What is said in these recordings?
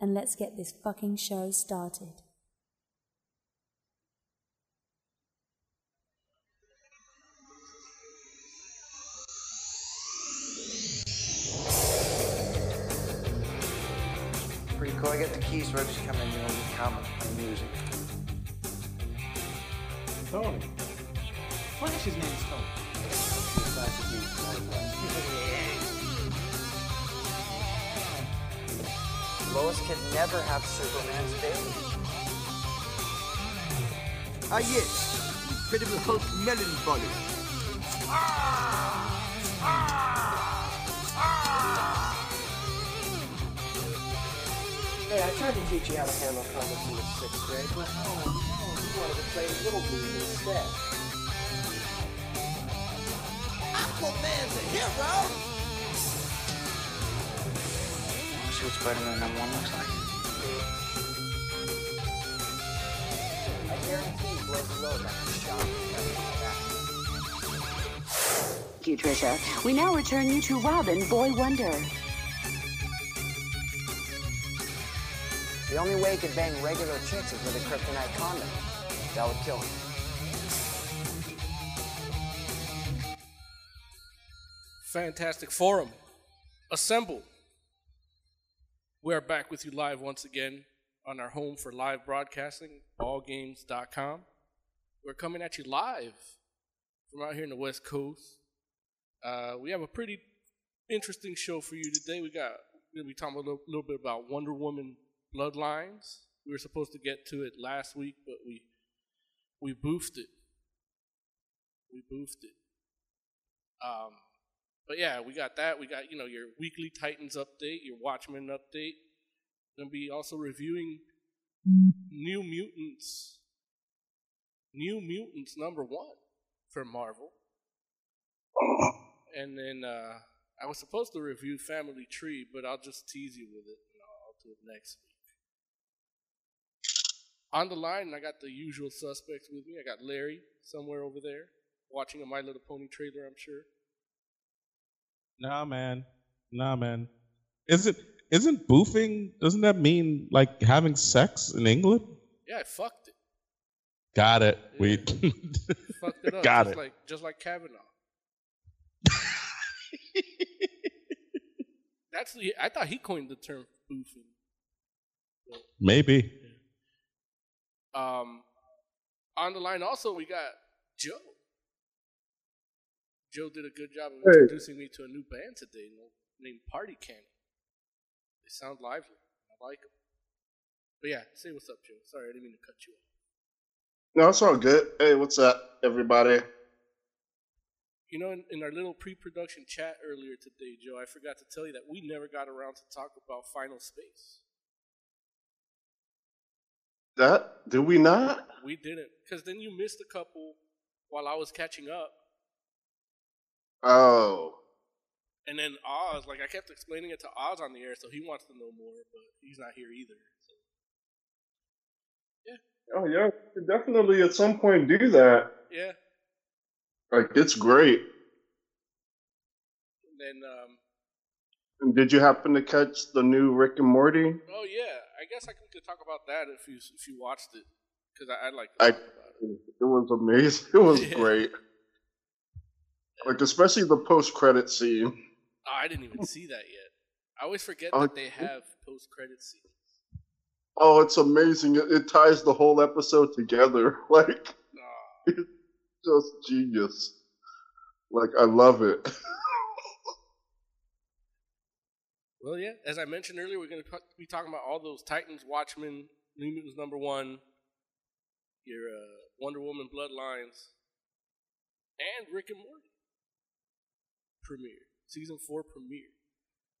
and let's get this fucking show started. Pretty cool. I got the keys, Rose come in, you know, we comment on music. Tony. Flash his name's Tony. Lois can never have Superman's baby. Ah yes, Incredible Hulk melon body. Hey, I tried to teach you how to handle comics in the sixth grade, but oh no, you wanted to play Little League instead. Aquaman's a hero. See what Spider-Man number one looks like? I guarantee he blows the load like a shot. Thank you, Trisha. We now return you to Robin Boy Wonder. The only way he could bang regular chicks is with a kryptonite condom. That would kill him. Fantastic Forum. Assemble. We are back with you live once again on our home for live broadcasting, allgames.com. We're coming at you live from out here in the West Coast. Uh, we have a pretty interesting show for you today. We got we're gonna be talking a little, little bit about Wonder Woman Bloodlines. We were supposed to get to it last week, but we we boofed it. We boofed it. Um, but yeah, we got that. We got, you know, your weekly Titans update, your Watchmen update. Gonna be also reviewing New Mutants. New Mutants number one for Marvel. And then uh, I was supposed to review Family Tree, but I'll just tease you with it. and I'll do it next week. On the line, I got the usual suspects with me. I got Larry somewhere over there, watching a My Little Pony trailer, I'm sure. Nah, man. Nah, man. Isn't isn't boofing? Doesn't that mean like having sex in England? Yeah, I fucked it. Got it. We Fucked it up. got just it. Like just like Kavanaugh. That's the. I thought he coined the term boofing. Maybe. Um, on the line also we got Joe. Joe did a good job of Hey. introducing me to a new band today named Party Cannon. They sound lively. I like them. But yeah, say what's up, Joe. Sorry, I didn't mean to cut you off. No, it's all good. Hey, what's up, everybody? You know, in, in our little pre-production chat earlier today, Joe, I forgot to tell you that we never got around to talk about Final Space. That did we not? We didn't, because then you missed a couple while I was catching up, Oh, and then Oz, like I kept explaining it to Oz on the air, so he wants to know more, but he's not here either. So. oh yeah. we could Definitely at some point do that. Yeah, Like it's great. and then um, And did you happen to catch the new Rick and Morty? oh yeah, I guess I could talk about that if you if you watched it, because I, I'd like I- to talk about it. It was amazing. It was Yeah. great. Like especially the post credit scene. Oh, I didn't even see that yet. I always forget Oh, that they have post credit scenes. Oh, it's amazing. It, it ties the whole episode together. Like it's just genius. Like I love it. Well, yeah. As I mentioned earlier, we're going to be talking about all those Titans, Watchmen, New Mutants number one, your uh, Wonder Woman Bloodlines, and Rick and Morty premiere, season four premiere.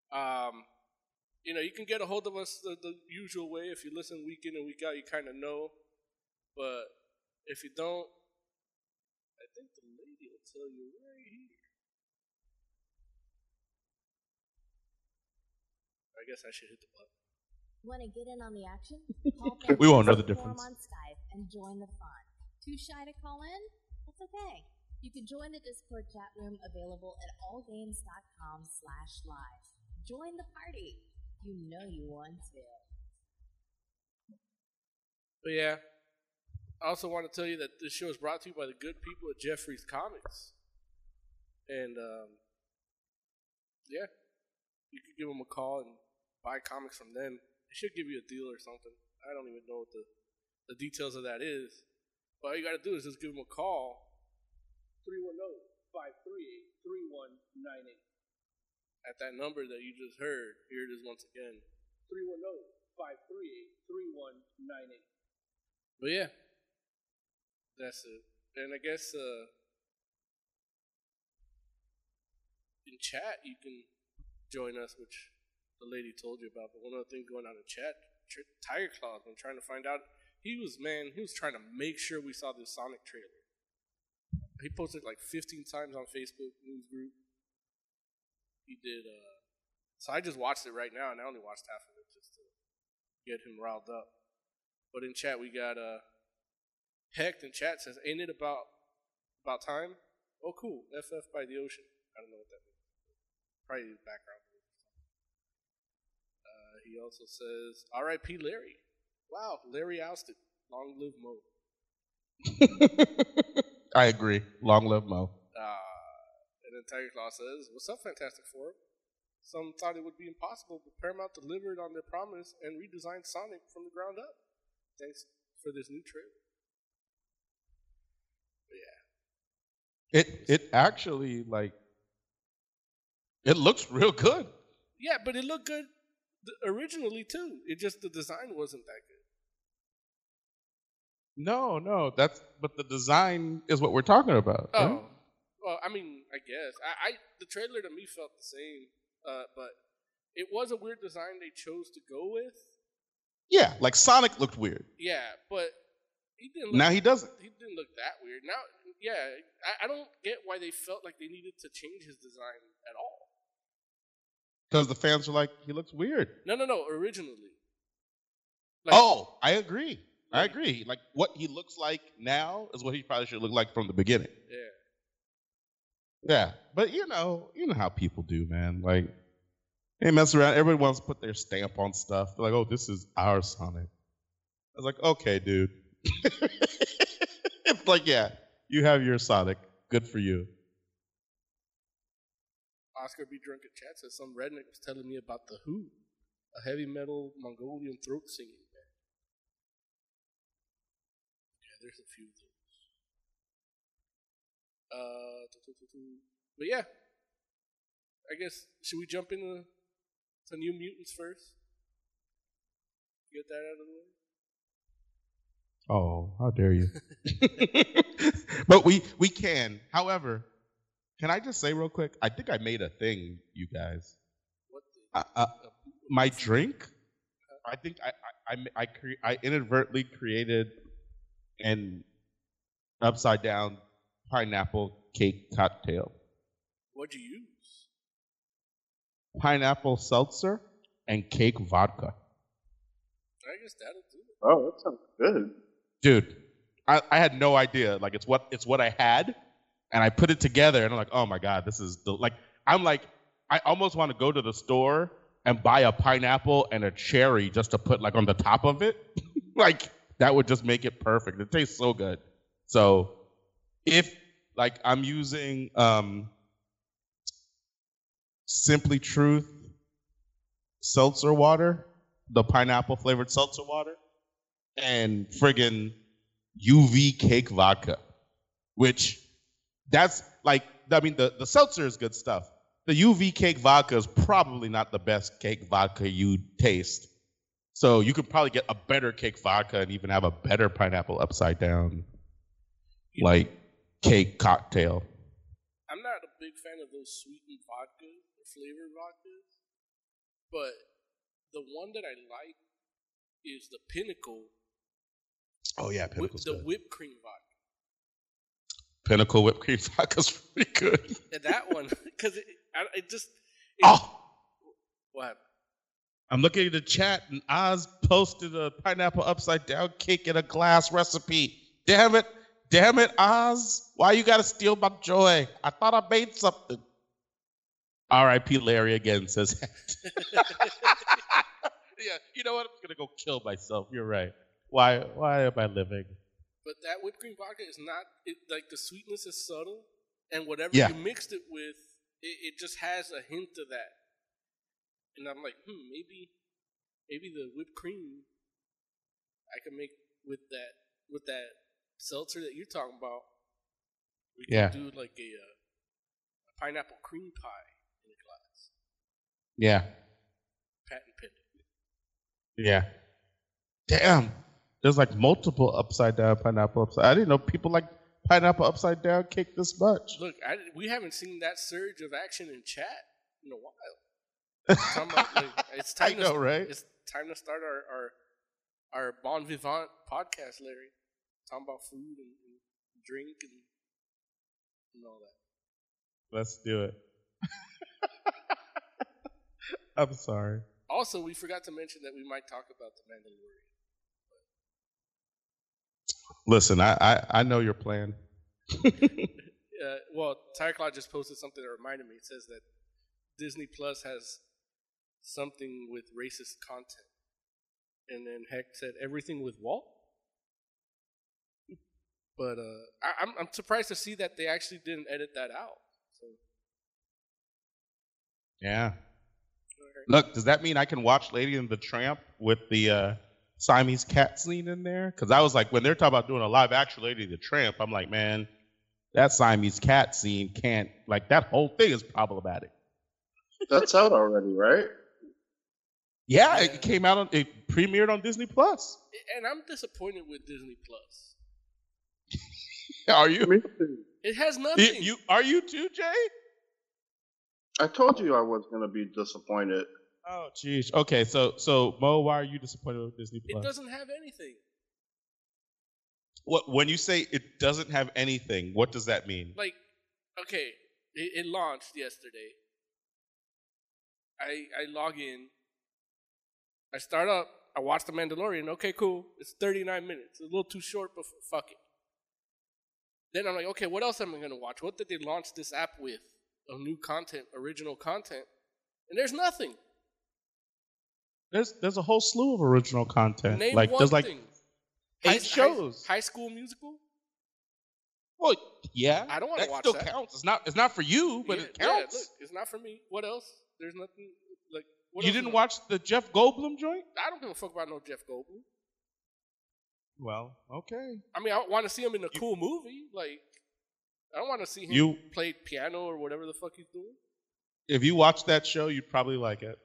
Um, you know, you can get a hold of us the, the usual way. If you listen week in and week out, you kind of know. But if you don't, I think the lady will tell you right here. I guess I should hit the button. Want to get in on the action? We won't know the Forum difference. on Skype and join the fun. Too shy to call in? That's okay. You can join the Discord chat room available at allgames.com slash live. Join the party. You know you want to. But yeah, I also want to tell you that this show is brought to you by the good people at Jeffrey's Comics. And um, yeah, you could give them a call and buy comics from them. They should give you a deal or something. I don't even know what the, the details of that is. But all you got to do is just give them a call 310 538 3198. At that number that you just heard, here it is once again 310 538 3198. But yeah, that's it. And I guess uh, in chat you can join us, which the lady told you about. But one of the things going on in chat, Tiger Claw's been trying to find out. He was man, he was trying to make sure we saw this Sonic trailer. He posted like 15 times on Facebook news group. He did. uh So I just watched it right now, and I only watched half of it just to get him riled up. But in chat we got uh Hecht in chat says, Ain't it about about time? Oh cool. FF by the ocean. I don't know what that means. Probably background. Uh, he also says, R.I.P. Larry. Wow, Larry ousted. Long live Mo. I agree. Long live Mo. Uh, and then Tiger Claw says, What's up, Fantastic Four? Some thought it would be impossible, but Paramount delivered on their promise and redesigned Sonic from the ground up. Thanks for this new trailer. Yeah. It it actually like it looks real good. Yeah, but it looked good originally too. It just the design wasn't that good. No, no, that's but the design is what we're talking about. right? Oh, well, I mean, I guess I, I the trailer to me felt the same, uh, but it was a weird design they chose to go with. Yeah, like Sonic looked weird. Yeah, but he didn't. Look, Now he doesn't. He didn't look that weird. Now, yeah, I, I don't get why they felt like they needed to change his design at all. Because the fans were like, he looks weird. No, no, no. Originally, Like, oh, I agree. I agree. Like what he looks like now is what he probably should look like from the beginning. yeah. Yeah, but you know, you know how people do, man. Like they mess around. Everybody wants to put their stamp on stuff. They're like, "Oh, this is our Sonic." I was like, "Okay, dude." it's like, yeah, you have your Sonic. Good for you. Oscar B. Drunk at chat says some redneck was telling me about the Hu, a heavy metal Mongolian throat singing band. Yeah, there's a few of those. Uh, but yeah, I guess should we jump into to New Mutants first? Get that out of the way. Oh, how dare you? but we we can. However, can I just say real quick? I think I made a thing, you guys. What Uh, uh, my drink. I think I I I, I, cre- I inadvertently created an upside down pineapple cake cocktail. What'd you use? Pineapple seltzer and cake vodka. I guess that'll do it. Oh, that sounds good. dude I, I had no idea like it's what it's what i had and i put it together and i'm like oh my god this is the, like i'm like i almost want to go to the store and buy a pineapple and a cherry just to put like on the top of it like that would just make it perfect it tastes so good so if like i'm using um simply truth seltzer water the pineapple flavored seltzer water and friggin' UV cake vodka, which that's like I mean the the seltzer is good stuff. The UV cake vodka is probably not the best cake vodka you taste. So you could probably get a better cake vodka and even have a better pineapple upside down like cake cocktail. I'm not a big fan of those sweetened vodkas or flavored vodkas, but the one that I like is the Pinnacle, Oh yeah, whip, Pinnacle's the whipped cream vodka. Pinnacle whipped cream vodka's pretty good. And that one, because it, it just. It, Oh, What happened? I'm looking at the chat and Oz posted a pineapple upside down cake in a glass recipe. Damn it. Damn it, Oz. Why you gotta steal my joy? I thought I made something. R.I.P. Larry again says. yeah, you know what? I'm gonna go kill myself. You're right. Why why am I living? But that whipped cream vodka is not it, like the sweetness is subtle, and whatever Yeah. you mixed it with, it, it just has a hint of that. And I'm like, hmm, maybe, maybe the whipped cream I can make with that with that seltzer that you're talking about. We can Yeah. do like a, uh, a pineapple cream pie in a glass. Yeah. Patent pending. Yeah. Damn. There's like multiple upside down pineapple upside. I didn't know people like pineapple upside down cake this much. Look, I, we haven't seen that surge of action in chat in a while. Talking about, like, it's I time know, to, right? It's time to start our our, our Bon Vivant podcast, Larry. Talking about food and, and drink and, and all that. Let's do it. I'm sorry. Also, we forgot to mention that we might talk about the Mandalorian. Listen, I I, I know your plan. Uh, well, Tiger Claw just posted something that reminded me. It says that Disney Plus has something with racist content, and then Heck said everything with Walt. But uh, I, I'm I'm surprised to see that they actually didn't edit that out. So Yeah. Look, does that mean I can watch Lady and the Tramp with the uh, Siamese cat scene in there? Because I was like, when they're talking about doing a live action Lady and the Tramp, I'm like, man, that Siamese cat scene can't like that whole thing is problematic. That's out already, right? Yeah, Yeah. it came out on it premiered on Disney Plus. and I'm disappointed with Disney Plus. Are you? It has You, nothing. you are you too, Jay? I told you I was gonna be disappointed. Oh, jeez. Okay, so so Mo, why are you disappointed with Disney Plus? it doesn't have anything. What when you say it doesn't have anything, what does that mean? like okay it, it launched yesterday i i log in i start up i watch the mandalorian okay cool it's 39 minutes a little too short but fuck it then i'm like okay what else am i going to watch what did they launch this app with of new content original content and there's nothing There's there's a whole slew of original content. name like one there's like thing eight shows. high, school musical Well, yeah, I don't wanna that watch still that. counts. It's not. It's not for you, but Yeah, it yeah, counts. look, it's not for me what else there's nothing like what you didn't watch the Jeff Goldblum joint? i don't give a fuck about no jeff goldblum Well, okay. I mean, I want to see him in a cool movie. Like, I don't want to see him You- play piano or whatever the fuck he's doing. If you watch that show, you'd probably like it.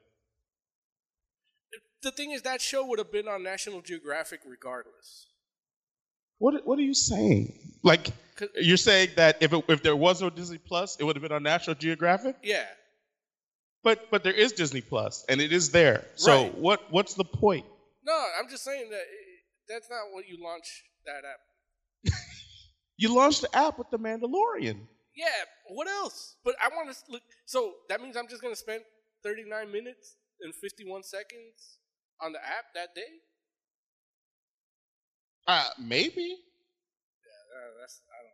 The thing is, that show would have been on National Geographic regardless. What What are you saying? Like, you're saying that if it, if there was no Disney Plus, it would have been on National Geographic. Yeah, But but there is Disney Plus, and it is there. So Right. what what's the point? no, I'm just saying that it, that's not what you launch that app. You launched the app with the Mandalorian. Yeah, what else? But I want to look. So that means I'm just gonna spend 39 minutes and 51 seconds on the app that day. Uh, maybe. Yeah, uh, that's I don't know.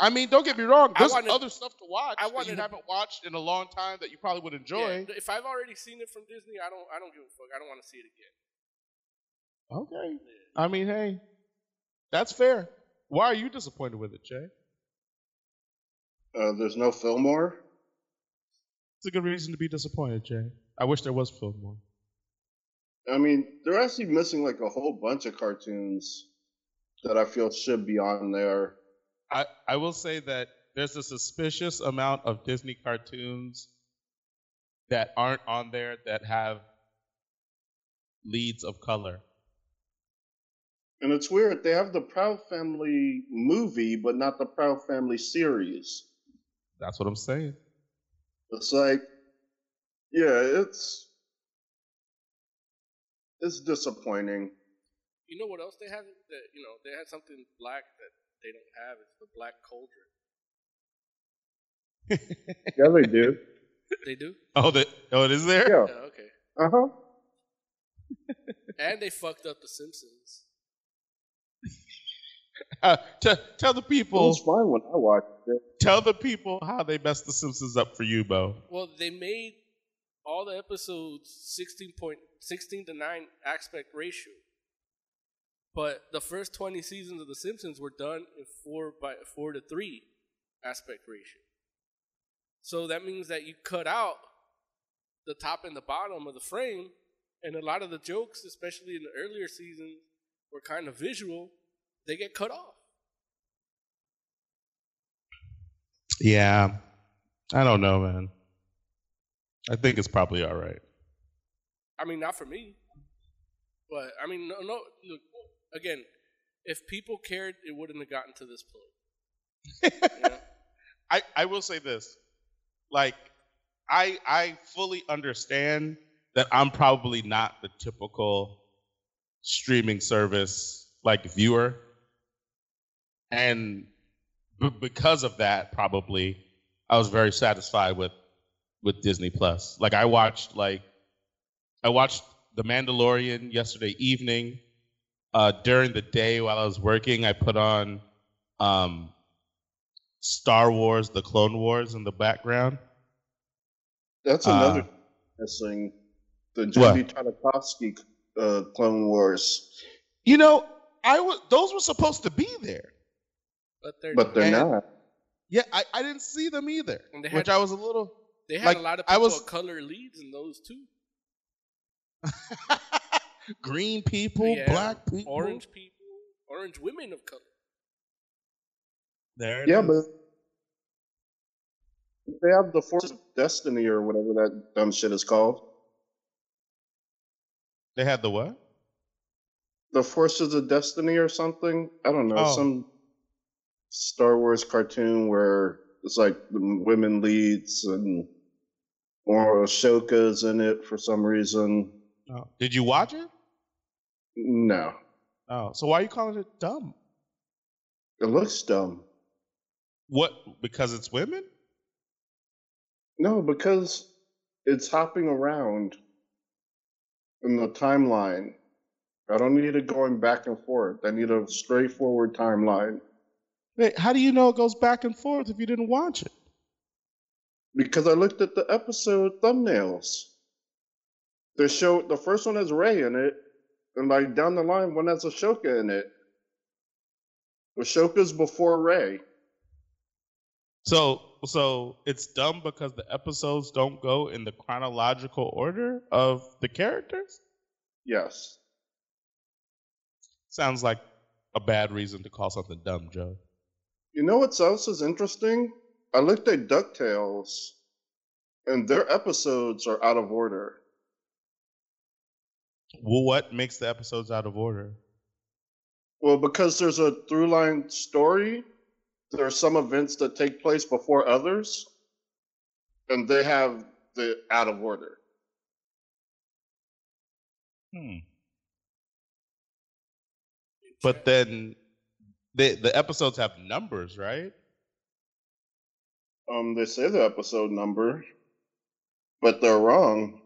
I mean, don't get me wrong. I There's wanted- other stuff to watch I that wanted you haven't watched in a long time that you probably would enjoy. Yeah, if I've already seen it from Disney, I don't. I don't give a fuck. I don't want to see it again. Okay. I mean, hey, that's fair. Why are you disappointed with it, Jay? Uh, there's no Fillmore. It's a good reason to be disappointed, Jay. I wish there was Fillmore. I mean, they're actually missing like a whole bunch of cartoons that I feel should be on there. I, I will say that there's a suspicious amount of Disney cartoons that aren't on there that have leads of color. And it's weird, they have the Proud Family movie, but not the Proud Family series. That's what I'm saying. It's like, yeah, it's it's disappointing. You know what else they have? That you know they had something black that they don't have. It's the black cauldron. Yeah, they do. They do. Oh, the, oh, it is there. Yeah. Yeah. Okay. Uh huh. And they fucked up the Simpsons. Uh, t- tell the It people. was fine when I watched it. Tell the people how they messed the Simpsons up for you, Bo. Well, they made all the episodes 16 point 16 to 9 aspect ratio. But the first 20 seasons of The Simpsons were done in 4 by 4 to 3 aspect ratio. So that means that you cut out the top and the bottom of the frame and a lot of the jokes, especially in the earlier seasons, were kind of visual. They get cut off. Yeah, I don't know, man. I think it's probably all right. I mean, not for me. But I mean, no, no. Look, again, if people cared, it wouldn't have gotten to this point. You know? I, I will say this. Like, I I fully understand that I'm probably not the typical streaming service like viewer. And b- because of that, probably I was very satisfied with with Disney Plus. Like I watched like I watched The Mandalorian yesterday evening. Uh, during the day while I was working, I put on um, Star Wars: The Clone Wars in the background. That's Uh, another missing. The Genndy Tartakovsky uh, Clone Wars, You know, I was those were supposed to be there. But they're but they're And- not. Yeah, I, I didn't see them either, And they which I was a little. they had like, a lot of I was- of color leads in those too. Green people, Yeah, black people, orange people, orange women of color. There, it Yeah, is. but they have the Force of Destiny or whatever that dumb shit is called. they had the what? The Forces of Destiny or something. I don't know. Oh. Some Star Wars cartoon where it's like the women leads and or Ahsoka's in it for some reason. Oh. Did you watch it? No, Oh, so why are you calling it dumb? it looks dumb. What? Because it's women? No, because it's hopping around in the timeline. I don't need it going back and forth. I need a straightforward timeline. Wait, how do you know it goes back and forth if you didn't watch it? Because I looked at the episode thumbnails. They show the first one has Rey in it, and like down the line, one has Ahsoka in it. Ahsoka's before Rey. So, so it's dumb because the episodes don't go in the chronological order of the characters. Yes. Sounds like a bad reason to call something dumb, Joe. You know what else is interesting? I looked at DuckTales, and their episodes are out of order. Well, what makes the episodes out of order? Well, because there's a through line story, there are some events that take place before others, and they have the out of order. Hmm. But then the the episodes have numbers, right? Um, they say the episode number, but they're wrong.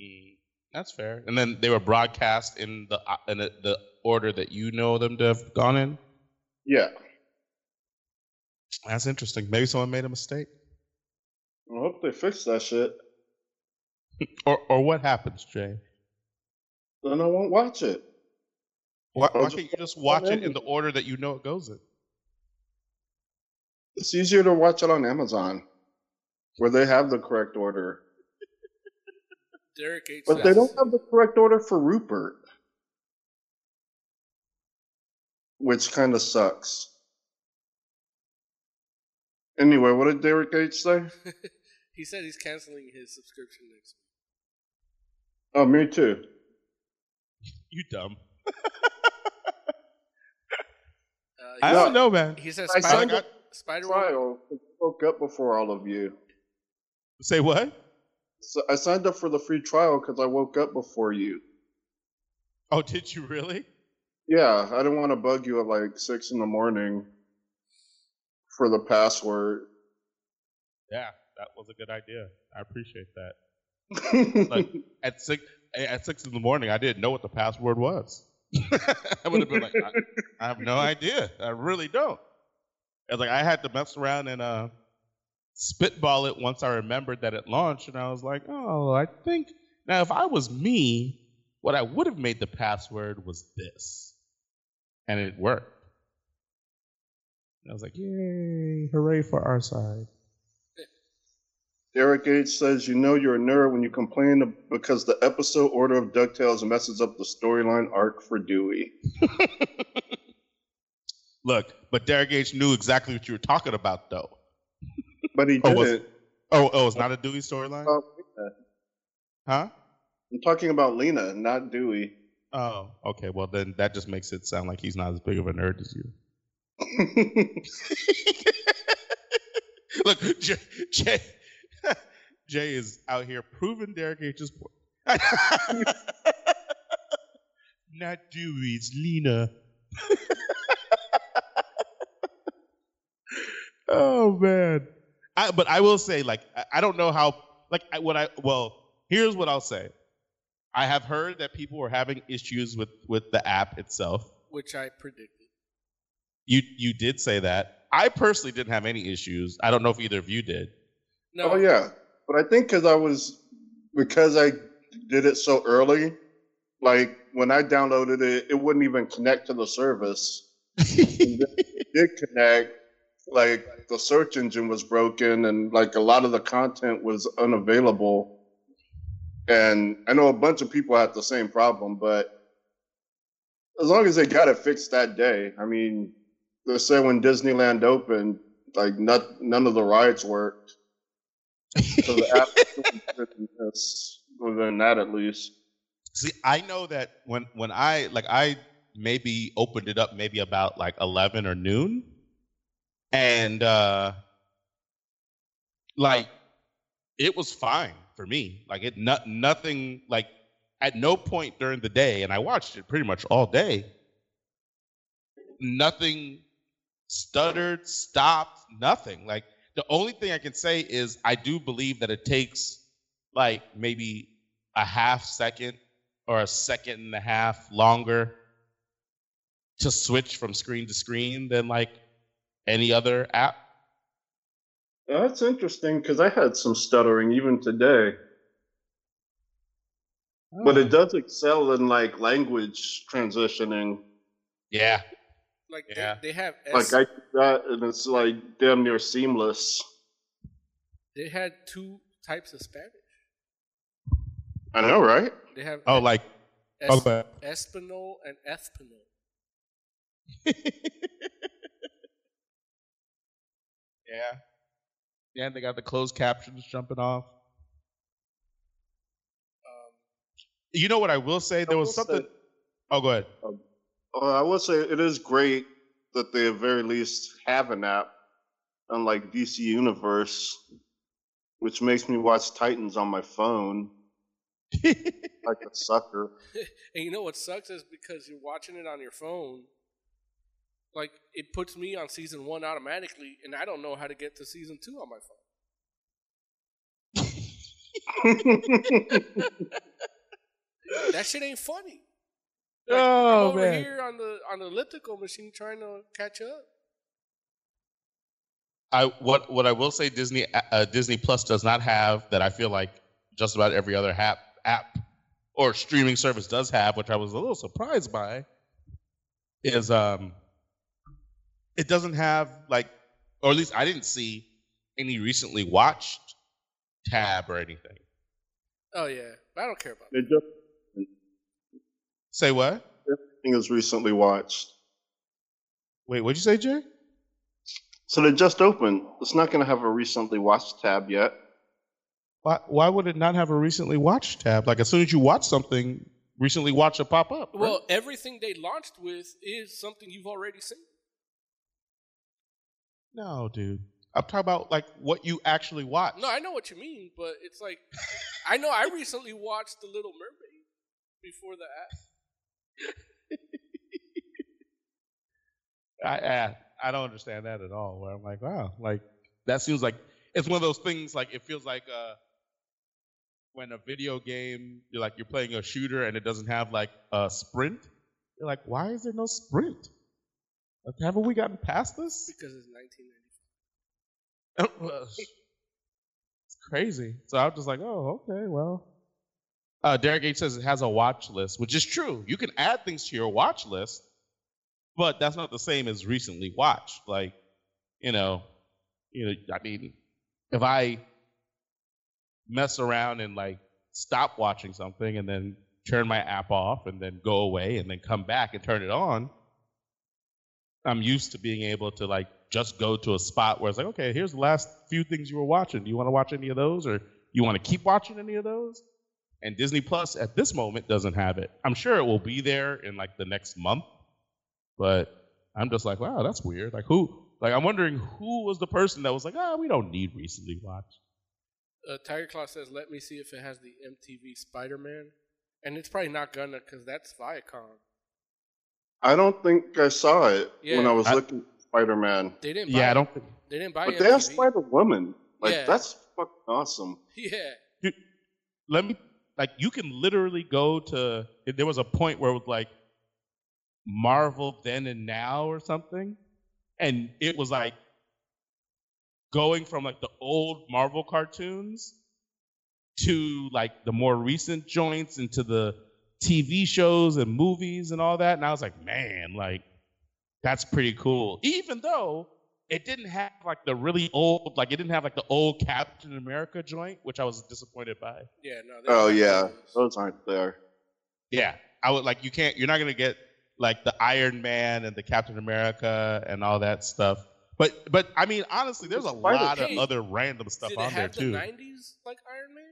Mm, that's fair. And then they were broadcast in the in the, the order that you know them to have gone in. Yeah. That's interesting. Maybe someone made a mistake. I hope they fix that shit. Or or what happens, Jay? Then I won't watch it. Why, why can't you just watch it in the order that you know it goes in? It's easier to watch it on Amazon, where they have the correct order. Derek H. But they don't have the correct order for Rupert, which kind of sucks. Anyway, what did Derek H say? he said he's canceling his subscription next week. Oh, me too. You dumb. Uh, I don't know, man. He said I Spider, signed up Spider Trial. I spoke up before all of you. Say what? So I signed up for the free trial because I woke up before you. Oh, did you really? Yeah, I didn't want to bug you at like six in the morning for the password. Yeah, that was a good idea. I appreciate that. Like at six at six in the morning, I didn't know what the password was. I would have been like, I, I have no idea. I really don't. It's like, I had to mess around and uh, spitball it once I remembered that it launched, and I was like, oh, I think now if I was me, what I would have made the password was this, and it worked. And I was like, yay, hooray for our side. Derek H says, "You know you're a nerd when you complain because the episode order of Ducktales messes up the storyline arc for Dewey." Look, but Derek H knew exactly what you were talking about, though. But he Oh, didn't. Oh, oh, it's not a Dewey storyline, Oh, huh? I'm talking about Lena, not Dewey. Oh, okay. Well, then that just makes it sound like he's not as big of a nerd as you. Look, Jay, Jay, Jay is out here proving Derek H's point. not Dewey, it's Lena. oh man. I, but I will say, like, I, I don't know how. Like, I, what I well, here's what I'll say. I have heard that people were having issues with with the app itself. which I predicted. You you did say that. I personally didn't have any issues. I don't know if either of you did. No, Oh yeah, but I think because I was because I did it so early, like when I downloaded it, it wouldn't even connect to the service. It did connect, like the search engine was broken, and like a lot of the content was unavailable. And I know a bunch of people had the same problem, but as long as they got it fixed that day, I mean, they said when Disneyland opened, like not, none of the rides worked. So the app is doing better than this, than that at least. See, I know that when when I like I maybe opened it up maybe about like eleven or noon, and uh like it was fine for me. Like it not nothing like at no point during the day, and I watched it pretty much all day. Nothing stuttered, stopped, nothing. Like the only thing I can say is I do believe that it takes like maybe a half second or a second and a half longer to switch from screen to screen than like any other app. That's interesting because I had some stuttering even today. But it oh. does excel in like language transitioning. Yeah. like Yeah. they, they have Like I do that and it's like damn near seamless. they had two types of Spanish. I know, right? They have Oh, like es- okay. Oh, Espanol and Espanol. yeah. Yeah, and they got the closed captions jumping off. Um, You know what I will say? There I was something. say- Oh, go ahead. Uh, I will say it is great that they at very least have an app, unlike DC Universe, which makes me watch Titans on my phone like a sucker. and you know what sucks is because you're watching it on your phone. Like it puts me on season one automatically, and I don't know how to get to season two on my phone. That shit ain't funny. Like, I'm oh over man. here on the on the elliptical machine trying to catch up. I what what I will say Disney uh, Disney Plus does not have that I feel like just about every other app app or streaming service does have, which I was a little surprised by, is um it doesn't have like or at least I didn't see any recently watched tab or anything. Oh yeah, but I don't care about. It just Say what? everything is recently watched. Wait, what'd you say, Jay? So they just opened. It's not going to have a recently watched tab yet. Why why would it not have a recently watched tab? Like as soon as you watch something, recently watch will pop up. right? Well, everything they launched with is something you've already seen. No, dude. I'm talking about like what you actually watch. No, I know what you mean, but it's like I know I recently watched The Little Mermaid before the app. I, I I don't understand that at all. Where I'm like, wow, like that seems like it's one of those things. Like it feels like uh, when a video game, you're like you're playing a shooter and it doesn't have like a sprint. You're like, why is there no sprint? Haven't we gotten past this? Because it's 1995. it's crazy. So I'm just like, oh, okay, well. Uh, Derek H says it has a watch list, which is true. You can add things to your watch list, but that's not the same as recently watched. Like, you know, you know, I mean, if I mess around and like stop watching something and then turn my app off and then go away and then come back and turn it on, I'm used to being able to like just go to a spot where it's like, okay, here's the last few things you were watching. Do you want to watch any of those or you want to keep watching any of those? And Disney Plus at this moment doesn't have it. I'm sure it will be there in like the next month, but I'm just like, wow, that's weird. Like who? Like I'm wondering who was the person that was like, ah, we don't need recently watched. Uh, Tiger Claw says, "Let me see if it has the MTV Spider Man," and it's probably not gonna because that's Viacom. I don't think I saw it when I was I- looking at Spider Man. They didn't. Buy Yeah, I don't think. They didn't buy it. But MTV. they have Spider Woman. Like Yeah. that's fucking awesome. Yeah. Dude, let me like you can literally go to there was a point where it was like Marvel then and now or something and it was like going from like the old Marvel cartoons to like the more recent joints into the TV shows and movies and all that and I was like man like that's pretty cool even though it didn't have like the really old like it didn't have like the old Captain America joint which I was disappointed by Yeah. No. Oh yeah, those. those aren't there. Yeah, I would like you can't. You're not gonna get like the Iron Man and the Captain America and all that stuff. But but I mean honestly, there's a lot of other random stuff Did on it there have the too. '90s like Iron Man?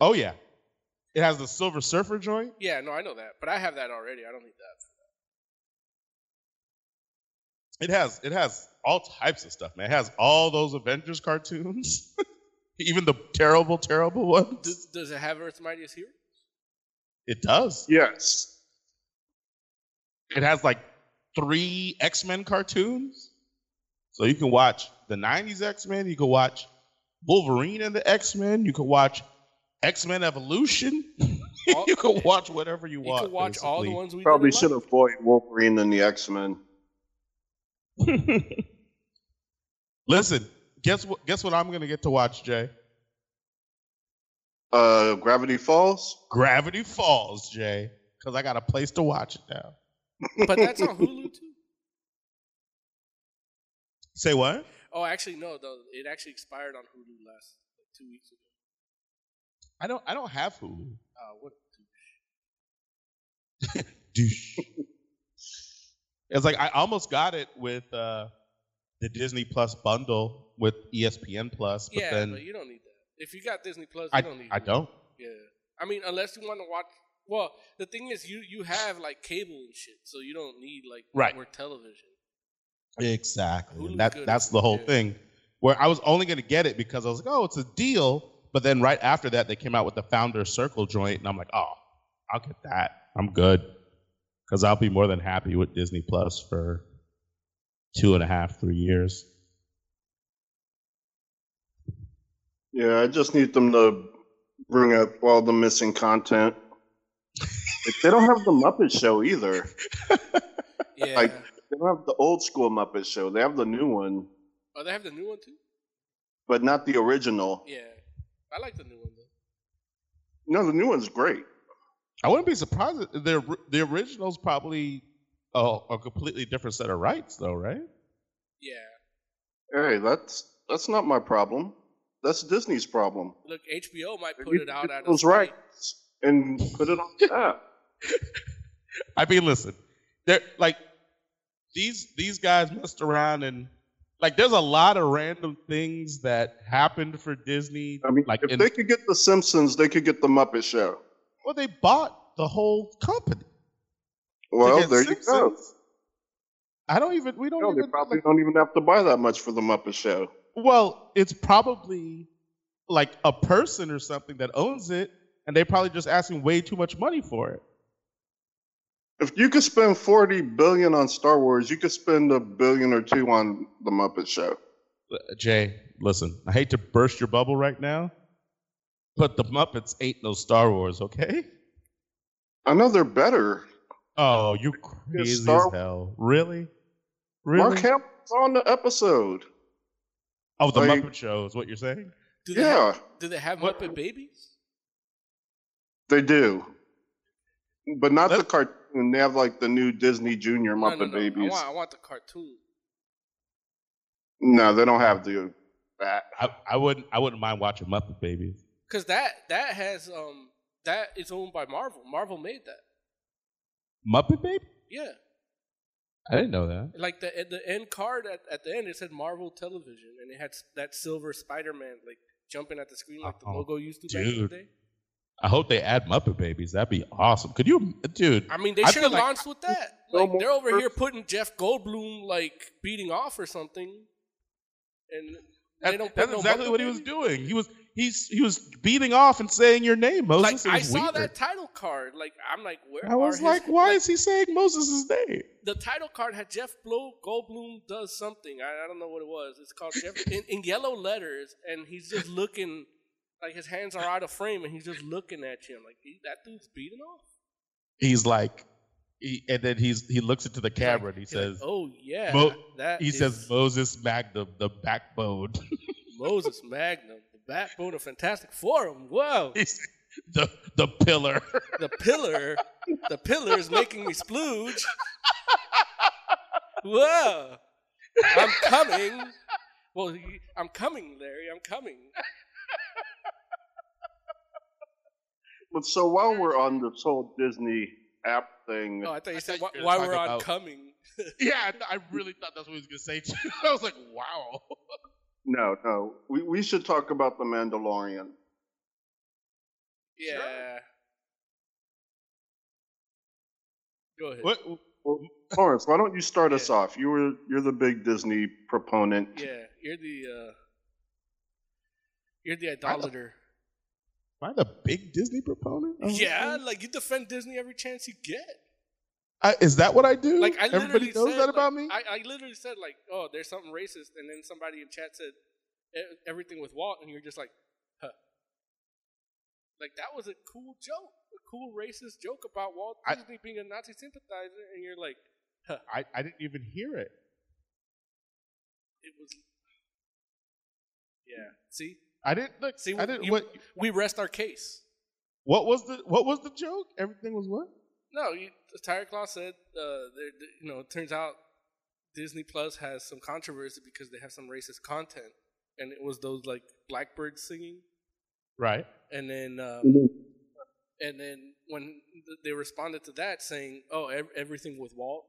Oh yeah, it has the Silver Surfer joint. Yeah. No, I know that, but I have that already. I don't need that. It has it has all types of stuff, man. It has all those Avengers cartoons, even the terrible terrible ones. Does, does it have Earth's Mightiest Heroes? It does. Yes. It has like three X Men cartoons. So you can watch the 90s X Men, you can watch Wolverine and the X Men, you can watch X Men Evolution, All- you can watch whatever you You want. can watch all the ones we Probably should like. avoid Wolverine and the X Men. Listen, guess what? Guess what I'm gonna get to watch, Jay? Uh, Gravity Falls. Gravity Falls, Jay, because I got a place to watch it now. But that's on Hulu too. Say what? Oh, actually, no. Though it actually expired on Hulu last like, two weeks ago. I don't. I don't have Hulu. Uh, what? a douche. douche. it's like I almost got it with uh, the Disney Plus bundle with ESPN Plus, but yeah, then but you don't need that. If you got Disney Plus, you I don't need. I Hulu. don't. Yeah, I mean, unless you want to watch. Well, the thing is, you you have like cable and shit, so you don't need like Right. network television. Exactly. Hulu's that that's the whole Yeah. thing. Where I was only going to get it because I was like, oh, it's a deal. But then right after that, they came out with the Founder Circle joint, and I'm like, oh, I'll get that. I'm good because I'll be more than happy with Disney Plus for two and a half, three years. Yeah, I just need them to bring up all the missing content. Like, they don't have the Muppet Show either. Yeah. Like- They don't have the old school Muppet Show. They have the new one, oh, they have the new one too. but not the original. Yeah, I like the new one though. No, the new one's great. I wouldn't be surprised. The the original's probably a, a completely different set of rights, though, right? Yeah. Hey, that's that's not my problem. That's Disney's problem. Look, HBO might put need it out get at a those rights and put it on tap. I mean, listen, they're like these these guys messed around and like there's a lot of random things that happened for Disney. I mean, like if in, they could get the Simpsons, they could get the Muppet Show. well, they bought the whole company. Well, there you go. I don't even. We don't even. No, they even. probably don't even have to buy that much for the Muppet Show. Well, it's probably like a person or something that owns it, and they're probably just asking way too much money for it. If you could spend forty billion on Star Wars, you could spend a billion or two on the Muppet Show. Jay, listen, I hate to burst your bubble right now, but the Muppets ain't no Star Wars, okay? I know they're better. Oh, you crazy Star- as hell. Really? Really? Mark Hamill's on the episode. oh, the like- Muppet Show is what you're saying? Do they Yeah, Have, do they have What- Muppet babies? they do, but not the Let- cartoon. They have like the new Disney Junior Muppet no, no. babies. I want, I want the cartoon. No, they don't have the that. I, I wouldn't I wouldn't mind watching Muppet Babies. Because that that has um that is owned by Marvel. Marvel made that. Muppet Baby? Yeah. I didn't know that. Like the the end card at, at the end it said Marvel Television and it had that silver Spider Man like jumping at the screen like the Oh, logo used to back in the day. I hope they add Muppet Babies. That'd be awesome. Could you, dude? I mean, they should have feel like- launched with that. Like more they're over here putting Jeff Goldblum like beating off or something, and That- they don't. Put that's no exactly Muppet what he was doing. He was he's he was beating off and saying your name, Moses. Like I saw weird. that title card. Like I'm like, where I was are like, his, why is he saying Moses' name? the title card had Jeff Blow, Goldblum does something. I, I don't know what it was. It's called Jeff in, in yellow letters, and he's just looking like his hands are out of frame, and he's just looking at you. I'm like, that dude's beating off. He's like, he, and then he's he looks into the He's like- camera and he he's like, says, "Oh yeah, Mo- that he is says Moses Magnum, the backbone. Moses Magnum, the backbone of Fantastic Forum. Whoa, He's the the pillar. the pillar, the pillar is making me splooge. Whoa, I'm coming. Well, I'm coming, Larry. I'm coming. But so while we're on this whole Disney app thing, Oh, I thought you said thought why, you were why we're on about- coming. yeah, I, I really thought that's what he was gonna say too. I was like, wow. no, no, we we should talk about the Mandalorian. Yeah. Go ahead. What? Well, Lawrence, why don't you start us off? You were you're the big Disney proponent. Yeah, you're the uh, you're the idolater. Am I the big Disney proponent? Oh, Yeah, like you defend Disney every chance you get. I, is that what I do? Like I Everybody knows said, that like, about me. I, I literally said like, oh, there's something racist, and then somebody in chat said "E- everything with Walt, and you're just like, huh. Like that was a cool joke, a cool racist joke about Walt I- Disney being a Nazi sympathizer, and you're like, huh. I, I didn't even hear it. It was. Yeah. See, I didn't look. see, I didn't. you- what? we rest our case. What was the What was the joke? Everything was what? No, you, Tiger Claw said, uh, there- there- you know, it turns out Disney Plus has some controversy because they have some racist content, and it was those like blackbirds singing, Right. and then um, and then when th- they responded to that saying, "Oh, ev- everything with Walt,"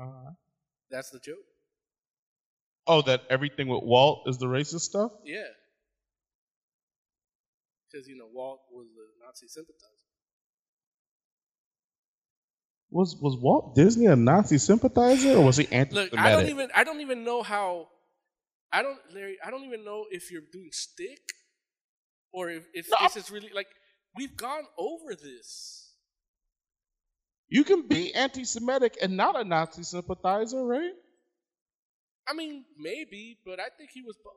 Uh, that's the joke. Oh, that everything with Walt is the racist stuff. Yeah, because you know Walt was a Nazi sympathizer. Was Was Walt Disney a Nazi sympathizer or was he anti-Semitic? Look, I don't even I don't even know how I don't Larry, I don't even know if you're doing stick or if, if No. this is really like we've gone over this. You can be anti-Semitic and not a Nazi sympathizer, right? I mean, maybe, but I think he was both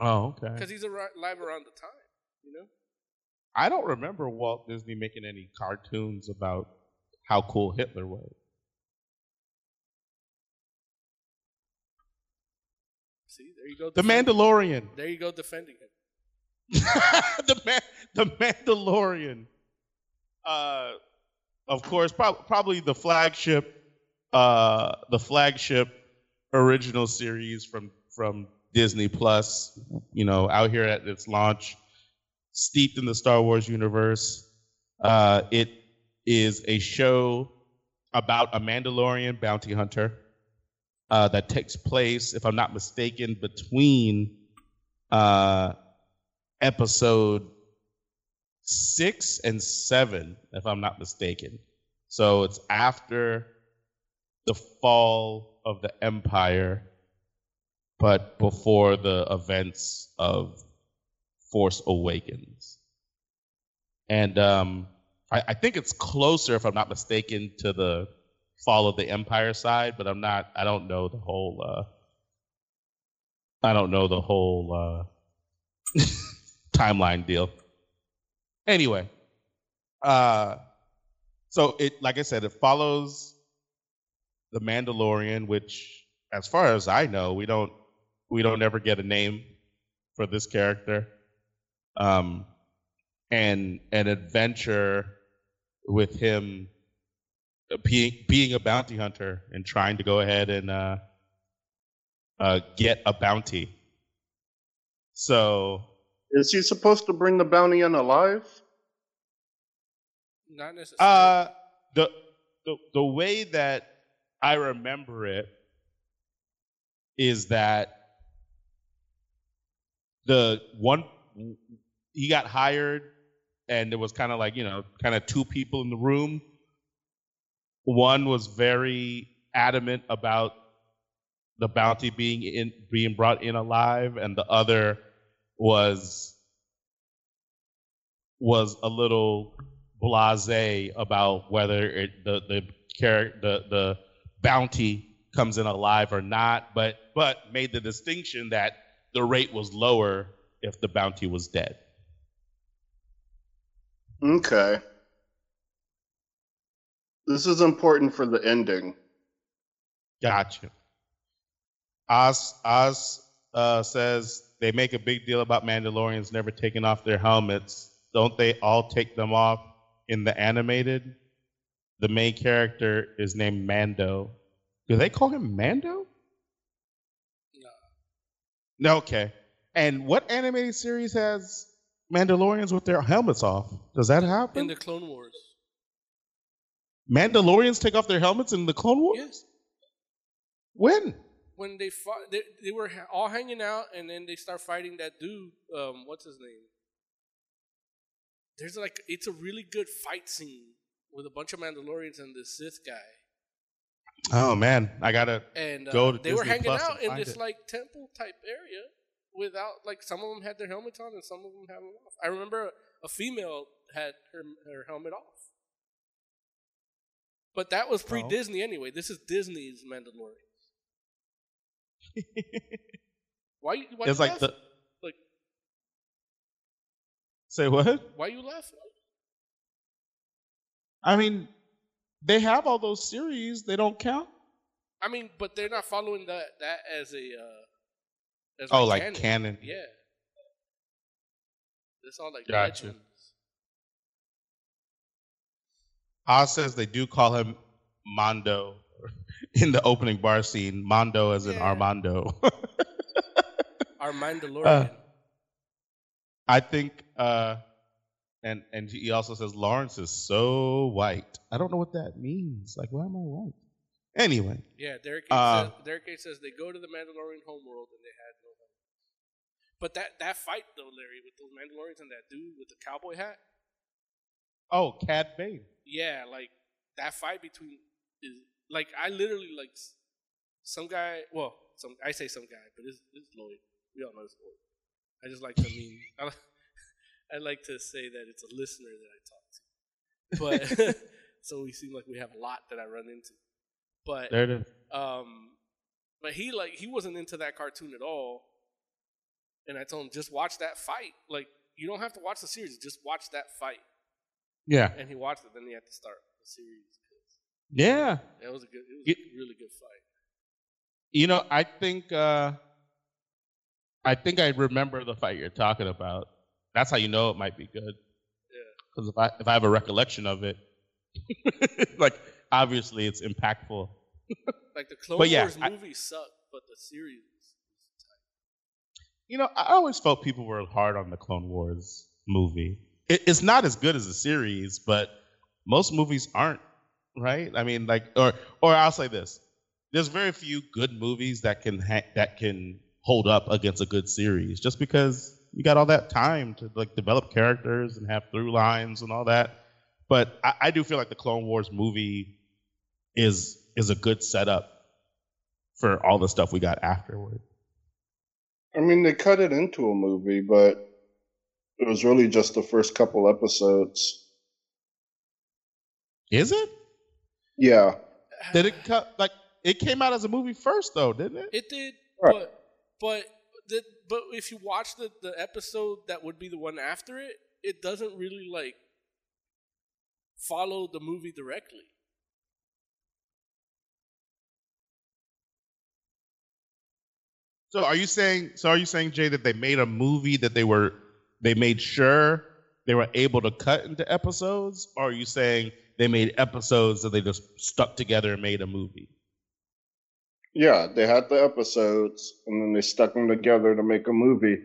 Oh, okay. because he's ar- alive around the time, you know. I don't remember Walt Disney making any cartoons about how cool Hitler was. See, there you go. The Mandalorian. There you go, defending him. the man, the Mandalorian. Uh, of course, prob- probably the flagship, uh, the flagship original series from from Disney Plus. You know, out here at its launch, steeped in the Star Wars universe. Uh, it is a show about a Mandalorian bounty hunter uh, that takes place, if I'm not mistaken, between uh, episode six and seven, if I'm not mistaken. So it's after the fall of the empire, but before the events of Force Awakens. And um, I, I think it's closer, if I'm not mistaken, to the fall of the empire side, but I'm not. I don't know the whole. Uh, I don't know the whole uh, timeline deal. Anyway, uh, so it, like I said, it follows the Mandalorian, which, as far as I know, we don't we don't ever get a name for this character. Um, and an adventure with him being, being a bounty hunter and trying to go ahead and uh, uh, get a bounty. So, Is he supposed to bring the bounty in alive? Not necessarily. uh, the the the way that I remember it is that the one he got hired and there was kind of like you know kind of two people in the room. One was very adamant about the bounty being in being brought in alive and the other was was a little blasé about whether it, the the character the the bounty comes in alive or not but but made the distinction that the rate was lower if the bounty was dead Okay. This is important for the ending. Gotcha. Oz Oz uh, says they make a big deal about Mandalorians never taking off their helmets. Don't they all take them off in the animated? The main character is named Mando. Do they call him Mando? No. No. Okay. And what animated series has Mandalorians with their helmets off? Does that happen? in the Clone Wars. Mandalorians take off their helmets in the Clone Wars? Yes. When? When they fought, they, they were all hanging out, and then they start fighting that dude. Um, what's his name? There's like it's a really good fight scene with a bunch of Mandalorians and the Sith guy, Oh man, I gotta and uh, Go to they were hanging Plus out in this it. like temple type area without like some of them had their helmets on and some of them had them off. I remember a, a female had her her helmet off. But that was pre Disney anyway. This is Disney's Mandalorian. Why? you- Why it's you like laughing? the like say what? why you laughing? I mean, they have all those series. They don't count. I mean, but they're not following that that as a uh, as Oh, like canon. Yeah, it's all like Gotcha. legends. Oz says they do call him Mondo in the opening bar scene. Mondo as in Yeah. Armando. Our Mandalorian. Uh, I think, uh, and and he also says Lawrence is so white. I don't know what that means. Like, why am I white? Anyway, yeah, Derek. uh, says, Derek A says they go to the Mandalorian homeworld and they had no helmets. But that that fight though, Larry, with those Mandalorians and that dude with the cowboy hat, oh, Cad Bane. yeah, like that fight between is like I literally like some guy. Well, some I say some guy, but it's, it's Lloyd. We all know it's Lloyd. I just like to mean I, like to say that it's a listener that I talk to, but so we seem like we have a lot that I run into. But There it is. um, but he like he wasn't into that cartoon at all. And I told him just watch that fight. Like you don't have to watch the series, just watch that fight. Yeah, And he watched it. Then he had to start the series. yeah. It was a good, it was It- a really good fight. You know, I think uh I think I remember the fight you're talking about. That's how you know it might be good. Yeah. Because if I if I have a recollection of it, like obviously it's impactful. Like the Clone But yeah, Wars I- movie sucked, but the series. You know, I always felt people were hard on the Clone Wars movie. It, it's not as good as the series, but most movies aren't, right? I mean, like, or or I'll say this: there's very few good movies that can ha- that can hold up against a good series, just because you got all that time to like develop characters and have through lines and all that. But I, I do feel like the Clone Wars movie is is a good setup for all the stuff we got afterward. I mean, they cut it into a movie, but it was really just the first couple episodes. Is it? Yeah. Did it cut like it came out as a movie first though, didn't it? It did, Right. but but the but if you watch the the episode that would be the one after it, it doesn't really like follow the movie directly. So are you saying so are you saying Jay that they made a movie that they were they made sure they were able to cut into episodes or are you saying they made episodes that they just stuck together and made a movie? Yeah, they had the episodes and then they stuck them together to make a movie.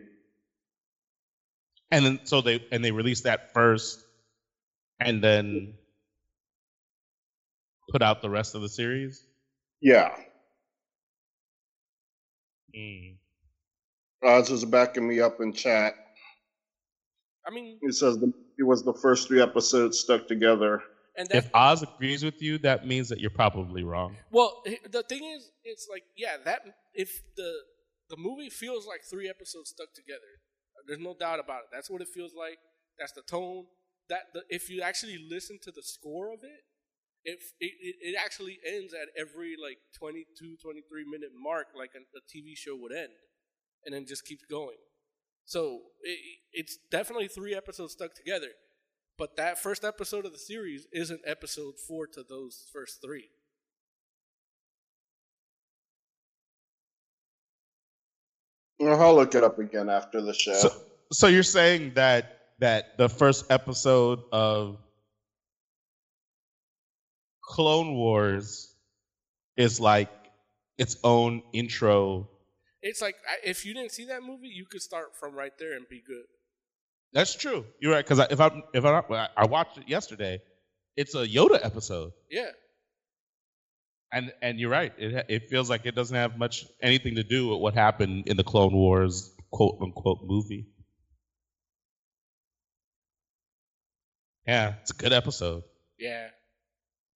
And then so they and they released that first and then put out the rest of the series? Yeah. Mm. Oz is backing me up in chat. I mean, He says the, it was the first three episodes stuck together. And that If Oz agrees with you, that means that you're probably wrong. well, the thing is, it's like yeah, that if the the movie feels like three episodes stuck together, there's no doubt about it. That's what it feels like. That's the tone. That the, if you actually listen to the score of it, if it, it, it actually ends at every like 22, 23 minute mark, like a, a TV show would end, and then just keeps going. So it, it's definitely three episodes stuck together. But that first episode of the series isn't episode four to those first three. I'll look it up again after the show. So, so you're saying that that the first episode of Clone Wars is like its own intro. It's like if you didn't see that movie, you could start from right there and be good. That's true. You're right. Because if I if I I watched it yesterday, it's a Yoda episode, Yeah, and and you're right. It it feels like it doesn't have much anything to do with what happened in the Clone Wars quote unquote movie. Yeah, it's a good episode. yeah.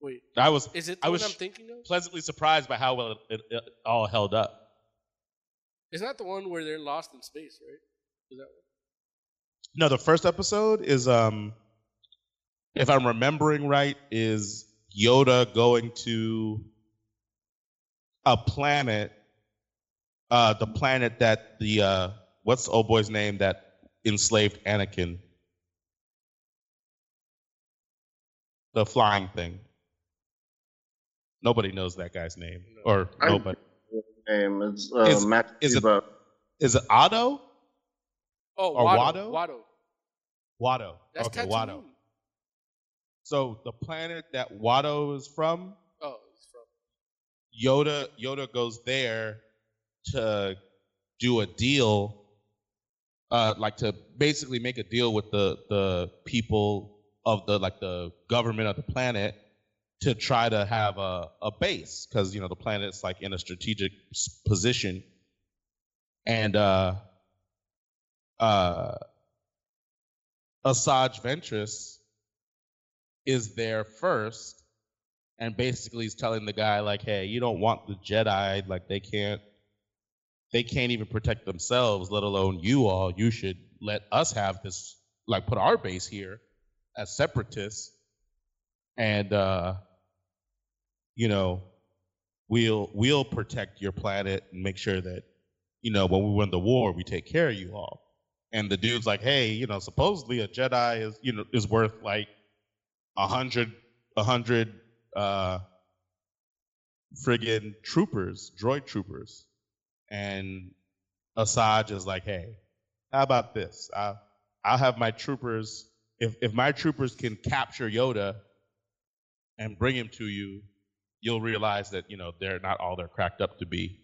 Wait, I was is it the I one was I'm thinking of? pleasantly surprised by how well it, it, it all held up. It's not the one where they're lost in space, right? Is that one? No, the first episode is um if I'm remembering right, is Yoda going to a planet uh the planet that the uh what's the old boy's name that enslaved Anakin? The flying thing. Nobody knows that guy's name. Or I- nobody. name is uh, Is- Matt is it- Skiba. Is it Otto? Oh, Or Watto. Watto? Watto. That's okay, Tatooine. Watto. So the planet that Watto is from, Oh, it's from. Yoda Yoda goes there to do a deal, uh, like to basically make a deal with the the people of the like the government of the planet to try to have a, a base because you know the planet's like in a strategic position, and uh, uh, Asajj Ventress is there first and basically he's telling the guy like hey you don't want the jedi like they can't they can't even protect themselves let alone you all. You should let us have this like put our base here as separatists. And uh you know we'll we'll protect your planet and make sure that you know when we win the war we take care of you all and the dude's like hey you know supposedly a jedi is you know is worth like a hundred a hundred uh friggin' troopers, droid troopers. And Asajj is like, hey, how about this? I'll, I'll have my troopers, if, if my troopers can capture Yoda and bring him to you, you'll realize that, you know, they're not all they're cracked up to be.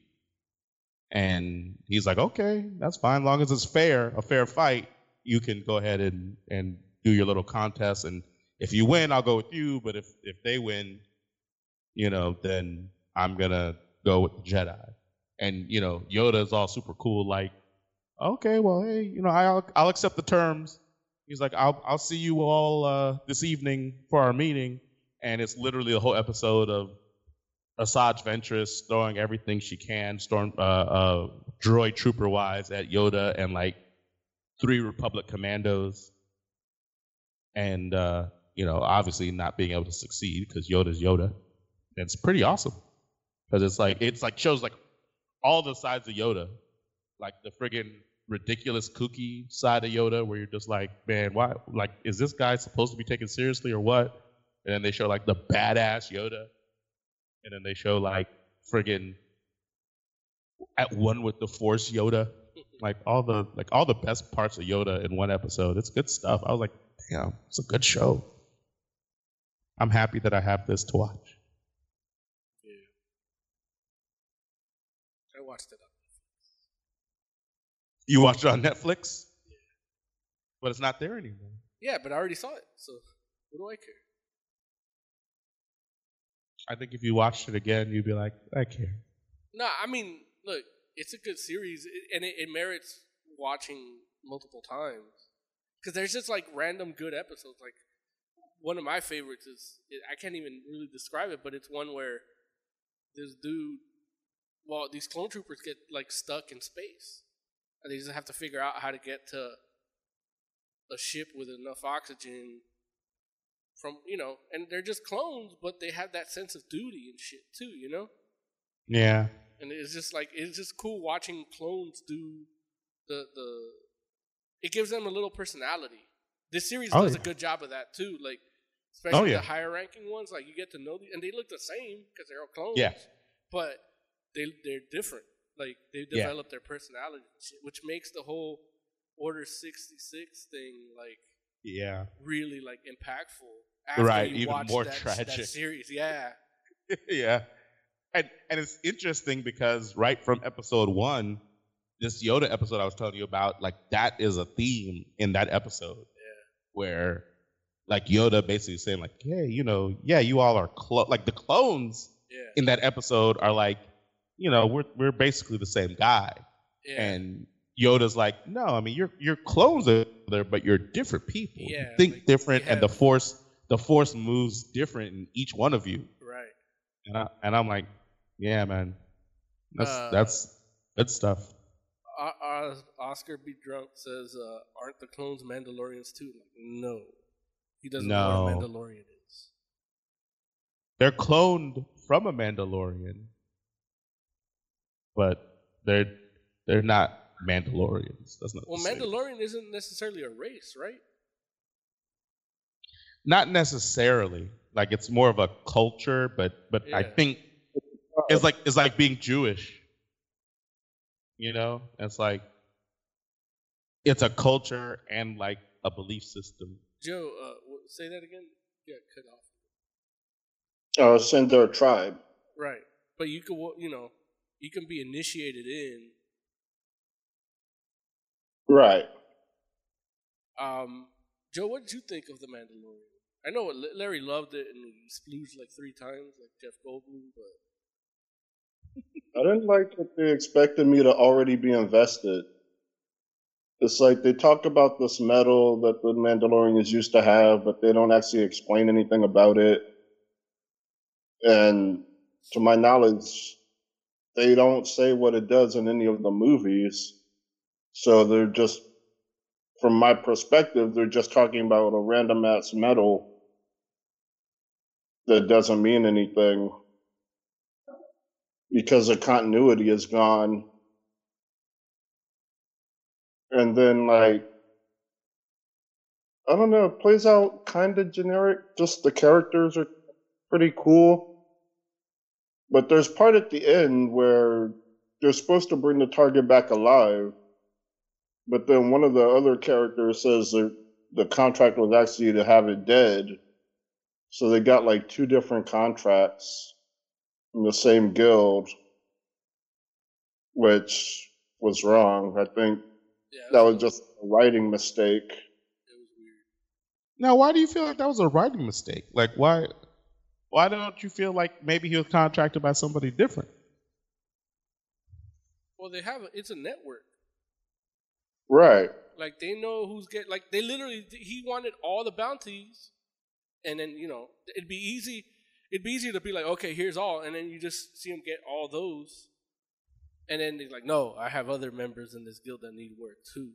And he's like, okay, that's fine. long as it's fair, a fair fight, you can go ahead and, and do your little contest. And if you win, I'll go with you. But if, if they win, you know, then I'm gonna go with the Jedi. And you know, Yoda's all super cool, like, okay, well, hey, you know, I'll I'll accept the terms. He's like, I'll I'll see you all uh, this evening for our meeting, and it's literally a whole episode of Asajj Ventress throwing everything she can, storm uh, uh, droid trooper wise at Yoda and like three Republic commandos, and uh, you know obviously not being able to succeed because Yoda's Yoda. It's pretty awesome because it's like it's like shows like all the sides of Yoda, like the friggin' ridiculous kooky side of Yoda, where you're just like, man, why? Like, is this guy supposed to be taken seriously or what? And then they show like the badass Yoda, and then they show like friggin' at one with the Force Yoda, like all the like all the best parts of Yoda in one episode. It's good stuff. I was like, damn, it's a good show. I'm happy that I have this to watch. Yeah, I watched it up. You watch it on Netflix, Yeah. but it's not there anymore. Yeah, but I already saw it, so what do I care? I think if you watched it again, you'd be like, I care. No, I mean, look, it's a good series, and it, it merits watching multiple times because there's just like random good episodes. Like one of my favorites is I can't even really describe it, but it's one where this dude, well, these clone troopers get like stuck in space, and they just have to figure out how to get to a ship with enough oxygen from you know, and they're just clones, but they have that sense of duty and shit too, you know. Yeah. And it's just like it's just cool watching clones do the the. It gives them a little personality. This series Oh, does yeah. a good job of that too. Like oh, especially Oh, yeah. the higher ranking ones, like you get to know the, and they look the same because they're all clones. Yeah. But they they're different. Like they Yeah. develop their personality, which makes the whole Order sixty six thing like Yeah. really like impactful. Right, even more that, tragic. That series, yeah. yeah. And and it's interesting because right from episode one, this Yoda episode I was telling you about, like that is a theme in that episode. Yeah. Where like Yoda basically saying like, hey, you know, yeah, you all are clo-. like the clones Yeah. in that episode are like, you know, we're we're basically the same guy. Yeah. And Yoda's like, no, I mean you're you're clones of there, but you're different people. You think like, different, and the force the force moves different in each one of you. right. And I and I'm like, yeah, man, that's Uh, that's good stuff. Oscar B. Drunk says, uh, "Aren't the clones Mandalorians too?" Like, no, he doesn't know what a Mandalorian is. They're cloned from a Mandalorian, but they're they're not Mandalorians. That's not Well, the same. Mandalorian isn't necessarily a race, right? Not necessarily. Like it's more of a culture, but but I think it's like it's like being Jewish. You know, it's like it's a culture and like a belief system. Joe, uh, say that again. Yeah, cut off. Uh, send their tribe. Right, but you could, wa- you know, you can be initiated in. Right. Um, Joe, what did you think of the Mandalorian? I know Larry loved it and he splooged like three times, like Jeff Goldblum, but I didn't like that they expected me to already be invested. It's like they talk about this metal that the Mandalorians used to have, but they don't actually explain anything about it. And to my knowledge, they don't say what it does in any of the movies. So they're just, from my perspective, they're just talking about a random ass metal that doesn't mean anything because the continuity is gone. And then, like, I don't know, it plays out kind of generic. Just the characters are pretty cool. But there's part at the end where they're supposed to bring the target back alive. But then one of the other characters says that the contract was actually to have it dead. So they got like two different contracts in the same guild, which was wrong. I think yeah, that was just a writing mistake. it was weird. Now, why do you feel like that was a writing mistake? Like, why, why don't you feel like maybe he was contracted by somebody different? Well, they have a, it's a network. Right. Like they know who's get like they literally he wanted all the bounties, and then you know it'd be easy. It'd be easier to be like, okay, here's all, and then you just see them get all those, and then they're like, no, I have other members in this guild that need work too.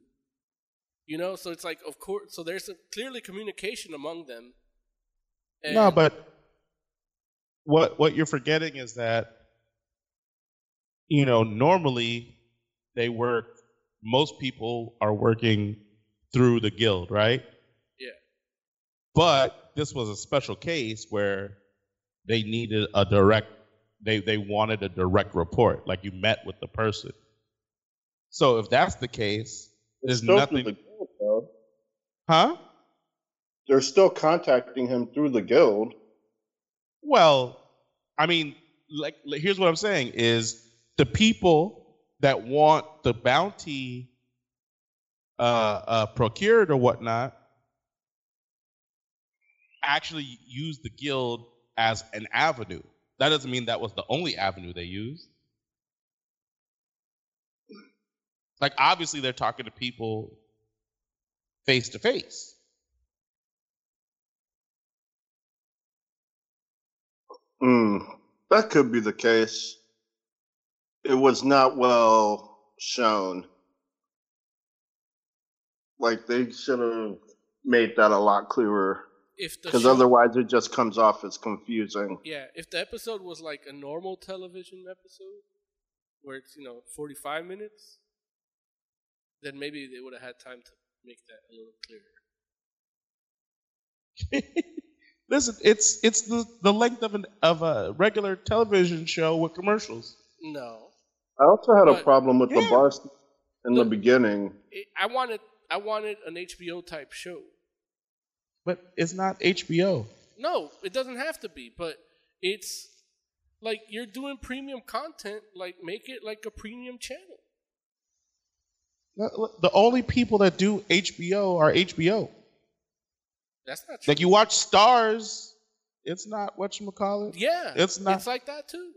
You know, so it's like, of course, so there's a, clearly communication among them. no, but what what you're forgetting is that you know normally they work. Most people are working through the guild, right? Yeah. But this was a special case where they needed a direct. They they wanted a direct report, like you met with the person. So if that's the case, there's Still nothing. through the guild. Huh? They're still contacting him through the guild. Well, I mean, like, like, here's what I'm saying is the people that want the bounty uh, uh, procured or whatnot actually use the guild as an avenue. That doesn't mean that was the only avenue they used. Like, obviously, they're talking to people face to face. Hmm, that could be the case. It was not well shown. Like they should have made that a lot clearer, if because otherwise it just comes off as confusing. Yeah, if the episode was like a normal television episode, where it's you know forty five minutes, then maybe they would have had time to make that a little clearer. Listen, it's it's the, the length of an of a regular television show with commercials. No, I also had a problem with the Yeah. bar scene in the Look- beginning. it, I wanted I wanted an HBO type show. But it's not HBO. No, it doesn't have to be, but it's like you're doing premium content. Like make it like a premium channel. The only people that do HBO are HBO. That's not true. Like you watch Starz, it's not what you call it. yeah, it's not. It's like that too.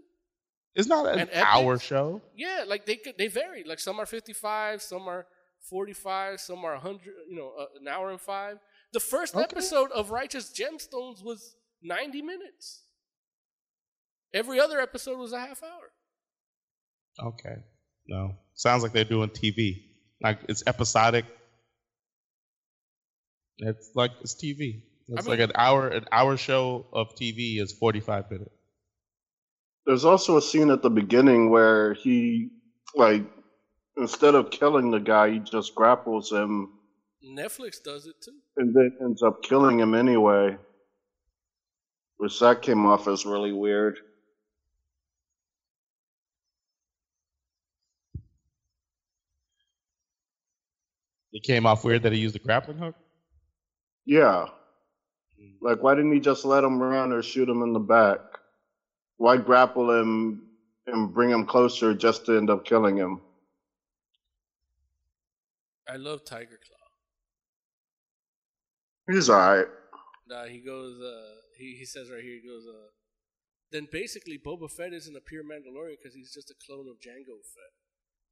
It's not an Epic? hour show. Yeah, like they could, they vary. Like some are 55, some are 45, some are 100, you know, uh, an hour and 5. The first Okay. episode of Righteous Gemstones was 90 minutes. Every other episode was a half hour. Okay. No. Sounds like they're doing TV. Like it's episodic. It's like it's TV. It's I like an hour an hour show of TV is 45 minutes. There's also a scene at the beginning where he, like, instead of killing the guy, he just grapples him Netflix does it too. and then ends up killing him anyway. Which that came off as really weird. It came off weird that he used the grappling hook. Yeah. Like, why didn't he just let him run or shoot him in the back? Why grapple him and bring him closer just to end up killing him? I love Tiger Claw. He's alright. Nah, he goes, uh, he, he says right here, he goes, uh, then basically Boba Fett isn't a pure Mandalorian because he's just a clone of Jango Fett.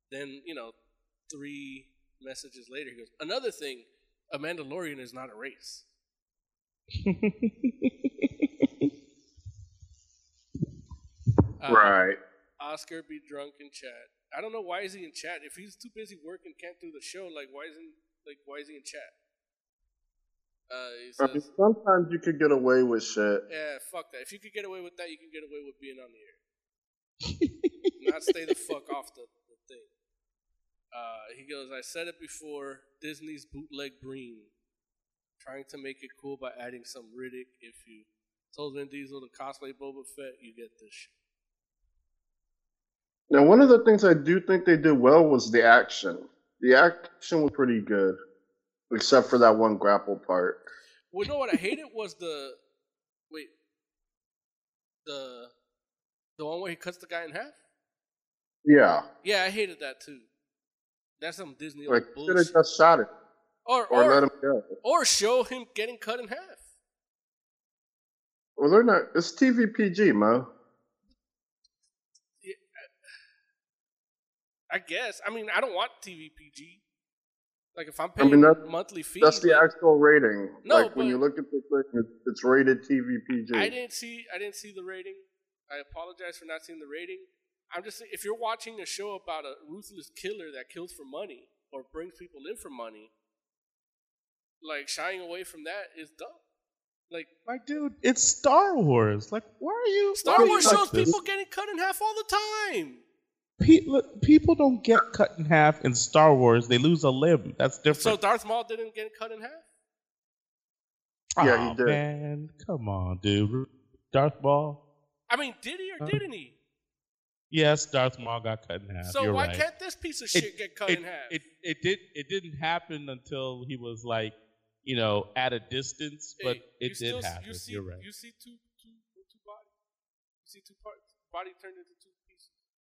Then, you know, three messages later, he goes, another thing, a Mandalorian is not a race. Uh, right. Oscar be drunk in chat. I don't know why is he in chat. If he's too busy working, can't do the show. Like why isn't like why is he in chat? Uh, he I mean, sometimes you could get away with shit. "Yeah, fuck that. If you could get away with that, you can get away with being on the air. Not stay the fuck off the, the thing." Uh, he goes, "I said it before. Disney's bootleg Breen, trying to make it cool by adding some Riddick. If you told Vin Diesel to cosplay Boba Fett, you get this shit." Now, one of the things I do think they did well was the action. The action was pretty good, except for that one grapple part. Well, you know what I hated was the wait the the one where he cuts the guy in half. Yeah, Yeah, I hated that too. That's some Disney like should have just shot it Or or, or, let him go. or show him getting cut in half. Well, they're not. It's TV PG, Mo. I guess. I mean, I don't want TV PG. Like if I'm paying I paying mean, that- monthly fees, That's the like, actual rating. No, like when you look at the thing, it's rated TV PG. I didn't see I didn't see the rating. I apologize for not seeing the rating. I'm just saying, if you're watching a show about a ruthless killer that kills for money or brings people in for money, like shying away from that is dumb. Like Like, dude, it's Star Wars. Like, why are you? Star Wars shows this? people getting cut in half all the time. Pe- look, people don't get cut in half in Star Wars. They lose a limb. That's different. So. Darth Maul didn't get cut in half. Yeah, he did. Man, come on, dude. Darth Maul. I mean, did he or didn't he? Yes, Darth Maul got cut in half. So You're why right. can't this piece of It- shit get cut it, in half? It it did it didn't happen until he was like you know at a distance, but Hey, it you still did happen. You see, You're right. You see two, two, two bodies. You see two parts. Body turned into two pieces.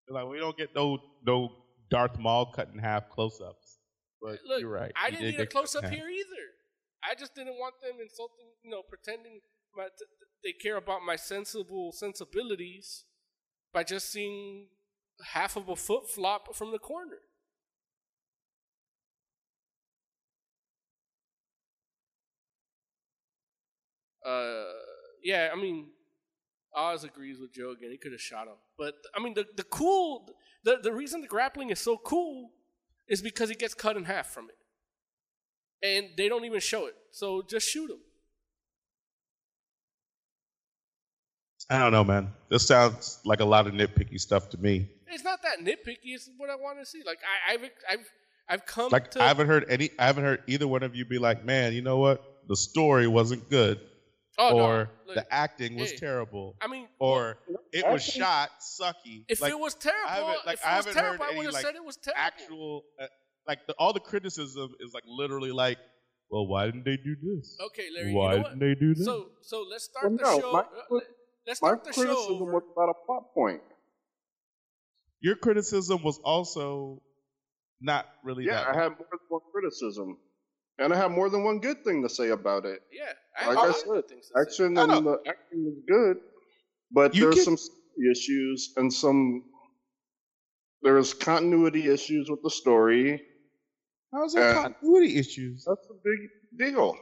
Like we don't get no no Darth Maul cut in half close ups. But Look, you're right. I He didn't did need a close up here either. I just didn't want them insulting, you know, pretending my, th- th- they care about my sensible sensibilities by just seeing half of a foot flop from the corner. Uh, yeah, I mean, Oz agrees with Joe again. He could have shot him, but I mean, the the cool, the the reason the grappling is so cool is because he gets cut in half from it, and they don't even show it. So just shoot him. I don't know, man. This sounds like a lot of nitpicky stuff to me. It's not that nitpicky. It's what I want to see. Like I, I've I've I've come Like to I haven't heard any. I haven't heard either one of you be like, "Man, you know what? The story wasn't good, oh, no, or look, the acting was hey, terrible, I mean, or it was shot sucky." if Like, it was terrible, I haven't- like, if I it was haven't heard terrible, I any, would have like, said it was terrible. actual, uh, like the, all the criticism is like literally like, "Well, why didn't they do this? Okay, Larry. why you know didn't what? they do this?" So so let's start Well, the no, show. my- uh, let's My the criticism over. was about a plot point. Your criticism was also not really Yeah, that. I had more than one criticism, and I have more than one good thing to say about it. Yeah, I Like I of said, good things to action I and the acting is good, but You there's can- some issues and some there's continuity issues with the story. How's there continuity issues? That's a big deal.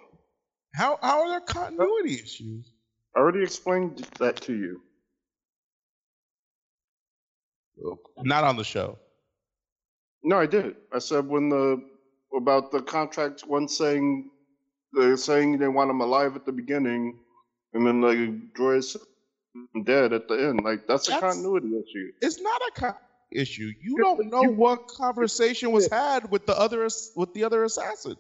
How how are there continuity issues? I already explained that to you. Not on the show. No, I did. I said when the about the contract one saying they're saying they want him alive at the beginning, and then like droids dead at the end. Like that's a continuity issue. It's not a con- issue. You don't know you- what conversation was had with the other with the other assassin.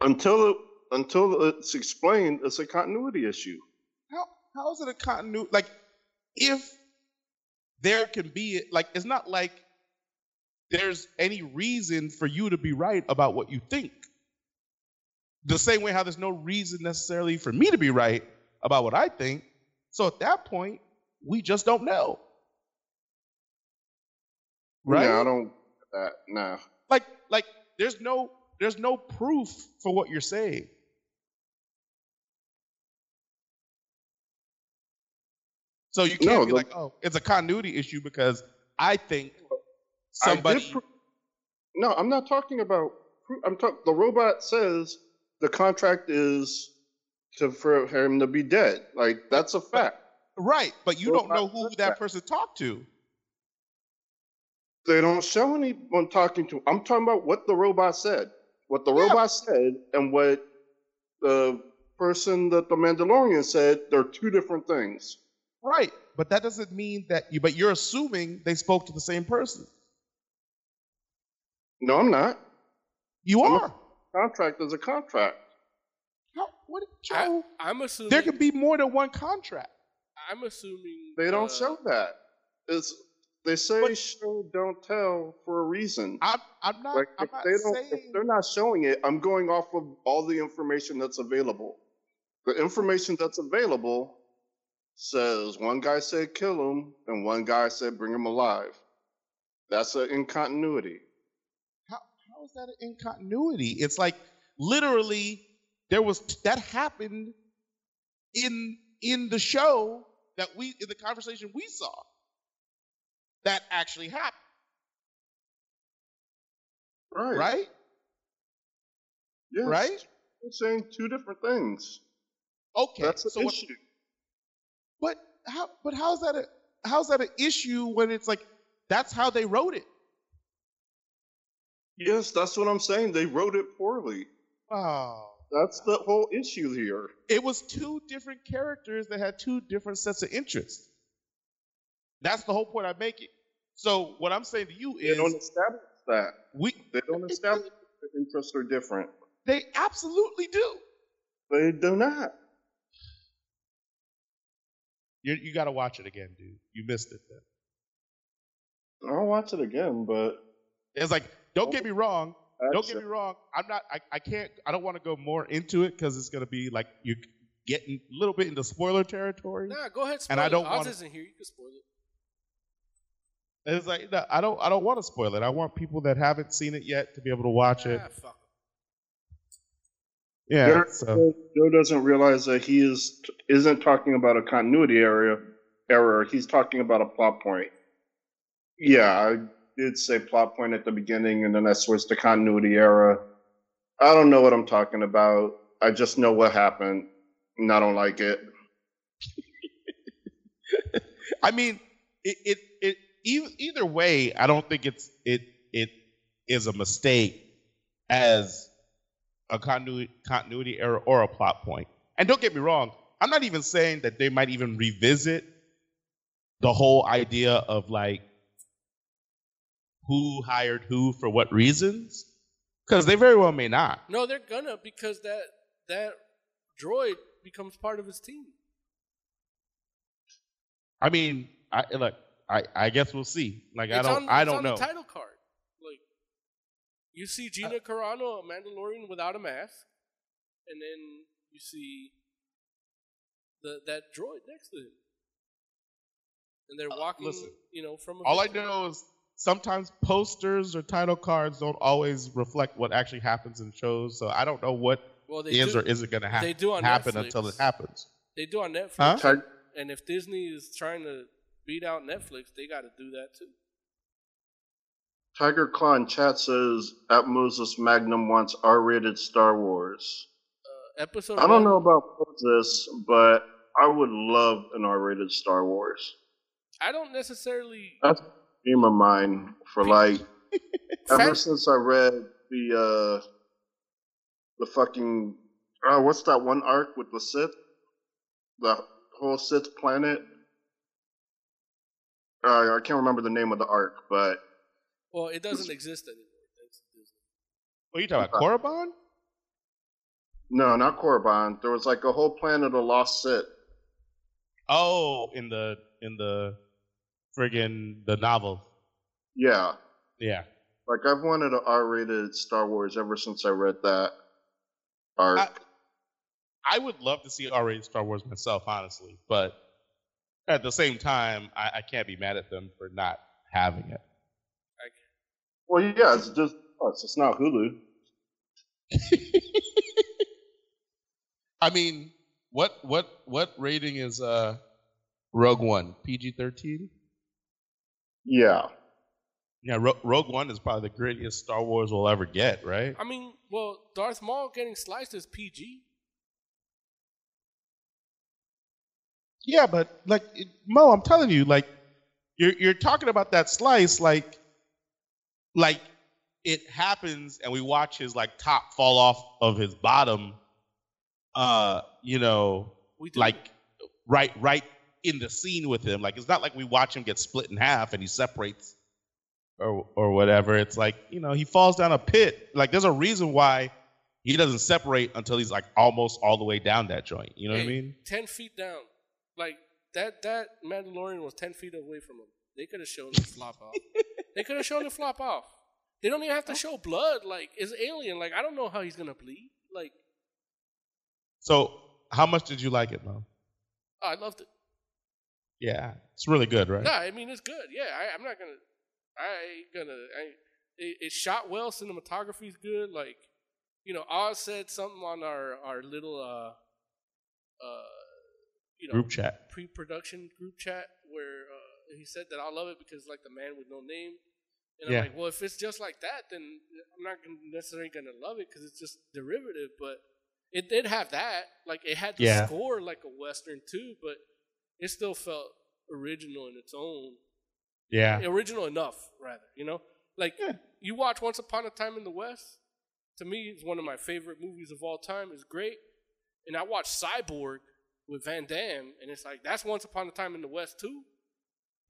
Until it until it's explained, it's a continuity issue. How how is it a continuity? Like if there can be like it's not like there's any reason for you to be right about what you think. The same way how there's no reason necessarily for me to be right about what I think. So at that point, we just don't know. Right? Yeah, I don't that nah. like like there's no there's no proof for what you're saying. So you can't No, be the- like, oh, it's a continuity issue because I think somebody. pro- no, I'm not talking about. I'm talking. The robot says the contract is to for him to be dead. Like that's a fact. right, but you don't know who that that. person talked to. They don't show anyone talking to. I'm talking about what the robot said. What the Yeah. robot said and what the person that the Mandalorian said. They're two different things. Right, but that doesn't mean that you. But you're assuming they spoke to the same person. No, I'm not. You I'm a- are. Contract is a contract. How, what, Joe? I'm assuming there could be more than one contract. I'm assuming They don't uh, show that. It's they say But- show don't tell for a reason. I'm, I'm not. like I'm if not they don't saying. if they're not showing it, I'm going off of all the information that's available. The information that's available says one guy said kill him and one guy said bring him alive. That's an incontinuity. How, how is that an incontinuity? It's like literally there was that happened in in the show that we in the conversation we saw. That actually happened, Right. right? Yes, Right? I'm saying two different things. Okay. That's the so what- issue. but how? But how's that a how's that an issue when it's like that's how they wrote it? Yes, that's what I'm saying. They wrote it poorly. Oh. That's the whole issue here. It was two different characters that had two different sets of interests. That's the whole point I'm making. So what I'm saying to you They is they don't establish that. we They don't establish that the interests are different. they absolutely do. They do not. You you got to watch it again, dude. You missed it. Then. I'll watch it again, but It's like don't get me wrong. Don't get me wrong. I'm not. I, I can't. I don't want to go more into it because it's gonna be like you're getting a little bit into spoiler territory. Nah, go ahead. Spoil And I don't wanna- isn't here. You can spoil it. It's like no, I don't. I don't want to spoil it. I want people that haven't seen it yet to be able to watch it. Ah, fuck. Yeah. Joe, So Joe doesn't realize that he is isn't talking about a continuity area error. He's talking about a plot point. Yeah, I did say plot point at the beginning, and then I switched to continuity error. I don't know what I'm talking about. I just know what happened, and I don't like it. I mean, it it it e- either way, I don't think it's it it is a mistake as a continuity continuity error or a plot point. And don't get me wrong, I'm not even saying that they might even revisit the whole idea of like who hired who for what reasons, because they very well may not. No, they're gonna because that that droid becomes part of his team. I mean, I look, I I guess we'll see. Like I don't on, I it's don't on know. The title card, like you see Gina Carano, a Mandalorian without a mask, and then you see the that droid next to him, and they're walking, Uh, listen, you know, from. A All I know is sometimes posters or title cards don't always reflect what actually happens in shows. So I don't know what Well, they is do- or isn't going to they ha- do happen Netflix. until it happens. They do on Netflix, Huh? Tig- and if Disney is trying to beat out Netflix, they got to do that too. Tiger Claw in chat says at Moses Magnum wants R-rated Star Wars. Uh, episode. I don't one- know about this, but I would love an R-rated Star Wars. I don't necessarily. That's a dream of mine for like ever since I read the uh the fucking uh, what's that one arc with the Sith? The whole Sith planet. Uh, I can't remember the name of the arc, but Well, it doesn't exist anymore. Thanks to Disney. What are you talking about? Korriban? no, not Korriban. There was like a whole planet of lost Sith. Oh, in the in the friggin' the novel. Yeah, Yeah. like I've wanted an R-rated Star Wars ever since I read that arc. I, I would love to see R-rated Star Wars myself, honestly, but at the same time, I, I can't be mad at them for not having it. well, yeah, it's just. It's not Hulu. I mean, what what what rating is uh Rogue One? PG thirteen? Yeah. Yeah, Ro- Rogue One is probably the grittiest Star Wars we'll ever get, right? I mean, well, Darth Maul getting sliced is PG. Yeah, but like it, Mo, I'm telling you, like you're you're talking about that slice, like like it happens, and we watch his like top fall off of his bottom. Uh, you know, We like right right in the scene with him. Like it's not like we watch him get split in half and he separates or or whatever. It's like you know he falls down a pit. Like there's a reason why he doesn't separate until he's like almost all the way down that joint. You know what I mean? Ten feet down, like that. That Mandalorian was ten feet away from him. They could have shown him flop off. They could have shown him flop off. They don't even have to show blood. Like it's alien. Like I don't know how he's gonna bleed. Like So how much did you like it, Mo? oh, I loved it. Yeah, it's really good, right? No, I mean it's good. Yeah, I, I'm not gonna. I ain't gonna. I, it, it's shot well. Cinematography's good. Like, you know, Oz said something on our our little uh uh you know Group chat. pre-production group chat where uh, he said that I love it because like the man with no name. And Yeah. I'm like, well, if it's just like that, then I'm not necessarily to love it because it's just derivative. But it did have that. Like, it had the Yeah. score like a Western too, but it still felt original in its own. Yeah. Original enough, rather. You know? Like, you watch Once Upon a Time in the West, to me, it's one of my favorite movies of all time. It's great. And I watched Cyborg with Van Damme, and it's like, that's Once Upon a Time in the West too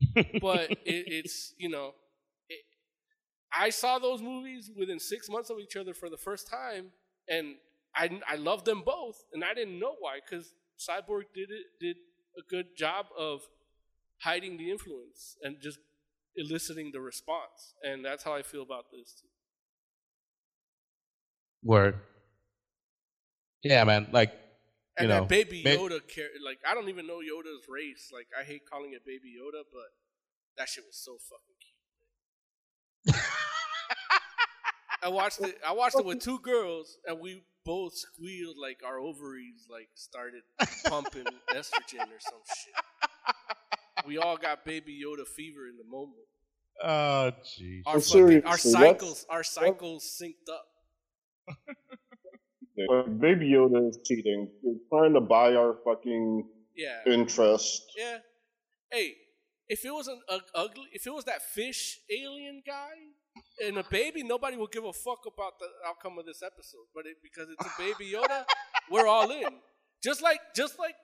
but it, it's you know, it, I saw those movies within six months of each other for the first time, and I I loved them both, and I didn't know why because Cyborg did it did a good job of hiding the influence and just eliciting the response, and that's how I feel about this. Too. Word. Yeah, man. Like, you And know, that Baby Yoda, char- like I don't even know Yoda's race. Like I hate calling it Baby Yoda, but that shit was so fucking cute. I watched it. I watched it with two girls, and we both squealed like our ovaries like started pumping estrogen or some shit. We all got Baby Yoda fever in the moment. Oh, jeez. Our fucking, our seriously, cycles, our cycles synced up. But Baby Yoda is cheating. You're trying to buy our fucking Yeah. interest. Yeah. Hey, if it was an uh, ugly, if it was that fish alien guy and a baby, nobody will give a fuck about the outcome of this episode. But it, because it's a baby Yoda, we're all in. Just like, just like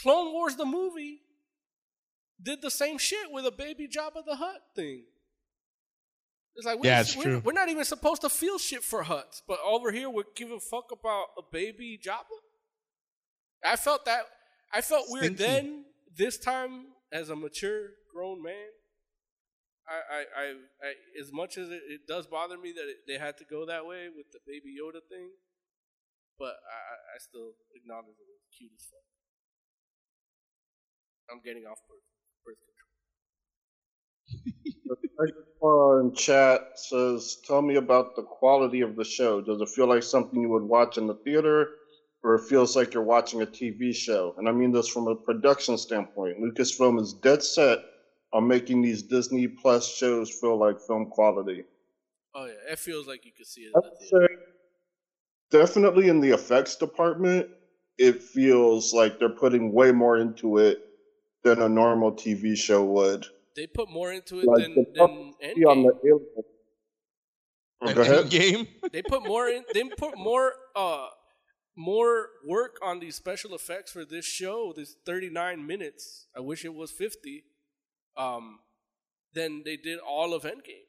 Clone Wars the movie did the same shit with a baby Jabba the Hutt thing. It's like, Yeah, we're, it's we're, true. we're not even supposed to feel shit for Hutts, but over here we're giving a fuck about a baby Jabba. I felt that. I felt weird then. This time, as a mature grown man, I, I, I, I as much as it, it does bother me that it, they had to go that way with the baby Yoda thing, but I, I- still acknowledge it was cute as fuck. I'm getting off birth, birth control. in chat says, "Tell me about the quality of the show. Does it feel like something you would watch in the theater, or it feels like you're watching a TV show?" And I mean this from a production standpoint. Lucasfilm is dead set on making these Disney Plus shows feel like film quality. Oh yeah, it feels like you could see it. I In the would say definitely in the effects department, it feels like they're putting way more into it than a normal TV show would. They put more into it Like than, the than See on the Endgame. alien. Oh, go ahead. game? They put more in. They put more uh more work on these special effects for this show. This 39 minutes. I wish it was 50. Um, than they did all of Endgame.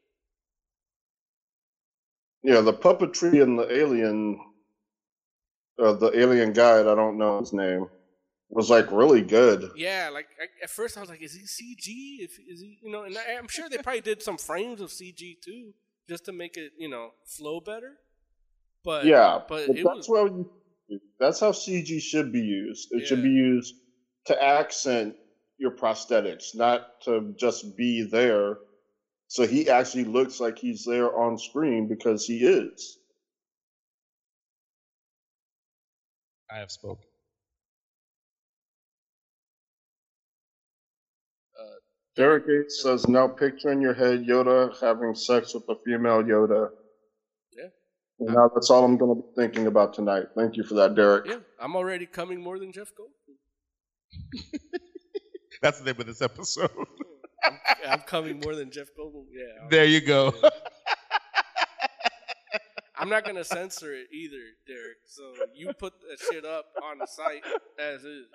Yeah, the puppetry and the alien, uh, the alien guide, I don't know his name, was like really good. Yeah, like I, at first I was like, is he CG? If is he, you know, and I, I'm sure they probably did some frames of CG too, just to make it, you know, flow better. But yeah, but, but it that's was what that's how CG should be used. It should be used to accent your prosthetics, not to just be there. So he actually looks like he's there on screen because he is. I have spoken. Uh, Derek Gates says, now picture in your head Yoda having sex with a female Yoda. Yeah. And now that's all I'm going to be thinking about tonight. Thank you for that, Derek. yeah. I'm already coming more than Jeff Goldblum. That's the name of this episode. I'm, I'm coming more than Jeff Goldblum. Yeah. I'm- there you go. yeah. I'm not gonna censor it either, Derek. So you put that shit up on the site as is.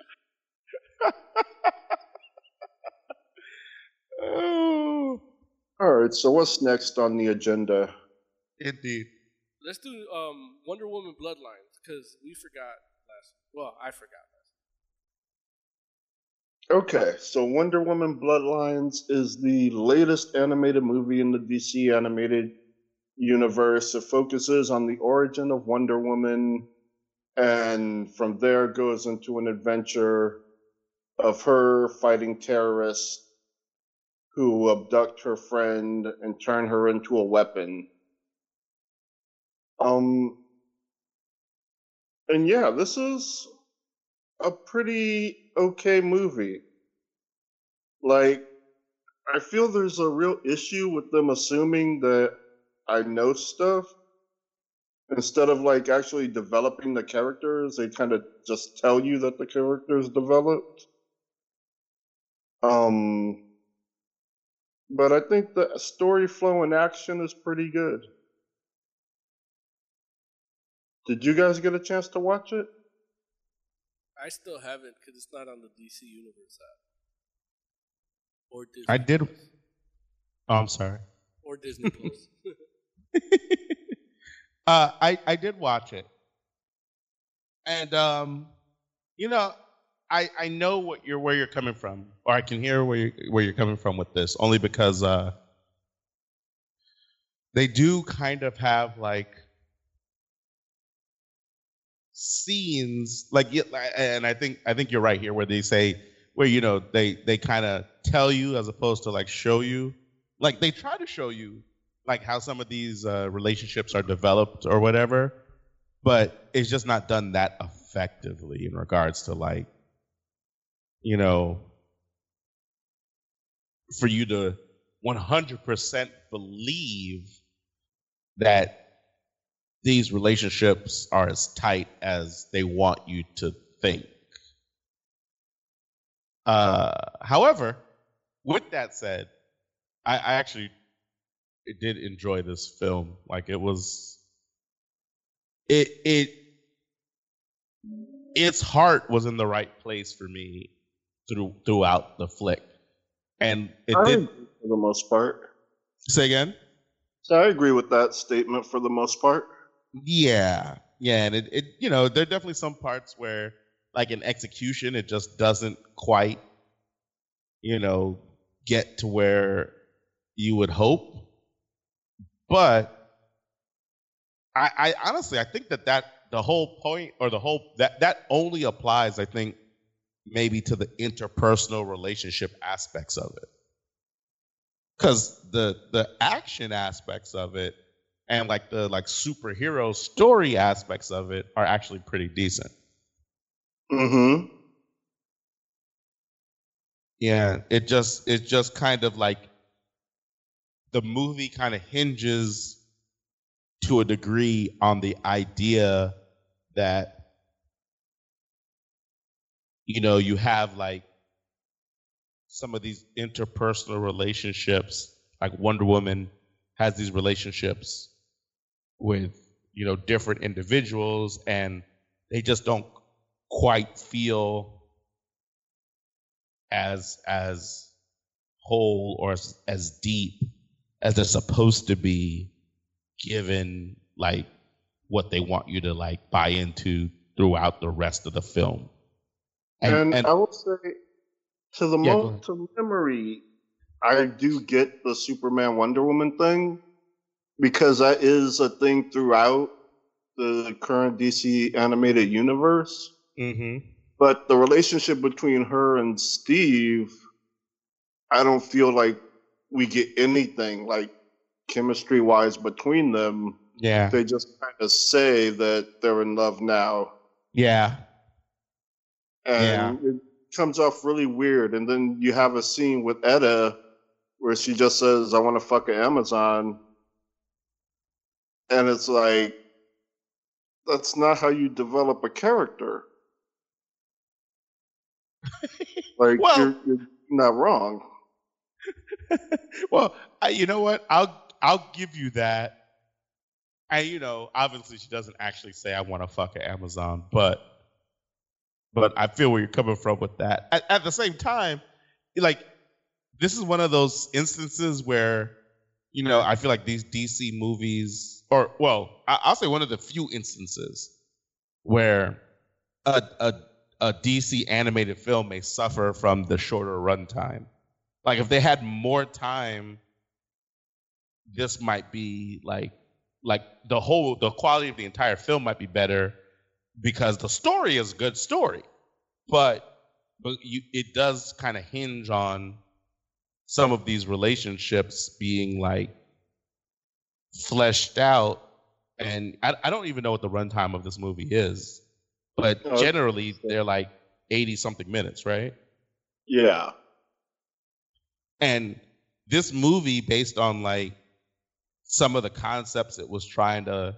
oh, All right, so what's next on the agenda? indeed. Let's do um, Wonder Woman Bloodlines because we forgot last. Well, I forgot last. Okay, so Wonder Woman Bloodlines is the latest animated movie in the DC animated universe. It focuses on the origin of Wonder Woman and from there goes into an adventure of her fighting terrorists who abduct her friend and turn her into a weapon. Um and yeah, this is a pretty okay movie. Like, I feel there's a real issue with them assuming that I know stuff instead of like actually developing the characters. They kind of just tell you that the characters developed. Um, but I think the story flow and action is pretty good. Did you guys get a chance to watch it? I still haven't because it's not on the DC Universe app. Or Disney. I did. Oh, I'm sorry. Or Disney Plus. uh, I I did watch it, and um, you know, I I know what you're where you're coming from, or I can hear where you where you're coming from with this, only because uh, they do kind of have like scenes like and I think I think you're right here where they say where you know they they kind of tell you as opposed to like show you. Like they try to show you like how some of these uh, relationships are developed or whatever but it's just not done that effectively in regards to like you know for you to 100% believe that these relationships are as tight as they want you to think. Uh, however, with that said, I, I actually did enjoy this film. Like it was, it it its heart was in the right place for me through throughout the flick, and it I did. for the most part. Say again. So I agree with that statement for the most part. Yeah, yeah, and it, it you know there are definitely some parts where like in execution it just doesn't quite you know get to where you would hope, but I, I honestly I think that that the whole point or the whole that that only applies I think maybe to the interpersonal relationship aspects of it. Because the the action aspects of it and like the like superhero story aspects of it are actually pretty decent. Mm-hmm. Yeah, it just it just kind of like the movie kind of hinges to a degree on the idea that you know you have like some of these interpersonal relationships like Wonder Woman has these relationships with you know different individuals and they just don't quite feel as as whole or as, as deep as they're supposed to be given like what they want you to like buy into throughout the rest of the film. And, I will say, to the Yeah, mo- to memory, I do get the Superman Wonder Woman thing because that is a thing throughout the current DC animated universe. mm-hmm. But the relationship between her and Steve, I don't feel like we get anything like chemistry wise between them. yeah They just kind of say that they're in love now. yeah and it comes off really weird. And then you have a scene with Etta where she just says, "I want to fuck an Amazon," and it's like that's not how you develop a character. like Well- you're, you're not wrong. well, I, you know what? I'll I'll give you that. And you know, obviously, she doesn't actually say I want to fuck at Amazon, but but I feel where you're coming from with that. At, at the same time, like this is one of those instances where you know I feel like these DC movies, or well, I, I'll say one of the few instances where a a a DC animated film may suffer from the shorter runtime. Like if they had more time, this might be like like the whole the quality of the entire film might be better because the story is a good story. But but you it does kind of hinge on some of these relationships being like fleshed out and I, I don't even know what the runtime of this movie is but Oh, generally uh, they're like 80 something minutes right Yeah. and this movie based on like some of the concepts it was trying to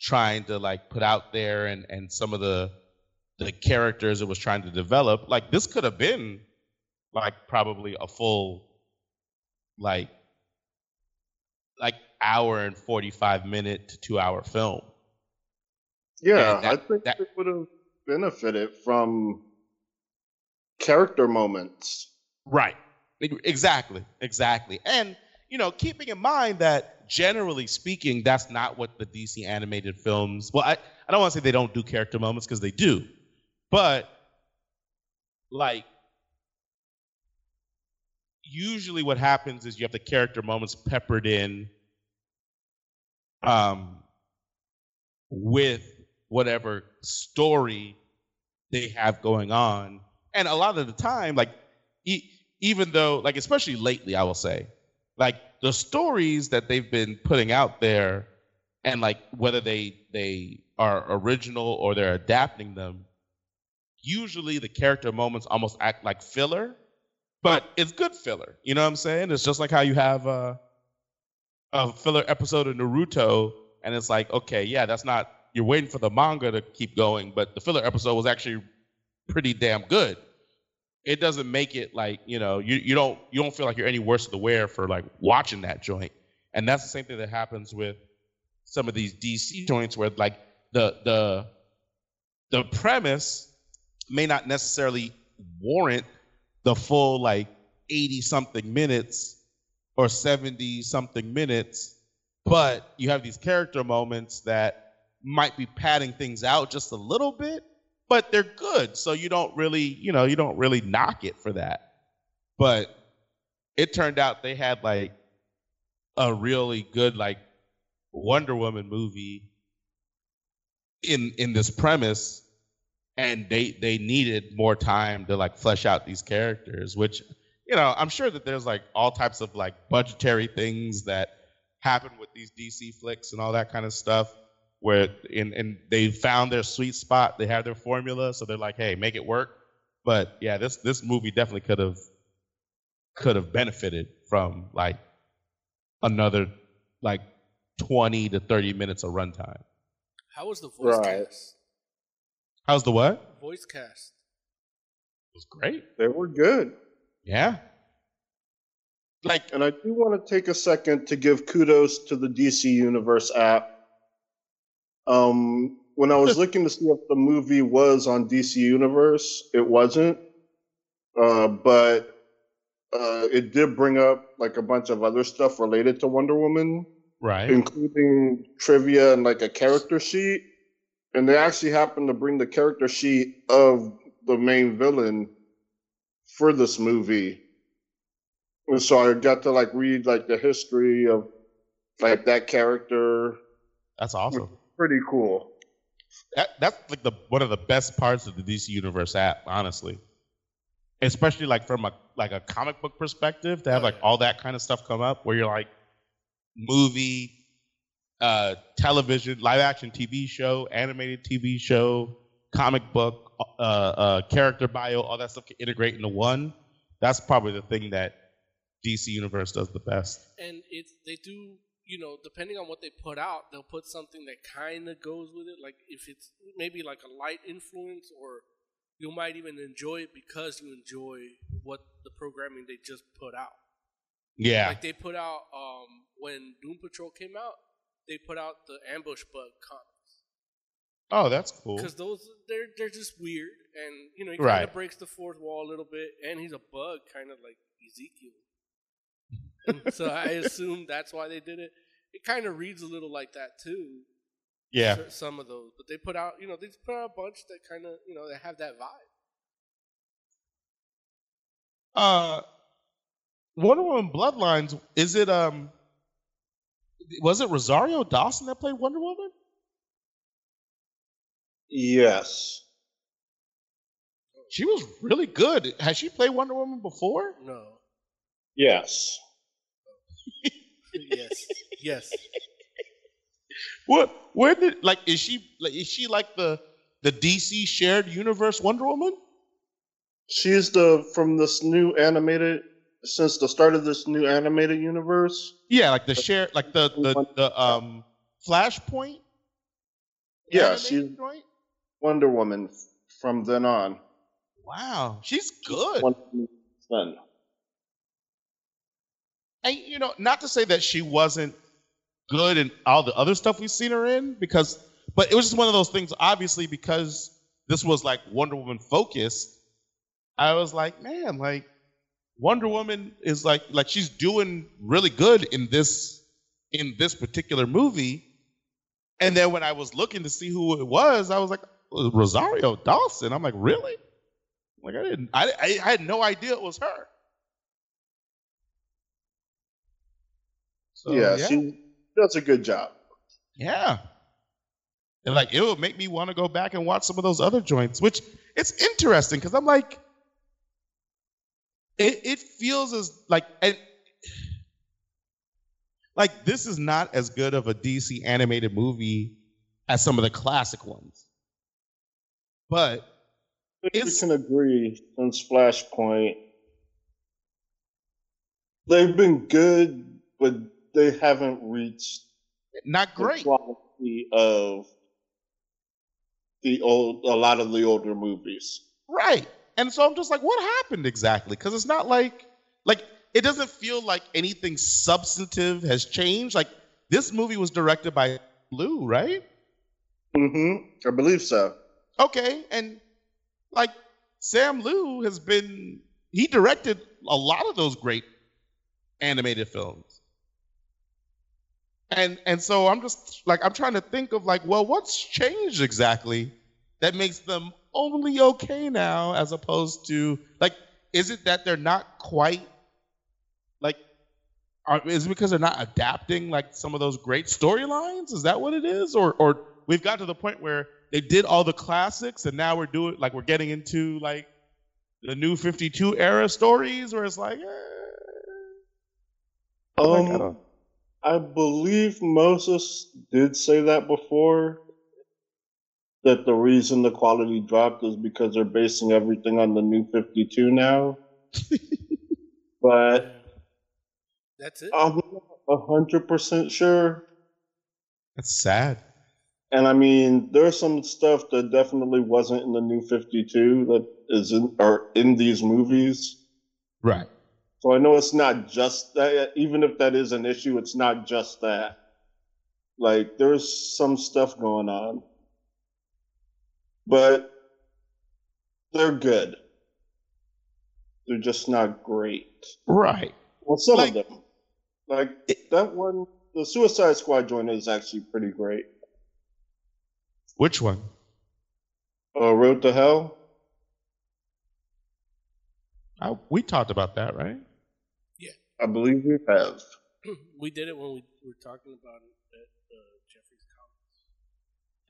trying to like put out there and and some of the the characters it was trying to develop like this could have been like probably a full like like hour and 45 minute to 2 hour film Yeah, that- I think that- it would have benefited from character moments. Right. Exactly. Exactly. And you know, keeping in mind that generally speaking, that's not what the DC animated films. Well, I, I don't want to say they don't do character moments because they do, but like usually what happens is you have the character moments peppered in um with whatever story they have going on. And a lot of the time like e- even though like especially lately i will say like the stories that they've been putting out there and like whether they they are original or they're adapting them usually the character moments almost act like filler but it's good filler you know what i'm saying? It's just like how you have uh, a filler episode of naruto and it's like okay yeah that's not you're waiting for the manga to keep going but the filler episode was actually pretty damn good. It doesn't make it like you know you, you don't you don't feel like you're any worse for the wear for like watching that joint. And that's the same thing that happens with some of these dc joints where like the the the premise may not necessarily warrant the full like 80 something minutes or 70 something minutes but you have these character moments that might be padding things out just a little bit but they're good. So you don't really you know you don't really knock it for that. But it turned out they had like a really good like wonder woman movie in in this premise and they they needed more time to like flesh out these characters which you know i'm sure that there's like all types of like budgetary things that happen with these dc flicks and all that kind of stuff where and and they found their sweet spot they have their formula so they're like hey make it work but yeah this this movie definitely could have could have benefited from like another like 20 to 30 minutes of runtime How was the voice Right. cast? How's the what Voice cast. it was great They were good. yeah like And I do want to take a second to give kudos to the DC Universe app. Um, when I was looking to see if the movie was on DC Universe, it wasn't. Uh, but uh, it did bring up like a bunch of other stuff related to Wonder Woman, right including trivia and like a character sheet. And they actually happened to bring the character sheet of the main villain for this movie. And so I got to like read like the history of like that character. that's awesome Pretty cool. that, that's like the one of the best parts of the DC Universe app, honestly. Especially like from a like a comic book perspective, to have like all that kind of stuff come up, where you're like movie, uh, television, live action TV show, animated TV show, comic book, uh, uh, character bio, all that stuff can integrate into one. That's probably the thing that DC Universe does the best. And it's they do you know depending on what they put out, they'll put something that kind of goes with it. Like if it's maybe like a light influence, or you might even enjoy it because you enjoy what the programming they just put out. Yeah, Like they put out um, when Doom Patrol came out, they put out the Ambush Bug comics oh, that's cool. because those they're they're just weird and you know he kind Right. of breaks the fourth wall a little bit and he's a bug kind of like Ezekiel. So I assume that's why they did it. It kind of reads a little like that too. Yeah, some of those, but they put out you know they put out a bunch that kind of you know they have that vibe. Uh, Wonder Woman Bloodlines. Is it um? Was it Rosario Dawson that played Wonder Woman? Yes. She was really good. Has she played Wonder Woman before? No, Yes. yes, yes. What? Where did like? Is she like? Is she like the the DC shared universe Wonder Woman? She's the from this new animated since the start of this new animated universe. Yeah, like the share, like the the the um Flashpoint. Yeah, she's joint? Wonder Woman from then on. Wow, she's good. Son. And you know, not to say that she wasn't good in all the other stuff we've seen her in, because but it was just one of those things, obviously, because this was like Wonder Woman focused. I was like, man, like Wonder Woman is like like she's doing really good in this in this particular movie. And then when I was looking to see who it was, I was like, Rosario Dawson. I'm like, really? Like I didn't I I, I had no idea it was her. So, yeah, she does a good job. Yeah. And like it would make me want to go back and watch some of those other joints, which it's interesting because I'm like, it, it feels as like and like this is not as good of a DC animated movie as some of the classic ones. But We It's- can agree since Flashpoint. They've been good, but they haven't reached not the great. quality of the old a lot of the older movies. Right. And so I'm just like, what happened exactly? Because it's not like like it doesn't feel like anything substantive has changed. Like this movie was directed by Liu, right? Mm-hmm. I believe so. Okay, and like Sam Liu has been he directed a lot of those great animated films. And and so I'm just like I'm trying to think of like, well, what's changed exactly that makes them only okay now as opposed to like is it that they're not quite like are, is it because they're not adapting like some of those great storylines? Is that what it is? Or or we've got to the point where they did all the classics and now we're doing like we're getting into like the new 52 era stories where it's like, eh, like, I Um, I believe Moses did say that before. That the reason the quality dropped is because they're basing everything on the new 52 now. but That's it. I'm not a hundred percent sure. that's sad. And I mean, there's some stuff that definitely wasn't in the new 52 that is in or in these movies. Right. So I know it's not just that. Even if that is an issue, it's not just that. Like there's some stuff going on, but they're good. They're just not great. Right. Well, some Like- of them, like that one, the Suicide Squad joint is actually pretty great. Which one? Uh, Road to Hell. I, we talked about that, right? Yeah. I believe we have. we did it when we were talking about it at uh, Jeffrey's Comics.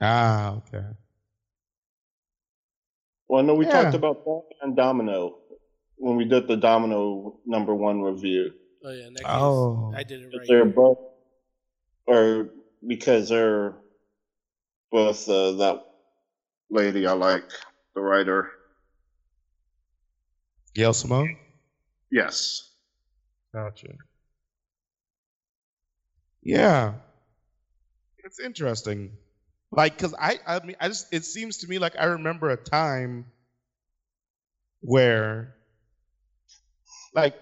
Ah, okay. Well, I know we Yeah. talked about that and Domino when we did the Domino number one review. Oh yeah, in that case, Oh. I did it right. They're both, or because they're both uh, that lady I like, the writer. Gail Simone? Yes. Gotcha. Yeah. It's interesting. Like, cause I, I mean, I just, it seems to me like I remember a time where, like,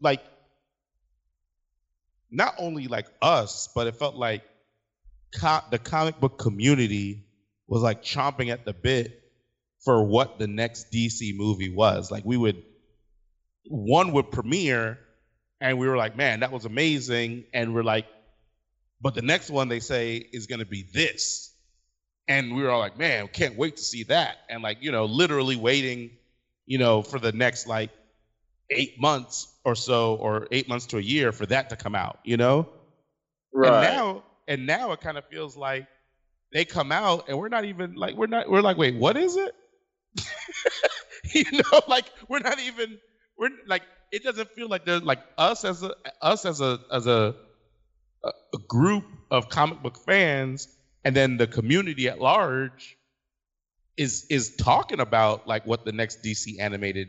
like, not only like us, but it felt like co- the comic book community was like chomping at the bit for what the next DC movie was. Like, we would, one would premiere and we were like, man, that was amazing. And we're like, but the next one they say is going to be this. And we were all like, man, can't wait to see that. And like, you know, literally waiting, you know, for the next like eight months or so, or eight months to a year for that to come out, you know? Right. And now, and now it kind of feels like they come out and we're not even like, we're not, we're like, wait, what is it? you know, like we're not even, we're like, it doesn't feel like there's like us as a, us as a, as a, a a group of comic book fans and then the community at large is is talking about like what the next DC animated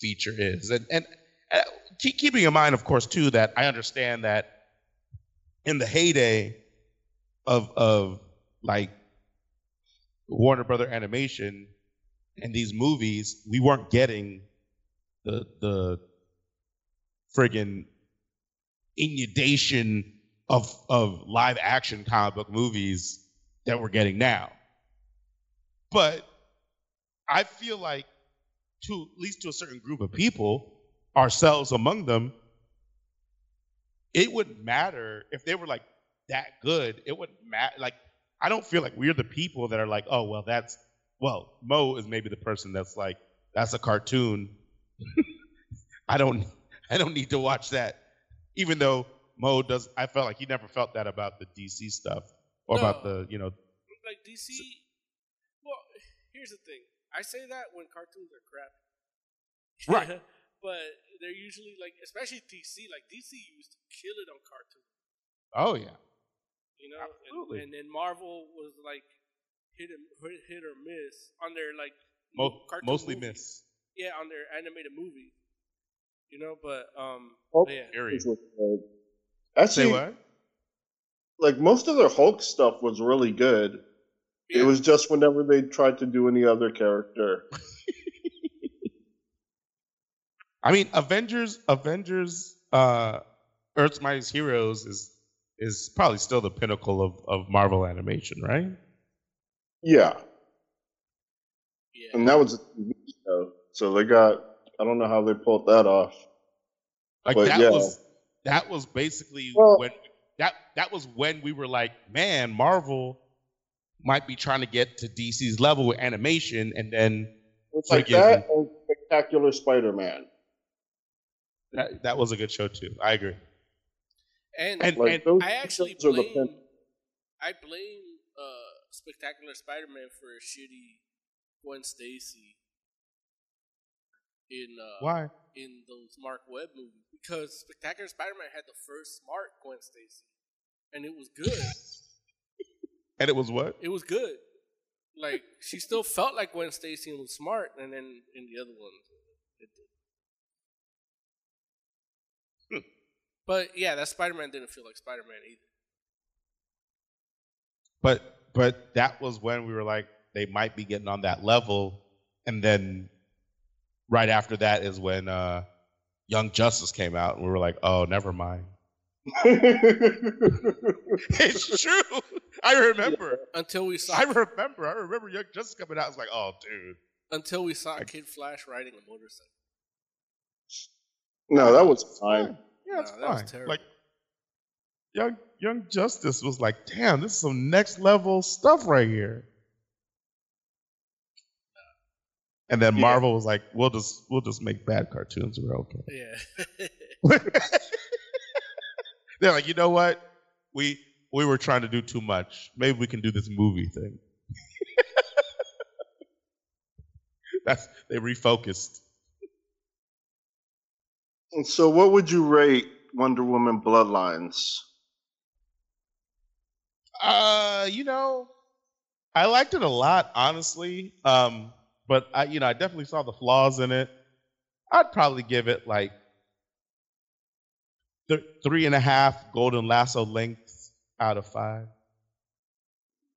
feature is. And and uh, keep, keeping in mind, of course, too, that I understand that in the heyday of of like Warner Brother Animation and these movies, we weren't getting the the friggin' inundation of of live action comic book movies that we're getting now. But I feel like to at least to a certain group of people, ourselves among them, it wouldn't matter if they were like that good. It wouldn't matter. Like I don't feel like we're the people that are like, oh well, that's well, Mo is maybe the person that's like, that's a cartoon. I don't I don't need to watch that. Even though Mo does I felt like he never felt that about the DC stuff. Or about the, you know, Like DC. Well, here's the thing. I say that when cartoons are crap. Right. but they're usually like, especially DC. Like DC used to kill it on cartoons. oh yeah. You know, Absolutely. and, and then Marvel was like hit and hit, hit or miss on their like Mo- cartoon mostly movies. miss. Yeah, on their animated movie. You know, but um, Hulk but yeah, Period. was good. Actually, Say what? like most of their Hulk stuff was really good. Yeah. It was just whenever they tried to do any other character. I mean, Avengers, Avengers, uh, Earth's Mightiest Heroes is is probably still the pinnacle of, of Marvel animation, right? Yeah, yeah. and that was a TV show, so they got. I don't know how they pulled that off. Like But that yeah. was that was basically Well- when that that was when we were like, man, Marvel might be trying to get to DC's level with animation, and then It's like Friggin- that and Spectacular Spider-Man. that, that was a good show too. I agree. And, And, Like and I actually shows the blame I blame uh, Spectacular Spider-Man for a shitty Gwen Stacy in uh, why? in those Mark Webb movies because Spectacular Spider-Man had the first smart Gwen Stacy, and it was good. And it was what? it was good. Like she still felt like Gwen Stacy and was smart, and then in the other ones, it did. But yeah, that Spider-Man didn't feel like Spider-Man either. But but that was when we were like, they might be getting on that level, and then right after that is when uh, Young Justice came out, and we were like, oh, never mind. it's true. I remember. Until we saw I remember. I remember Young Justice coming out. I was like, oh, dude. until we saw Kid Flash riding a motorcycle. no, that was fine. Yeah, it's No, that was fine. terrible. Like Young Young Justice was like, damn, this is some next level stuff right here. And then Yeah. Marvel was like, we'll just we'll just make bad cartoons. We're okay. Yeah. They're like, you know what? We we were trying to do too much. Maybe we can do this movie thing. That's they refocused. And so, what would you rate Wonder Woman Bloodlines? Uh, you know, I liked it a lot, honestly. Um, but I, you know, I definitely saw the flaws in it. I'd probably give it like th- three and a half golden lasso lengths out of five.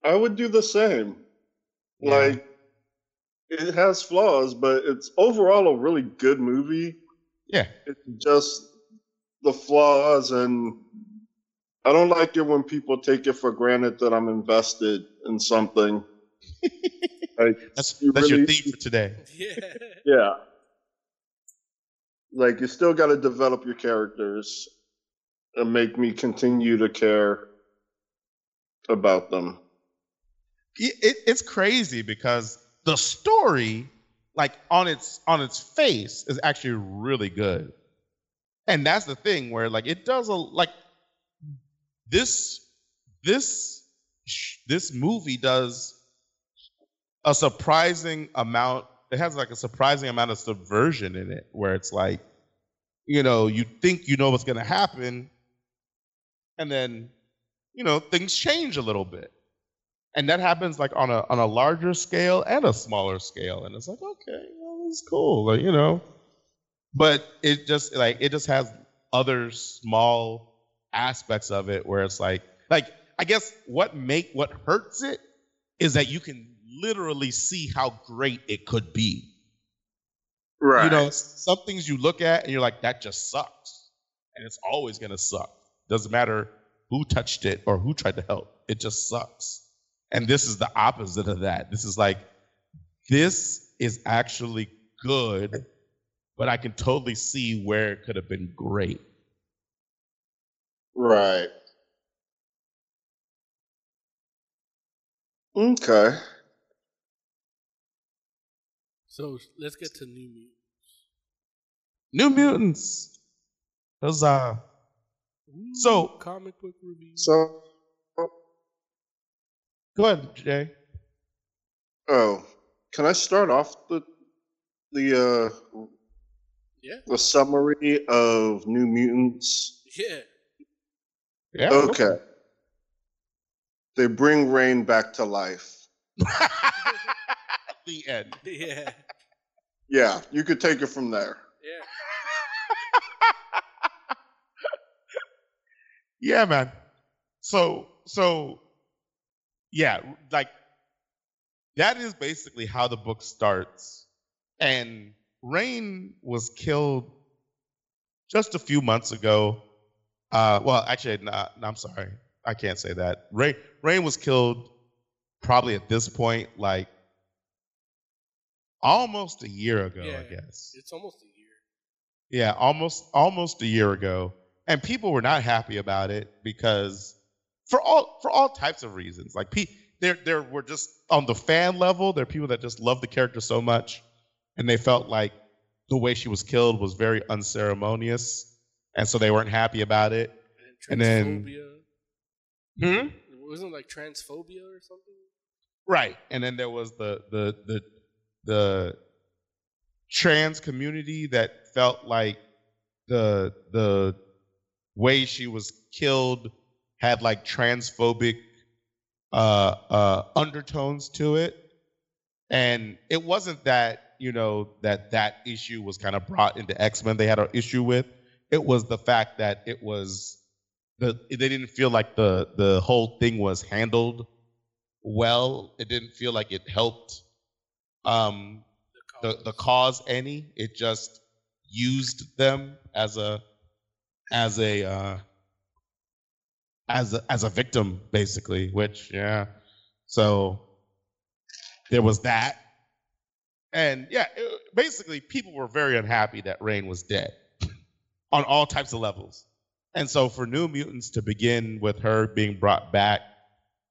I would do the same. Yeah. Like, it has flaws, but it's overall a really good movie. Yeah, It's just the flaws, and I don't like it when people take it for granted that I'm invested in something. like, that's you that's your theme for today. yeah. Yeah. Like, you still got to develop your characters and make me continue to care about them. it, it, it's crazy because the story like on its on its face is actually really good and that's the thing where like it does a like this this this movie does a surprising amount it has like a surprising amount of subversion in it where it's like you know you think you know what's going to happen and then you know things change a little bit. And that happens like on a on a larger scale and a smaller scale and it's like okay well it's cool like, you know. But it just like it just has other small aspects of it where it's like like I guess what make what hurts it is that you can literally see how great it could be. Right. You know, some things you look at and you're like, that just sucks. And it's always gonna suck. Doesn't matter who touched it or who tried to help. It just sucks. And this is the opposite of that. This is like, this is actually good, but I can totally see where it could have been great. Right. Okay. So let's get to New Mutants. New Mutants. Those uh So- comic book review. So, go ahead, Jay. oh, can I start off the the uh Yeah. the summary of New Mutants? Yeah. Yeah. Okay. They bring Rahne back to life. the end. Yeah. Yeah, you could take it from there. Yeah. Yeah, man. So so yeah, like that is basically how the book starts. And Rahne was killed just a few months ago. Uh well, actually no, no, I'm sorry. I can't say that. Rahne Rahne was killed probably at this point like almost a year ago, yeah. I guess. It's almost a year. Yeah, almost almost a year ago, and people were not happy about it because for all for all types of reasons. Like pe- there there were just on the fan level, there are people that just love the character so much, and they felt like the way she was killed was very unceremonious, and so they weren't happy about it. And And then- Hmm? It wasn't like transphobia or something. Right, and then there was the the the the trans community that felt like the the way she was killed had like transphobic uh uh undertones to it. And it wasn't that you know that that issue was kind of brought into x-men they had an issue with. It was the fact that it was the they didn't feel like the the whole thing was handled well. It didn't feel like it helped um the the cause. any it just used them as a as a uh as a as a victim basically which yeah. So there was that. And yeah it, basically people were very unhappy that Rahne was dead on all types of levels. And so for new mutants to begin with her being brought back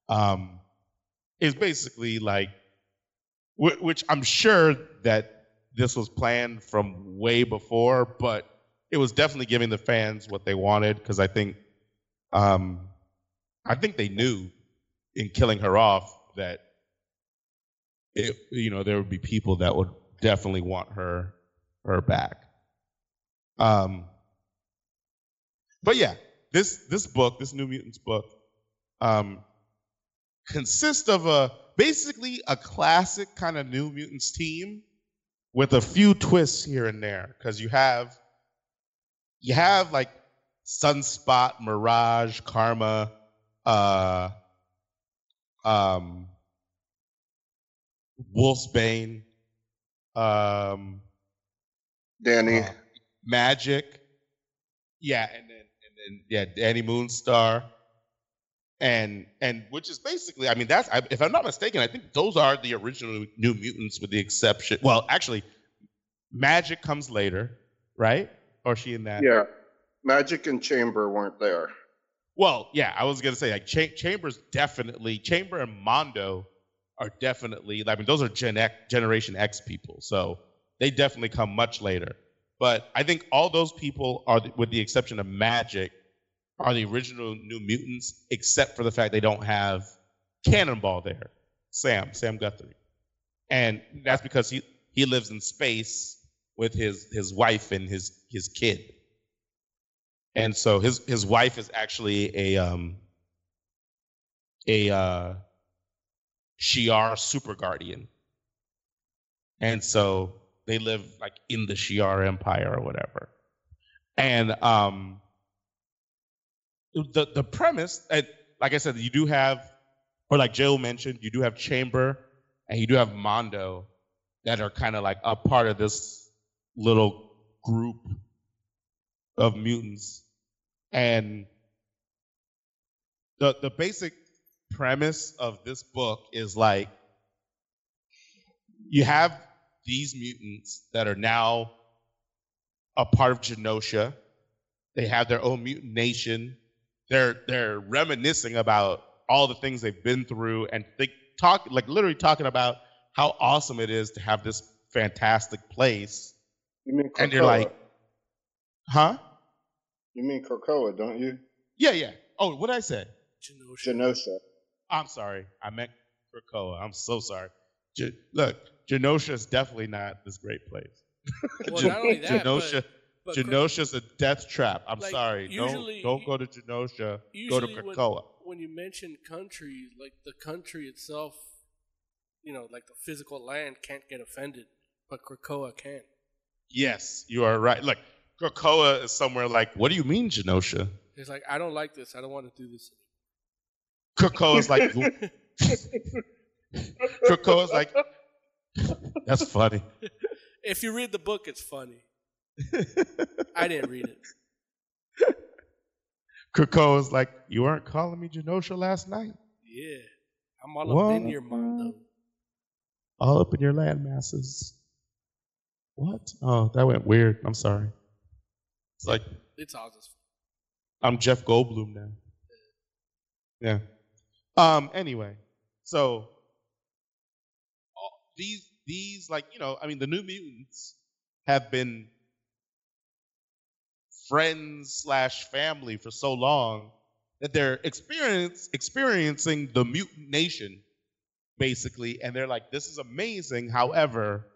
um is basically like which i'm sure that this was planned from way before but it was definitely giving the fans what they wanted because i think um i think they knew in killing her off that it you know there would be people that would definitely want her her back. Um but yeah this this book this new mutants book um consists of a basically a classic kind of new mutants team with a few twists here and there because you have you have like sunspot mirage karma uh um wolfsbane um Dani. uh, Magik yeah and then and then yeah Dani Moonstar and and which is basically i mean that's I, if i'm not mistaken i think those are the original new mutants with the exception well actually Magik comes later right or she in that yeah. Magik and Chamber weren't there. well yeah i was gonna say like Cha- chambers definitely chamber and mondo are definitely i mean those are gen x generation x people so they definitely come much later but i think all those people are with the exception of Magik are the original new mutants except for the fact they don't have cannonball there sam sam guthrie and that's because he he lives in space with his his wife and his his kid and so his his wife is actually a um a uh Shi'ar super guardian. And so they live like in the Shi'ar Empire or whatever. And um, the the premise, like I said, you do have, or like Jill mentioned, you do have Chamber and you do have Mondo that are kind of like a part of this little group of mutants. And the the basic premise of this book is like you have these mutants that are now a part of Genosha. They have their own mutant nation. They're they're reminiscing about all the things they've been through and they talk like literally talking about how awesome it is to have this fantastic place. You mean And you're Krakoa. like, huh? You mean Krakoa, don't you? Yeah, yeah. Oh, what did I say? Genosha. Genosha. I'm sorry. I meant Krakoa. I'm so sorry. Ge- look, Genosha is definitely not this great place. Well, Gen- not only that, Genosha, but Kra- Genosha's a death trap. I'm Like, sorry. usually- don't don't go to Genosha. Go to usually when, Krakoa. when you mention country, like the country itself, you know, like the physical land can't get offended, but Krakoa can. Yes, you are right. Look, Krakoa is somewhere like, what do you mean, Genosha? It's like I don't like this. I don't want to do this. Krakoa is like, Krakoa is like, that's funny. If you read the book, it's funny. I didn't read it. Krakoa is like, you weren't calling me Genosha last night. Yeah, I'm all up in What? your Mondo. all up in your land masses. What? Oh, that went weird. I'm sorry. It's like It's all just I'm Jeff Goldblum now. Yeah. Um. Anyway, so these these like you know I mean the New Mutants have been friends slash family for so long that they're experience experiencing the mutant nation basically and they're like this is amazing. However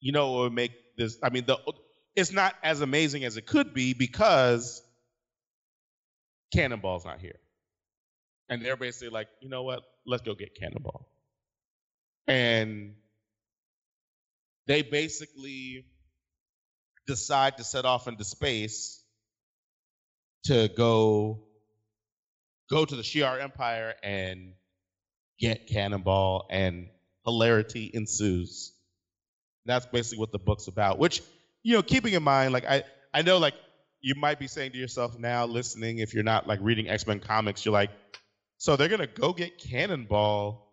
you know what would make this i mean the it's not as amazing as it could be because cannonball's not here. And they're basically like you know what? Let's go get cannonball. And they basically decide to set off into space to go go to the Shi'ar Empire and get Cannonball, and hilarity ensues. That's basically what the book's about. Which, you know, keeping in mind, like I, I know, like you might be saying to yourself now, listening, if you're not like reading X Men comics, you're like, so they're gonna go get Cannonball,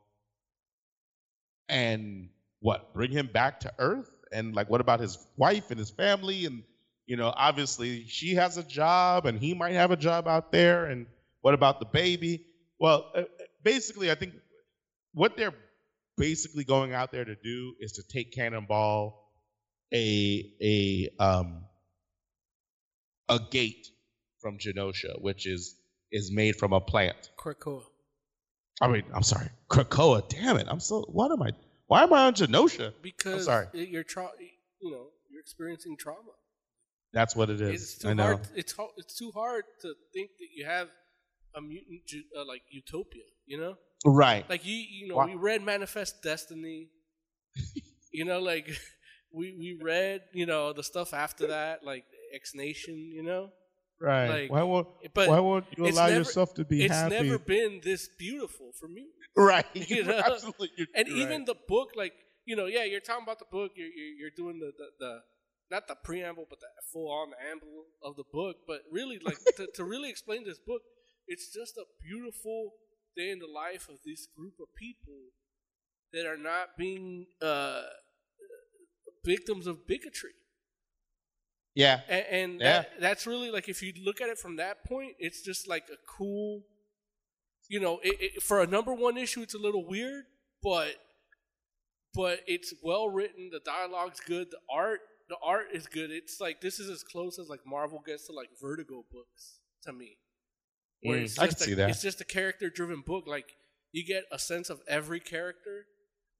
and what? Bring him back to Earth? And like, what about his wife and his family? And you know, obviously she has a job, and he might have a job out there. And what about the baby? Well, uh, basically, I think what they're basically going out there to do is to take Cannonball a a um a gate from Genosha, which is is made from a plant. Krakoa. I mean, I'm sorry, Krakoa. Damn it! I'm so. What am I? Why am I on Genosha? Because sorry. you're tra- you know you're experiencing trauma. That's what it is. It's too I know. hard. It's ho- it's too hard to think that you have a mutant uh, like utopia. You know, Right. like you you know we read Manifest Destiny. you know, like we we read you know the stuff after that, like X Nation. You know, Right. like, why won't but Why won't you allow never- yourself to be it's happy? never been this beautiful for me. right. you know? Absolutely. You're, and even the book like you know yeah you're talking about the book you're you're, you're doing the, the the not the preamble but the full on amble of the book but really like to, to really explain this book it's just a beautiful day in the life of this group of people that are not being uh victims of bigotry yeah. and, and Yeah. that, that's really like if you look at it from that point, it's just like a cool, you know, it, it, for a number one issue, it's a little weird, but but it's well written. The dialogue's good. The art, the art is good. It's like this is as close as like Marvel gets to like Vertigo books to me. Where Mm, it's I can a, see that. It's just a character driven book. Like you get a sense of every character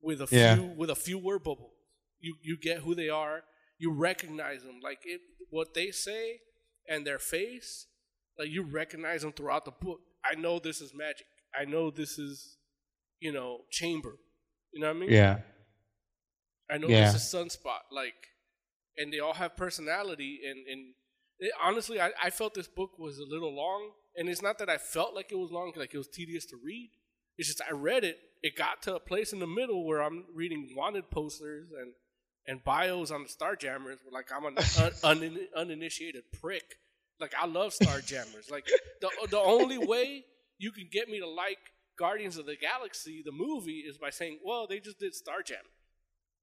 with a Yeah. few with a few word bubbles. You you get who they are. You recognize them. Like it, what they say and their face. Like you recognize them throughout the book. I know this is Magik. I know this is, you know, chamber. You know what I mean? Yeah. I know Yeah. this is Sunspot, like, and they all have personality. And and it, honestly, I, I felt this book was a little long, and it's not that I felt like it was long, like it was tedious to read. It's just I read it. It got to a place in the middle where I'm reading wanted posters and and bios on the Starjammers. were Like I'm an un, un, uninitiated prick. Like I love Starjammers. like the the only way you can get me to like Guardians of the Galaxy, the movie, is by saying, "Well, they just did Starjammer."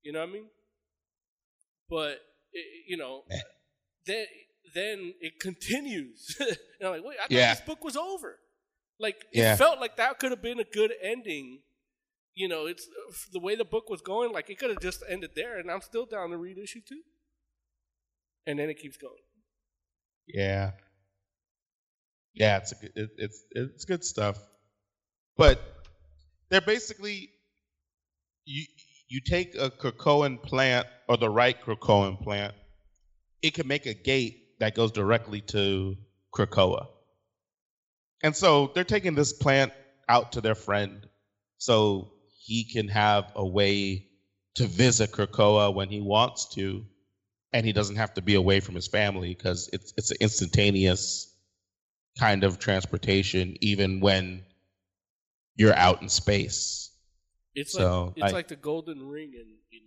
You know what I mean? But it, you know, eh. then then it continues. and I'm like, wait, I thought Yeah. this book was over. Like Yeah. it felt like that could have been a good ending. You know, it's uh, the way the book was going. Like it could have just ended there, and I'm still down to read issue two. And then it keeps going. Yeah. Yeah, it's good, it, it's it's good stuff. But they're basically you you take a Krakoan plant or the right Krakoan plant, it can make a gate that goes directly to Krakoa. And so they're taking this plant out to their friend so he can have a way to visit Krakoa when he wants to and he doesn't have to be away from his family because it's it's an instantaneous kind of transportation even when you're out in space. It's So, like it's I- like the golden ring in in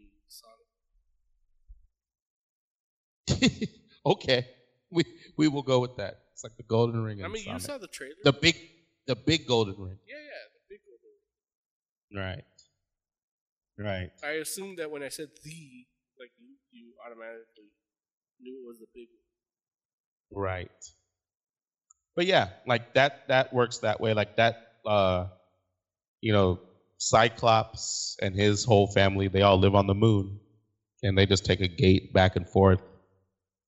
Sonic. okay, we we will go with that. It's like the golden ring. I mean, you saw the trailer. the big the big golden ring. yeah, yeah, the big golden. Right. Right. I assumed that when I said the, like you, you automatically knew it was the big one. Right. But yeah, like that that works that way. Like that uh you know, Cyclops and his whole family, they all live on the moon. And they just take a gate back and forth.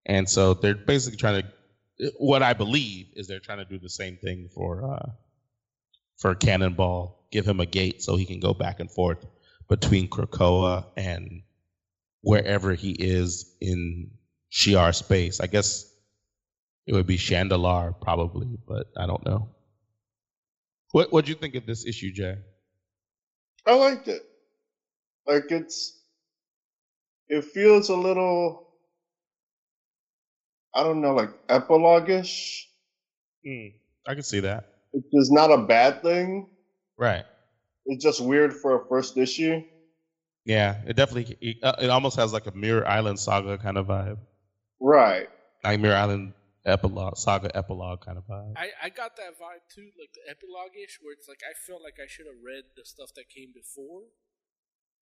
And so they're basically trying to what I believe is they're trying to do the same thing for uh for Cannonball, give him a gate so he can go back and forth between Krakoa and wherever he is in Shi'ar space. I guess it would be Chandilar probably, but I don't know. What what do you think of this issue, Jay? I liked it. Like it's, it feels a little, I don't know, like epilogue-ish, Hmm, I can see that. Which is not a bad thing. Right. It's just weird for a first issue. Yeah, it definitely it, uh, it almost has like a Muir Island saga kind of vibe, Right. like Muir Island epilogue saga epilogue kind of vibe. I, I got that vibe too, like the epilogue ish, where it's like I felt like I should have read the stuff that came before.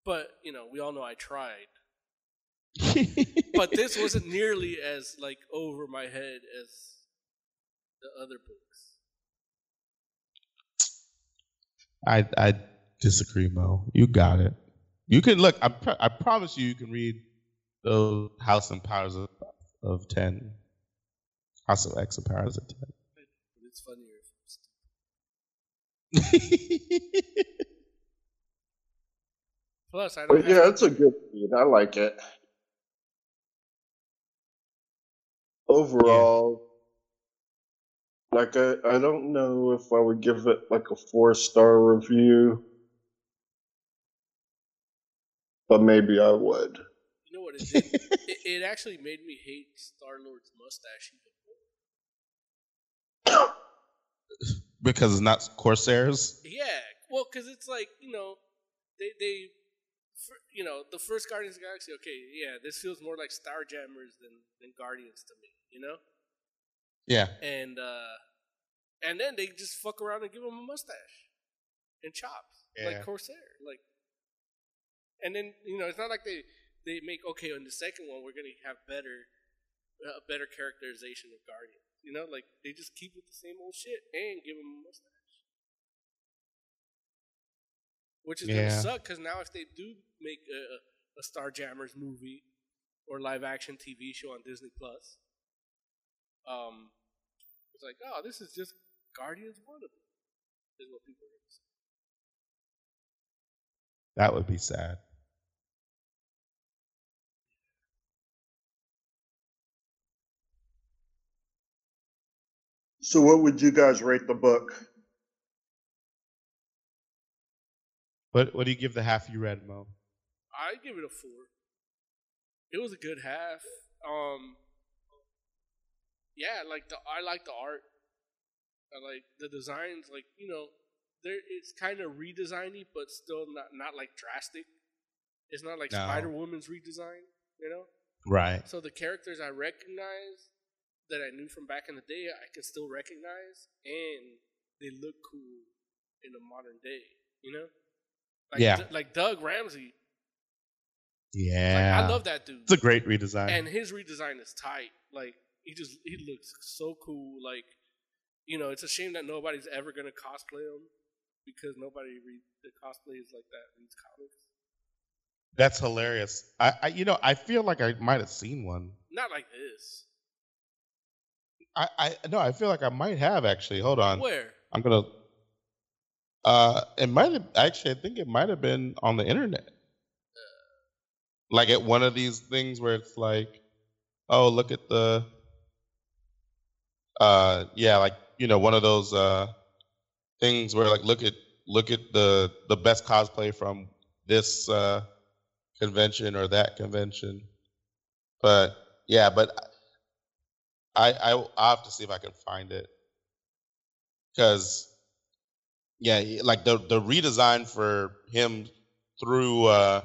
But, you know, we all know I tried. But this wasn't nearly as like over my head as the other books. I I disagree, Mo. You got it. You can look. I pr- I promise you, you can read the House and Powers of, of Ten, House of X and Powers of Ten. it's funnier if I'm Plus, I don't But yeah, it's a good read. I like it. Overall, like I, I don't know if I would give it like a four star review, but maybe I would. You know what it did? it, it actually made me hate Star Lord's mustache even more. because it's not Corsairs. Yeah, well, because it's like you know, they they, fir- you know, the first Guardians of the Galaxy. Okay, yeah, this feels more like Starjammers than than Guardians to me. You know, Yeah. and uh and then they just fuck around and give him a mustache and chops Yeah. like Corsair, like. And then you know, it's not like they they make okay on the second one we're gonna have better a better characterization of Guardian. You know, like they just keep with the same old shit and give him a mustache. Which is Yeah. gonna suck because now if they do make a, a Starjammers movie or live action TV show on Disney Plus, um, it's like, oh, this is just Guardians wannabe, is what people are gonna say. That would be sad. So, what would you guys rate the book? What what do you give the half you read, Mo? I give it a four. it was a good half. Um, yeah, like the I like the art. I like the designs. Like you know, there it's kind of redesigny, but still not not like drastic. It's not like No. Spider Woman's redesign. You know, Right. so the characters I recognize that I knew from back in the day, I can still recognize, and they look cool in the modern day. You know, like Yeah. D- like Doug Ramsey. Like, Yeah. I love that dude. It's a great redesign. and his redesign is tight. Like he just he looks so cool. Like you know, it's a shame that nobody's ever gonna cosplay him because nobody read the cosplays like that reads comics. That's hilarious. I, I, you know, I feel like I might have seen one. Not like this. I, I, no, I feel like I might have actually. Hold on. Where? I'm gonna. Uh, it might have actually. I think it might have been on the internet. Like at one of these things where it's like, oh, look at the. Uh, yeah, like you know, one of those uh things where like, look at look at the the best cosplay from this uh convention or that convention. But yeah, but I I I'll have to see if I can find it because yeah, like the the redesign for him through uh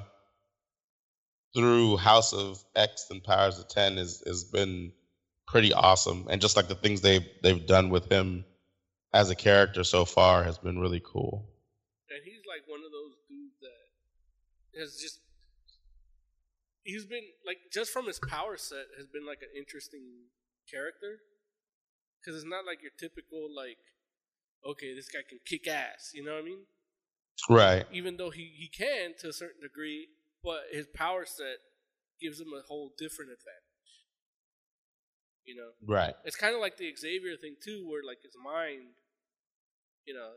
through House of X and Powers of Ten is has been pretty awesome, and just like the things they've they've done with him as a character so far has been really cool. And he's like one of those dudes that has just he's been like just from his power set has been like an interesting character because it's not like your typical like okay this guy can kick ass you know what I mean Right. even though he, he can to a certain degree, but his power set gives him a whole different advantage. You know, Right. it's kind of like the Xavier thing too, where like his mind, you know,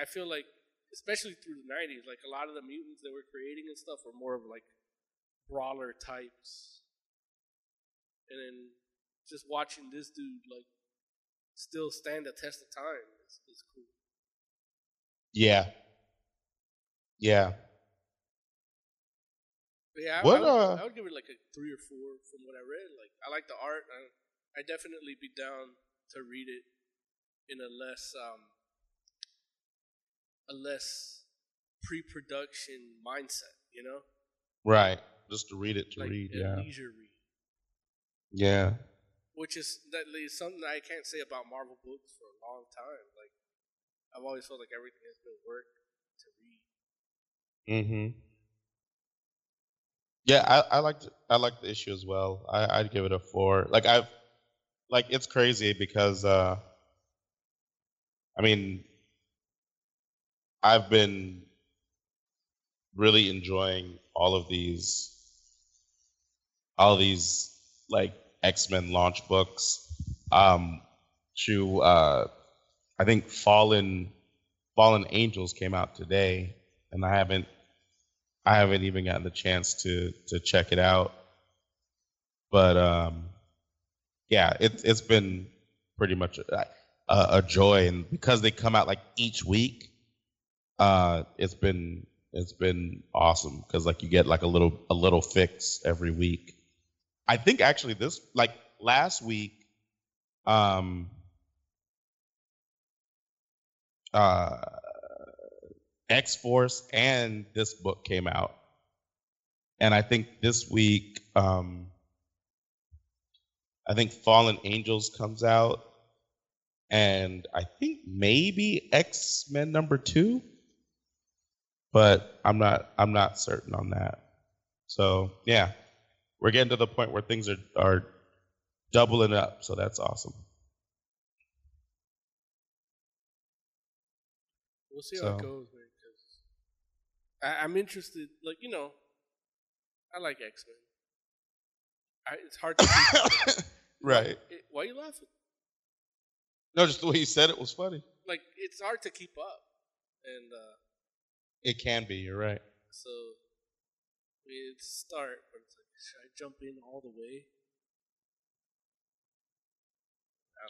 I feel like especially through the '90s, like a lot of the mutants that were creating and stuff were more of like brawler types, and then just watching this dude like still stand the test of time is, is cool. Yeah. Yeah. But yeah, I, What, I, would, uh, I would give it like a three or four from what I read. Like I like the art. I I definitely be down to read it in a less um a less pre-production mindset. You know, Right. Just to read it to like read. Yeah. leisure read, Yeah. which is that is something I can't say about Marvel books for a long time. Like I've always felt like everything has been work to read. Mm-hmm. Yeah, I, I liked I liked the issue as well. I, I'd give it a four. Like I've like it's crazy because uh I mean I've been really enjoying all of these all these like X-Men launch books. Um to uh I think Fallen Fallen Angels came out today and I haven't I haven't even gotten the chance to to check it out. But um, yeah, it's it's been pretty much a, a, a joy, and because they come out like each week, uh, it's been it's been awesome because like you get like a little a little fix every week. I think actually this like last week, um, uh, X Force and this book came out. And I think this week, um, I think Fallen Angels comes out. And I think maybe X Men number two. But I'm not I'm not certain on that. So yeah. We're getting to the point where things are, are doubling up, so that's awesome. We'll see how it goes, man. Because I'm interested. Like you know, I like X Men. It's hard to. right. it, why are you laughing? No, just the way you said it was funny. Like it's hard to keep up, and uh, It can be, you're right. so I mean, start, but it's like, should I jump in all the way?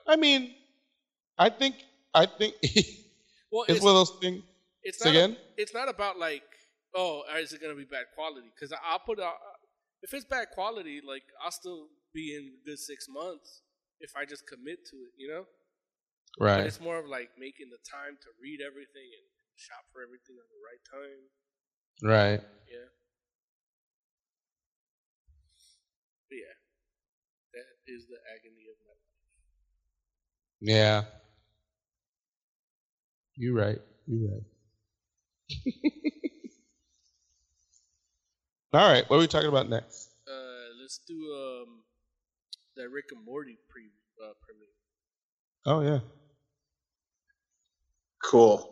I mean, I think I think Well, it's, one of those things. It's not a- again? it's not about like, oh, is it gonna be bad quality? Because I'll put out if it's bad quality, like I'll still be in a good six months if I just commit to it, you know. But Right. it's more of like making the time to read everything and shop for everything at the right time. Right. Yeah. But yeah. That is the agony of my life. Yeah. You right. You right. All right. What are we talking about next? Uh, let's do um that Rick and Morty pre uh, premiere. Oh yeah. Cool.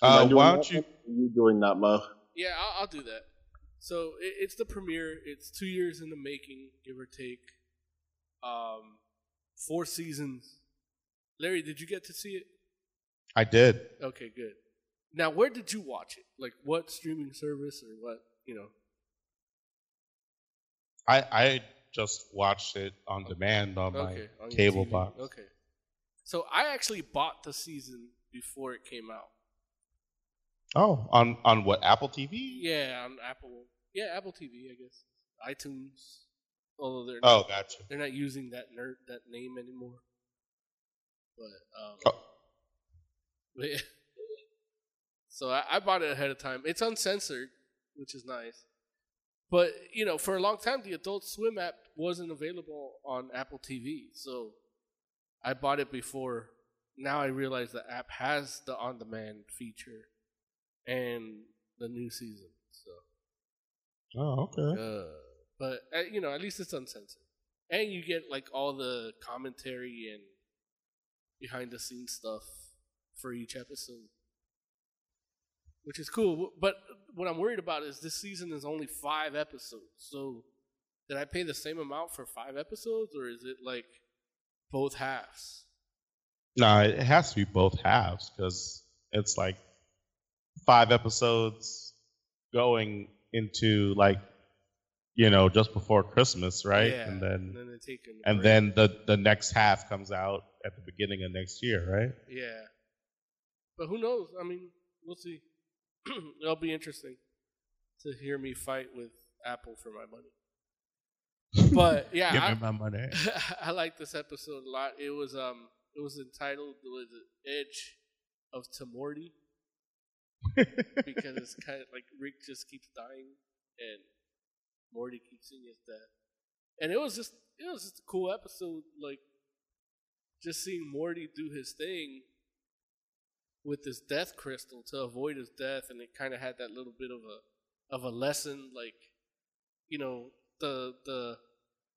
Uh, why don't you? Are you doing that, Mo? Yeah, I'll, I'll do that. So it, it's the premiere. It's two years in the making, give or take. Um, four seasons. Larry, did you get to see it? I did. Okay, good. Now, where did you watch it? Like, what streaming service or what? You know. I I just watched it on demand on my on cable TV. box. Okay. So I actually bought the season before it came out. Oh, on on what Apple TV? Yeah, on Apple. Yeah, Apple TV, I guess. iTunes. Although they're Oh, not, gotcha. they're not using that nerd that name anymore. But um, Oh. but yeah. so I, I bought it ahead of time. It's uncensored, which is nice. But you know, for a long time, the Adult Swim app wasn't available on Apple TV, so I bought it before. Now I realize the app has the on-demand feature and the new season. So, Oh, okay. uh, but uh, you know, at least it's uncensored, and you get like all the commentary and behind-the-scenes stuff for each episode, which is cool. But what I'm worried about is this season is only five episodes. So, did I pay the same amount for five episodes, or is it like both halves? No, it has to be both halves because it's like five episodes going into like you know just before Christmas, right? Yeah, and then and then they take and then the the next half comes out at the beginning of next year, right? Yeah. But who knows? I mean, we'll see. It'll be interesting to hear me fight with Apple for my money. But yeah, Give I, me my money. I like this episode a lot. It was um it was entitled "The Edge of Tomorty because it's kind of like Rick just keeps dying and Morty keeps seeing his death. And it was just it was just a cool episode like just seeing Morty do his thing with this death crystal to avoid his death and it kind of had that little bit of a of a lesson like you know the the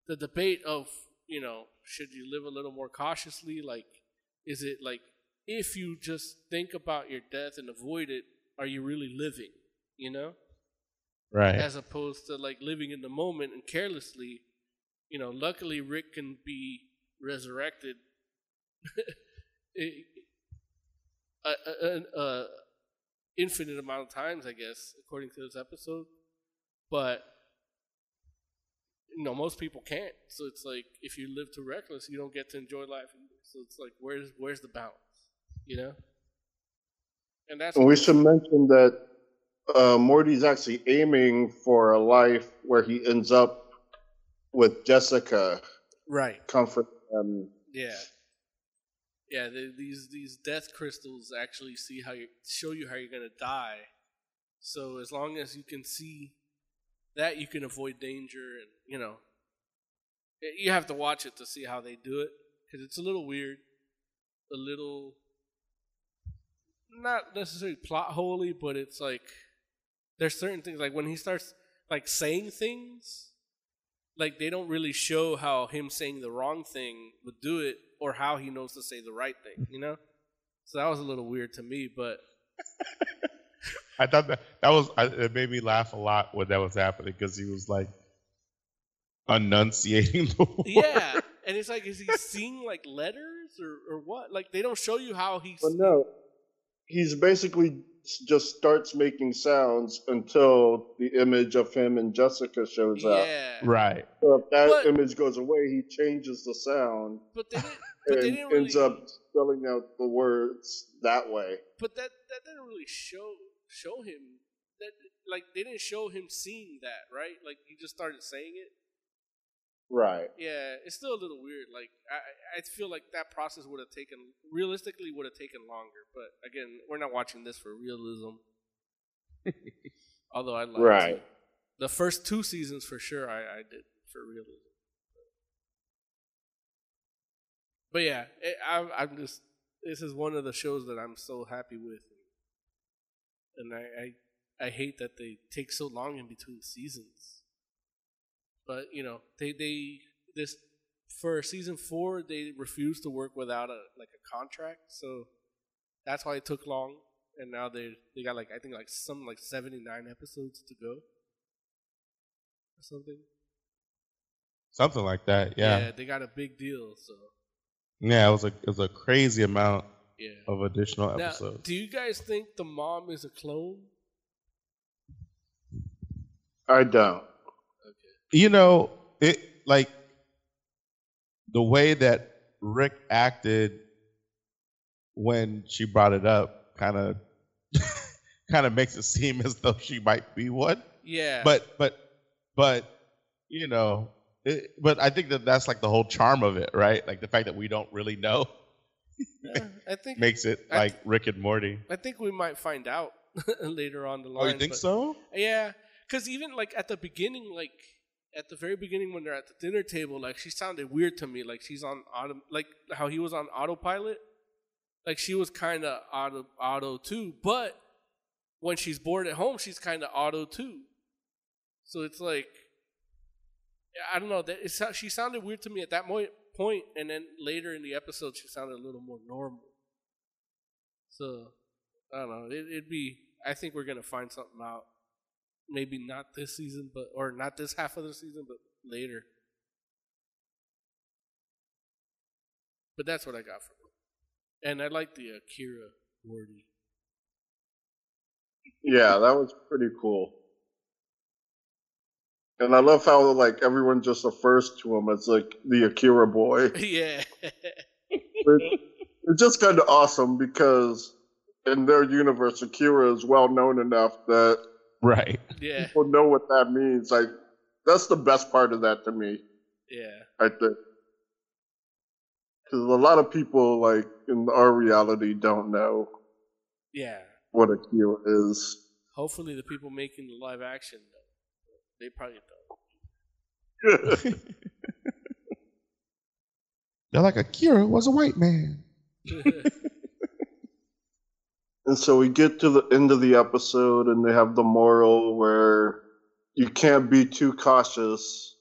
the debate of you know should you live a little more cautiously? Like is it like if you just think about your death and avoid it are you really living you know? Right. as opposed to like living in the moment and carelessly you know luckily rick can be resurrected. A, a, a, a infinite amount of times i guess according to this episode. But you know most people can't. So it's like if you live too reckless you don't get to enjoy life. So it's like where's where's the balance you know? And that's we should mention that uh, Morty's actually aiming for a life where he ends up with Jessica, right. comfort them. Yeah. Yeah, the, these these death crystals actually see how you show you how you're gonna die. So as long as you can see that, you can avoid danger, and you know, y- you have to watch it to see how they do it because it's a little weird, a little not necessarily plot holy, but it's like there's certain things like when he starts like saying things like they don't really show how him saying the wrong thing would do it or how he knows to say the right thing you know so that was a little weird to me but I thought that that was I, it made me laugh a lot when that was happening because he was like enunciating the word. yeah and it's like is he seeing like letters or, or what like they don't show you how he's But no, he's basically just starts making sounds until the image of him and Jessica shows up. yeah Right. So if that But- image goes away, he changes the sound but they didn't but they and didn't ends up spelling out the words that way. but that that didn't really show show him that like they didn't show him seeing that, right? Like he just started saying it. Right. Yeah, it's still a little weird. Like I, I feel like that process would have taken realistically would have taken longer. But again, we're not watching this for realism. Although I like Right. the first two seasons for sure. I, I did for realism. But yeah, it, I'm, I'm just. This is one of the shows that I'm so happy with, and I, I, I hate that they take so long in between seasons. But you know, they they this for season four they refused to work without a like a contract, so that's why it took long. And now they they got like I think like some like seventy nine episodes to go, or something. Something like that. Yeah. Yeah. they got a big deal. So Yeah, it was a it was a crazy amount yeah. of additional Now, episodes. do you guys think the mom is a clone? I don't. you know, it like the way that Rick acted when she brought it up kind of kind of makes it seem as though she might be one. Yeah. But but but you know, it, but I think that that's like the whole charm of it, right? Like the fact that we don't really know Yeah, I think makes it I like Rick and Morty. I think we might find out later on the line. Oh, you think but- so? Yeah, because even like at the beginning, like at the very beginning when they're at the dinner table, like she sounded weird to me. Like she's on auto, like how he was on autopilot. Like she was kind of auto auto too, but when she's bored at home, she's kind of auto too. So it's like I don't know. That it's, she sounded weird to me at that point, and then later in the episode, she sounded a little more normal. So I don't know. It, it'd be. I think we're gonna find something out. Maybe not this season, but or not this half of the season, but later. But that's what I got from it, and I like the Akira Morty. Yeah, that was pretty cool. And I love how like everyone just refers to him as like the Akira boy. yeah, It- it's just kind of awesome because in their universe, Akira is well known enough that Right. yeah, people know what that means. Like that's the best part of that to me. yeah, I think because a lot of people like in our reality don't know yeah. what Akira is. Hopefully, the people making the live action, though, they probably don't. They're like Akira was a white man. And so we get to the end of the episode, and they have the moral where you can't be too cautious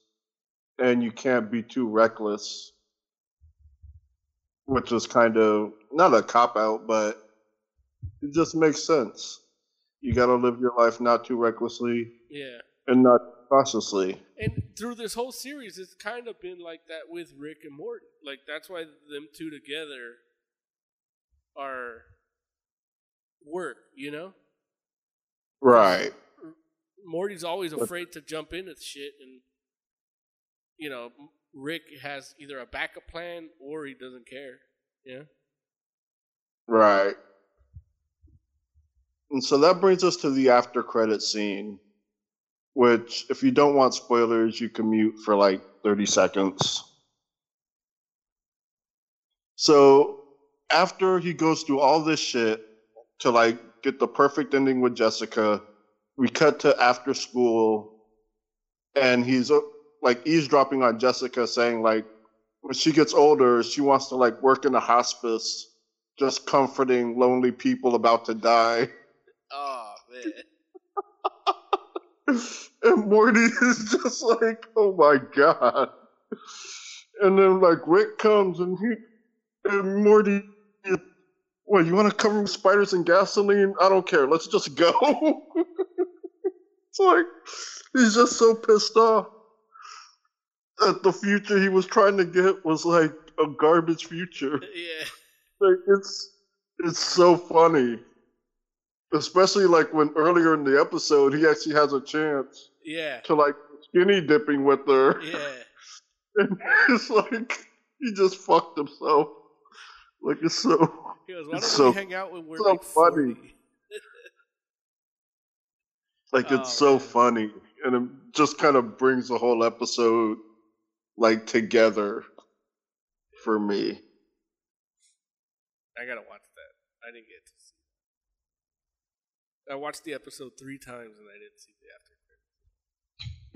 and you can't be too reckless, which is kind of not a cop out, but it just makes sense. You got to live your life not too recklessly yeah. And not cautiously. And through this whole series, it's kind of been like that with Rick and Morty. Like that's why them two together are work. You know, Right. Morty's always afraid to jump into shit, and you know, Rick has either a backup plan or he doesn't care. Yeah. Right. And so that brings us to the after credit scene, which, if you don't want spoilers, you can mute for like 30 seconds. So after he goes through all this shit to like get the perfect ending with Jessica, we cut to after school and he's uh, like eavesdropping on Jessica saying like when she gets older, she wants to like work in a hospice just comforting lonely people about to die. Oh man. and Morty is just like, oh my god. And then like Rick comes and he and Morty what, you wanna cover with spiders and gasoline? I don't care, let's just go. it's like he's just so pissed off that the future he was trying to get was like a garbage future. yeah. like it's it's so funny especially like when earlier in the episode he actually has a chance Yeah. to like skinny dipping with her Yeah. and it's like he just fucked himself like it's so He goes, why don't so we hang out when we're so like funny. 40? Like Oh, it's so man. funny, and it just kind of brings the whole episode like together for me. I gotta watch that. I didn't get to. I watched the episode three times and I didn't see the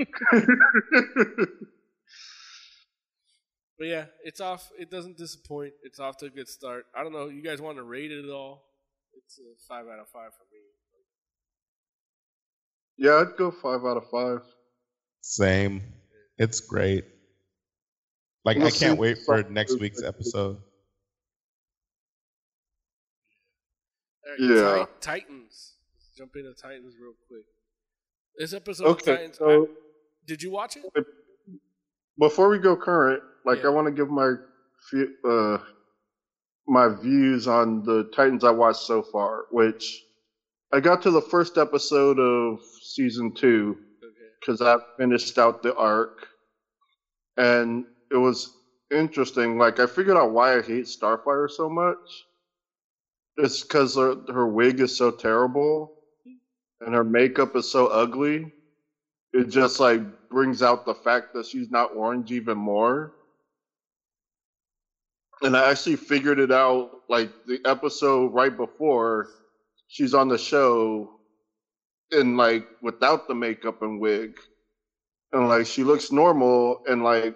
after. But yeah, it's off. It doesn't disappoint. It's off to a good start. I don't know. You guys want to rate it at all? It's a five out of five for me. yeah, I'd go five out of five. Same. It's great. Like We'll I can't wait for next week's episode. All right, Yeah. Titans. Jump into Titans real quick. This episode Okay, of Titans. so- I- did you watch it? Before we go current, like Yeah. I want to give my uh my views on the Titans I watched so far, which I got to the first episode of season two Okay. because I finished out the arc, and it was interesting. Like I figured out why I hate Starfire so much. It's because her, her wig is so terrible, and her makeup is so ugly. It just like brings out the fact that she's not orange even more. And I actually figured it out like the episode right before she's on the show in like without the makeup and wig. And like she looks normal and like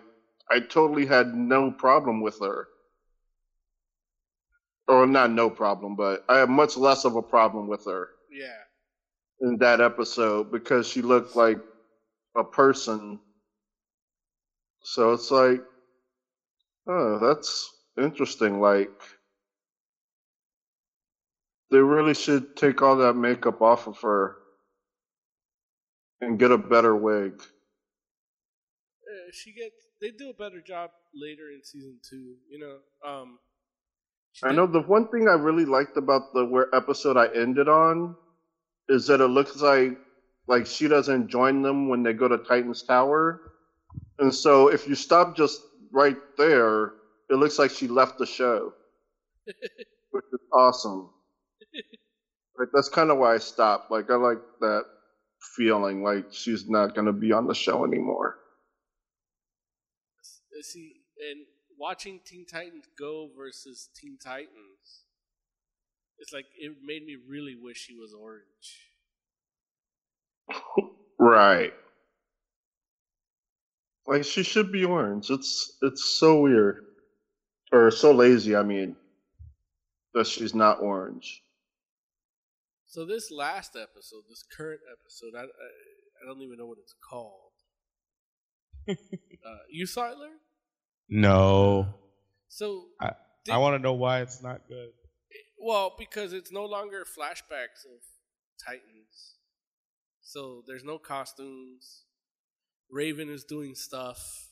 I totally had no problem with her. Or not no problem, but I have much less of a problem with her Yeah. In that episode because she looked like a person. So it's like, oh, that's interesting. Like, they really should take all that makeup off of her and get a better wig. She gets. They do a better job later in season two. You know. Um. I know the one thing I really liked about the where episode I ended on is that it looks like like she doesn't join them when they go to Titan's Tower. And so if you stop just right there, it looks like she left the show. which is awesome. Like that's kind of why I stopped. Like I like that feeling like she's not gonna be on the show anymore. See, and watching Teen Titans Go versus Teen Titans, it's like it made me really wish she was orange. Right. Like she should be orange. It's it's so weird. Or so lazy, I mean. That she's not orange. So this last episode, this current episode, I I, I don't even know what it's called. uh, you saw it, Larry? No. So I, Did- I want to know why it's not good. Well, because it's no longer flashbacks of Titans. So there's no costumes. Raven is doing stuff.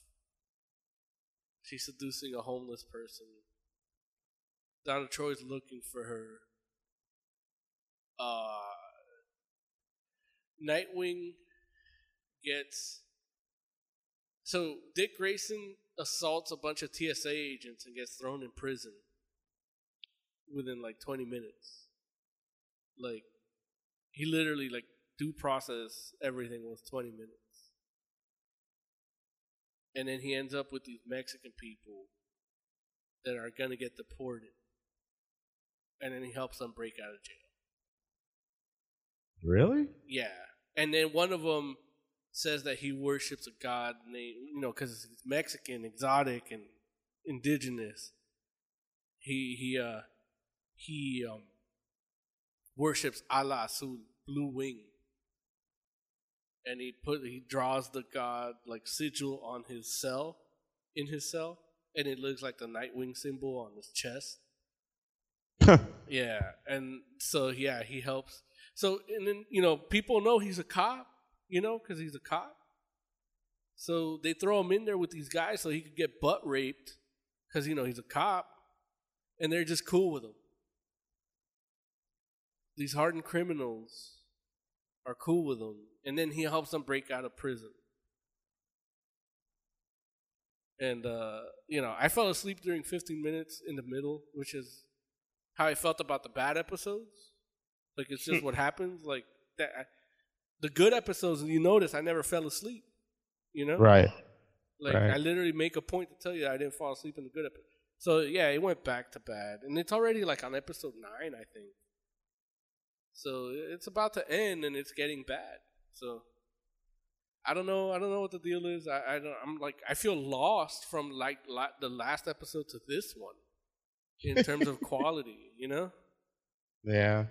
She's seducing a homeless person. Donna Troy's looking for her. Uh, Nightwing gets. So Dick Grayson assaults a bunch of TSA agents and gets thrown in prison within like 20 minutes. Like he literally like due process everything was 20 minutes. And then he ends up with these Mexican people that are going to get deported. And then he helps them break out of jail. Really? Yeah. And then one of them says that he worships a god named, you know, because he's Mexican, exotic, and indigenous. He he uh he um worships Ala Azul, blue wing. And he put he draws the god like sigil on his cell, in his cell, and it looks like the Nightwing symbol on his chest. Yeah, and so yeah, he helps. So and then you know people know he's a cop, you know, because he's a cop. So they throw him in there with these guys so he could get butt raped, because you know he's a cop, and they're just cool with him. These hardened criminals are cool with him, and then he helps them break out of prison. And uh, you know, I fell asleep during 15 minutes in the middle, which is how I felt about the bad episodes. Like it's just what happens. Like that. I, the good episodes, you notice I never fell asleep. You know, Right. Like right. I literally make a point to tell you I didn't fall asleep in the good episode. So yeah, it went back to bad, and it's already like on episode nine, I think. So it's about to end, and it's getting bad. So I don't know. I don't know what the deal is. I, I don't. I'm like I feel lost from like la- the last episode to this one in terms of quality. You know. Yeah.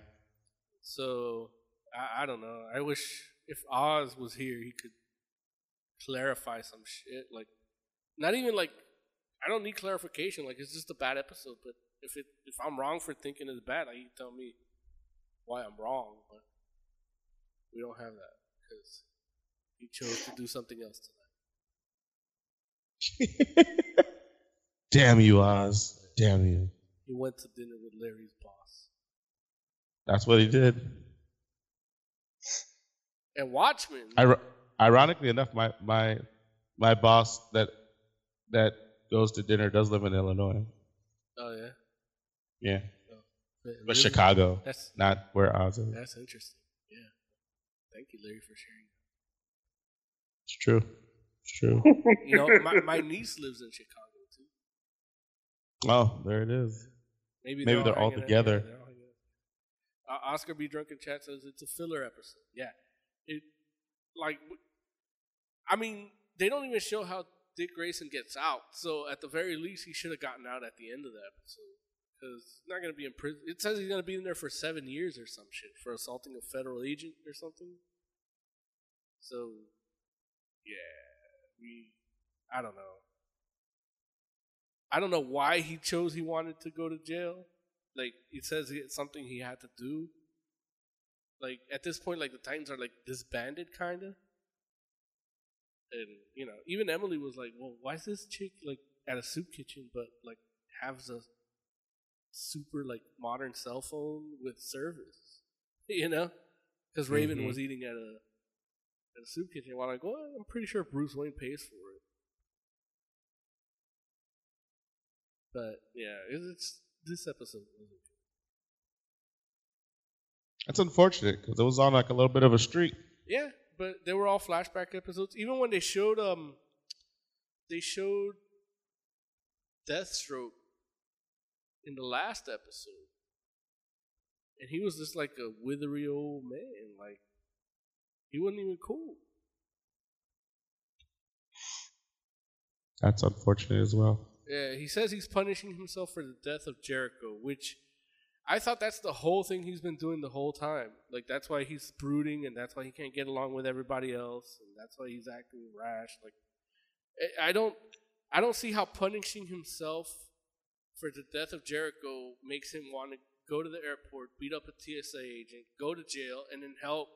So I, I don't know. I wish if Oz was here, he could clarify some shit. Like, not even like I don't need clarification. Like, it's just a bad episode. But if it if I'm wrong for thinking it's bad, like, you tell me why I'm wrong. But we don't have that because he chose to do something else tonight. Damn you, Oz. Damn you. He went to dinner with Larry's boss That's what he did. and Watchmen. Ir- ironically enough, my my my boss that that goes to dinner does live in Illinois. oh yeah, Yeah, But really- Chicago, That's not where Oz is. that's interesting. Yeah, thank you, Larry, for sharing. It's true. It's true. You know, my, my niece lives in Chicago too. oh, there it is. Maybe Maybe they're all hanging out- together. they're all. Uh, Oscar B. Drunken Chat says it's a filler episode. Yeah, it like, I mean, they don't even show how Dick Grayson gets out. So at the very least, he should have gotten out at the end of the episode because he's not going to be in prison. It says he's going to be in there for seven years or some shit for assaulting a federal agent or something. So, yeah, we, I don't know. I don't know why he chose he wanted to go to jail. Like it says it's something he had to do. Like at this point, like the Titans are like disbanded, kind of. And you know, even Emily was like, "Well, why is this chick like at a soup kitchen, but like has a super like modern cell phone with service?" You know, because Raven Mhm. was eating at a at a soup kitchen. While I go, I'm pretty sure Bruce Wayne pays for it. But yeah, it's, it's this episode. wasn't. That's unfortunate because it was on like a little bit of a streak. Yeah, but they were all flashback episodes. Even when they showed um, they showed Deathstroke in the last episode, and he was just like a withery old man. Like he wasn't even cool. That's unfortunate as well. Yeah, he says he's punishing himself for the death of Jericho, which I thought that's the whole thing he's been doing the whole time. Like that's why he's brooding, and that's why he can't get along with everybody else, and that's why he's acting rash. Like I- I don't, I don't see how punishing himself for the death of Jericho makes him want to go to the airport, beat up a TSA agent, go to jail, and then help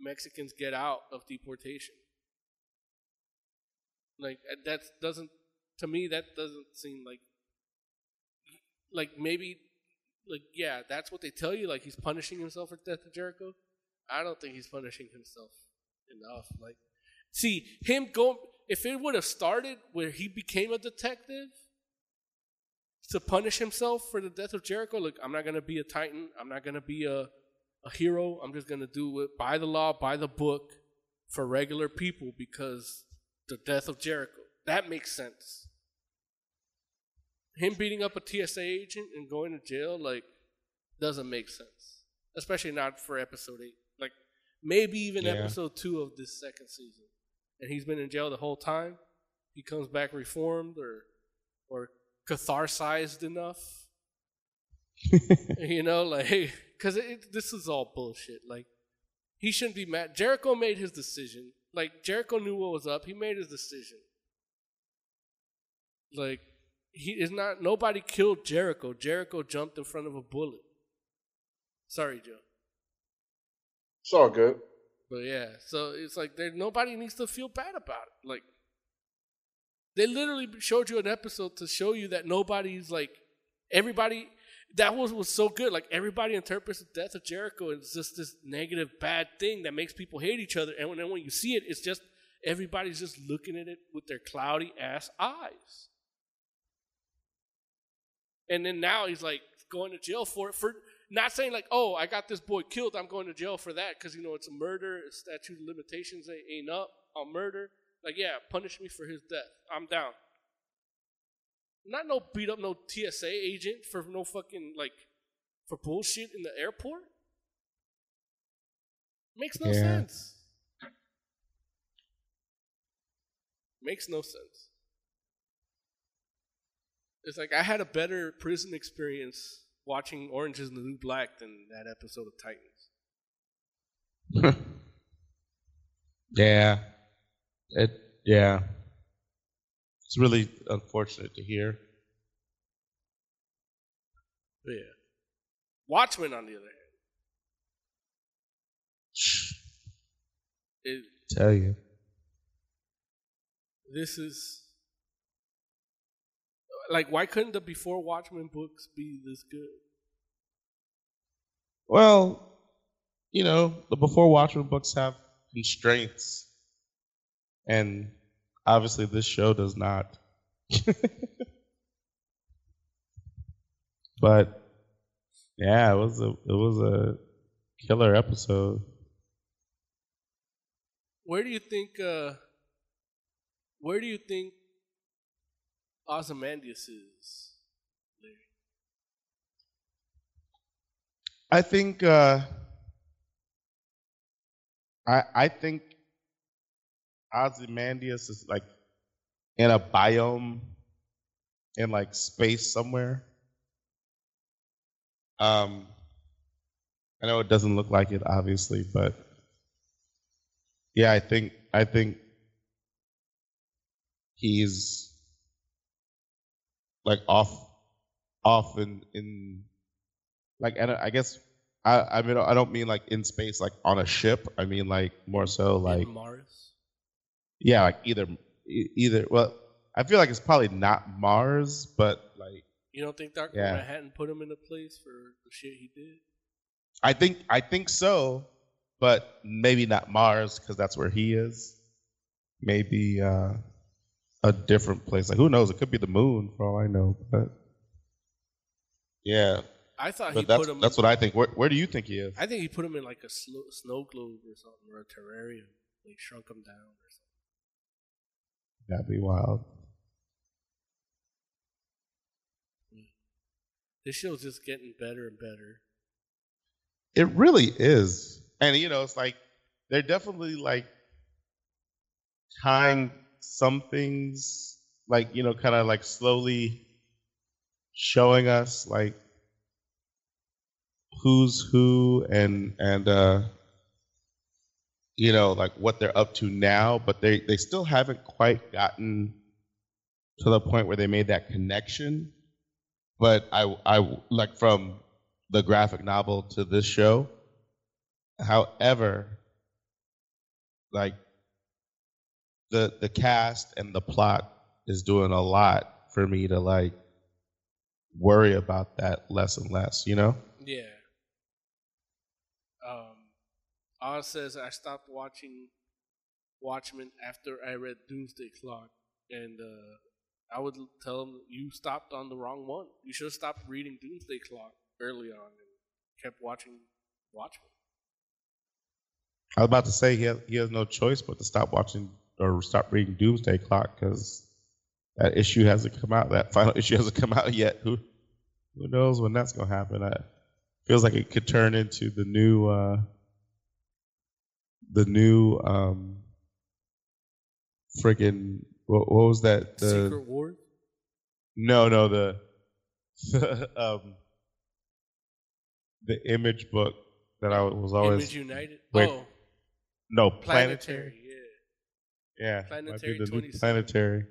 Mexicans get out of deportation. Like uh, that doesn't to me that doesn't seem like like maybe like yeah that's what they tell you like he's punishing himself for death of Jericho. I don't think he's punishing himself enough. Like see him go if it would have started where he became a detective to punish himself for the death of Jericho. Look, I'm not gonna be a titan. I'm not gonna be a a hero. I'm just gonna do it by the law, by the book, for regular people because the death of Jericho. That makes sense. Him beating up a TSA agent and going to jail, like, doesn't make sense. Especially not for episode eight. Like, maybe even Yeah. episode two of this second season. And he's been in jail the whole time. He comes back reformed or or catharsized enough. you know, like, because this is all bullshit. Like, he shouldn't be mad. Jericho made his decision. Like, Jericho knew what was up. He made his decision. Like, he is not, nobody killed Jericho. Jericho jumped in front of a bullet. Sorry, Joe. It's all good. But yeah, so it's like there nobody needs to feel bad about it. Like they literally showed you an episode to show you that nobody's like everybody that was was so good. Like everybody interprets the death of Jericho as just this negative bad thing that makes people hate each other. And when, then when you see it, it's just everybody's just looking at it with their cloudy ass eyes. And then now he's like going to jail for it for Not saying like, oh, I got this boy killed. I'm going to jail for that because you know it's a murder. Statute of limitations ain't up on murder. Like, yeah, punish me for his death. I'm down. Not no beat up no TSA agent for no fucking like for bullshit in the airport. Makes no Yeah. sense. Makes no sense. It's like I had a better prison experience watching Orange is the New Black than that episode of Titans. yeah. It yeah. It's really unfortunate to hear. But yeah. Watchmen, on the other hand, it, Tell you. this is like why couldn't the before Watchmen books be this good? Well, you know, the before Watchmen books have constraints. And obviously this show does not. but yeah, it was a it was a killer episode. Where do you think? uh Where do you think Ozymandias is? Larry? I think uh I I think Ozymandias is like in a biome in like space somewhere. Um I know it doesn't look like it obviously, but yeah, I think I think he's like off off in in like and I guess I I mean I don't mean like in space like on a ship. I mean like more so like In Mars. Yeah, like either either well, I feel like it's probably not Mars, but like You don't think Doctor Yeah. Manhattan put him in a place for the shit he did? I think I think so, but maybe not Mars because that's where he is. Maybe uh, a different place. Like who knows? It could be the moon for all I know. But yeah, I thought he that's put him. that's what I think. Where where do you think he is? I think he put him in like a snow, snow globe or something, or a terrarium. Like shrunk him down. That'd be wild. This show's just getting better and better. It really is. And you know, it's like they're definitely like tying some things like, you know, kind of like slowly showing us like who's who and and uh you know, like what they're up to now, but they they still haven't quite gotten to the point where they made that connection. But I I like from the graphic novel to this show. However, like the the cast and the plot is doing a lot for me to like worry about that less and less, you know? Yeah. Um, Oz says I stopped watching Watchmen after I read Doomsday Clock, and uh, I would tell him you stopped on the wrong one. You should have stopped reading Doomsday Clock early on and kept watching Watchmen. I was about to say he has, he has no choice but to stop watching or stop reading Doomsday Clock because that issue hasn't come out. That final issue hasn't come out yet. Who who knows when that's gonna happen? I, feels like it could turn into the new uh, the new um, friggin' what, what was that? The, Secret Wars. No, no, the um, the image book that I was always Image United. Wait, oh, no Planetary. planetary. Yeah. Yeah, might be Planetary the new planetary.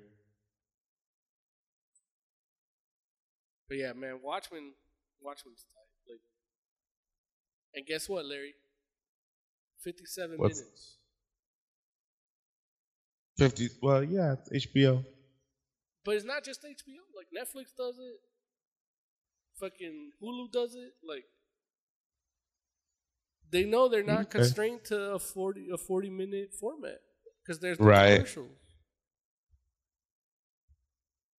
But yeah, man, Watchmen, Watchmen's tight. Like, and guess what, Larry? Fifty-seven What's- minutes. Fifty. Well, yeah, it's HBO. But it's not just HBO. Like Netflix does it. Fucking Hulu does it. Like they know they're not Okay. constrained to a forty a forty minute format because there's the Right. commercials.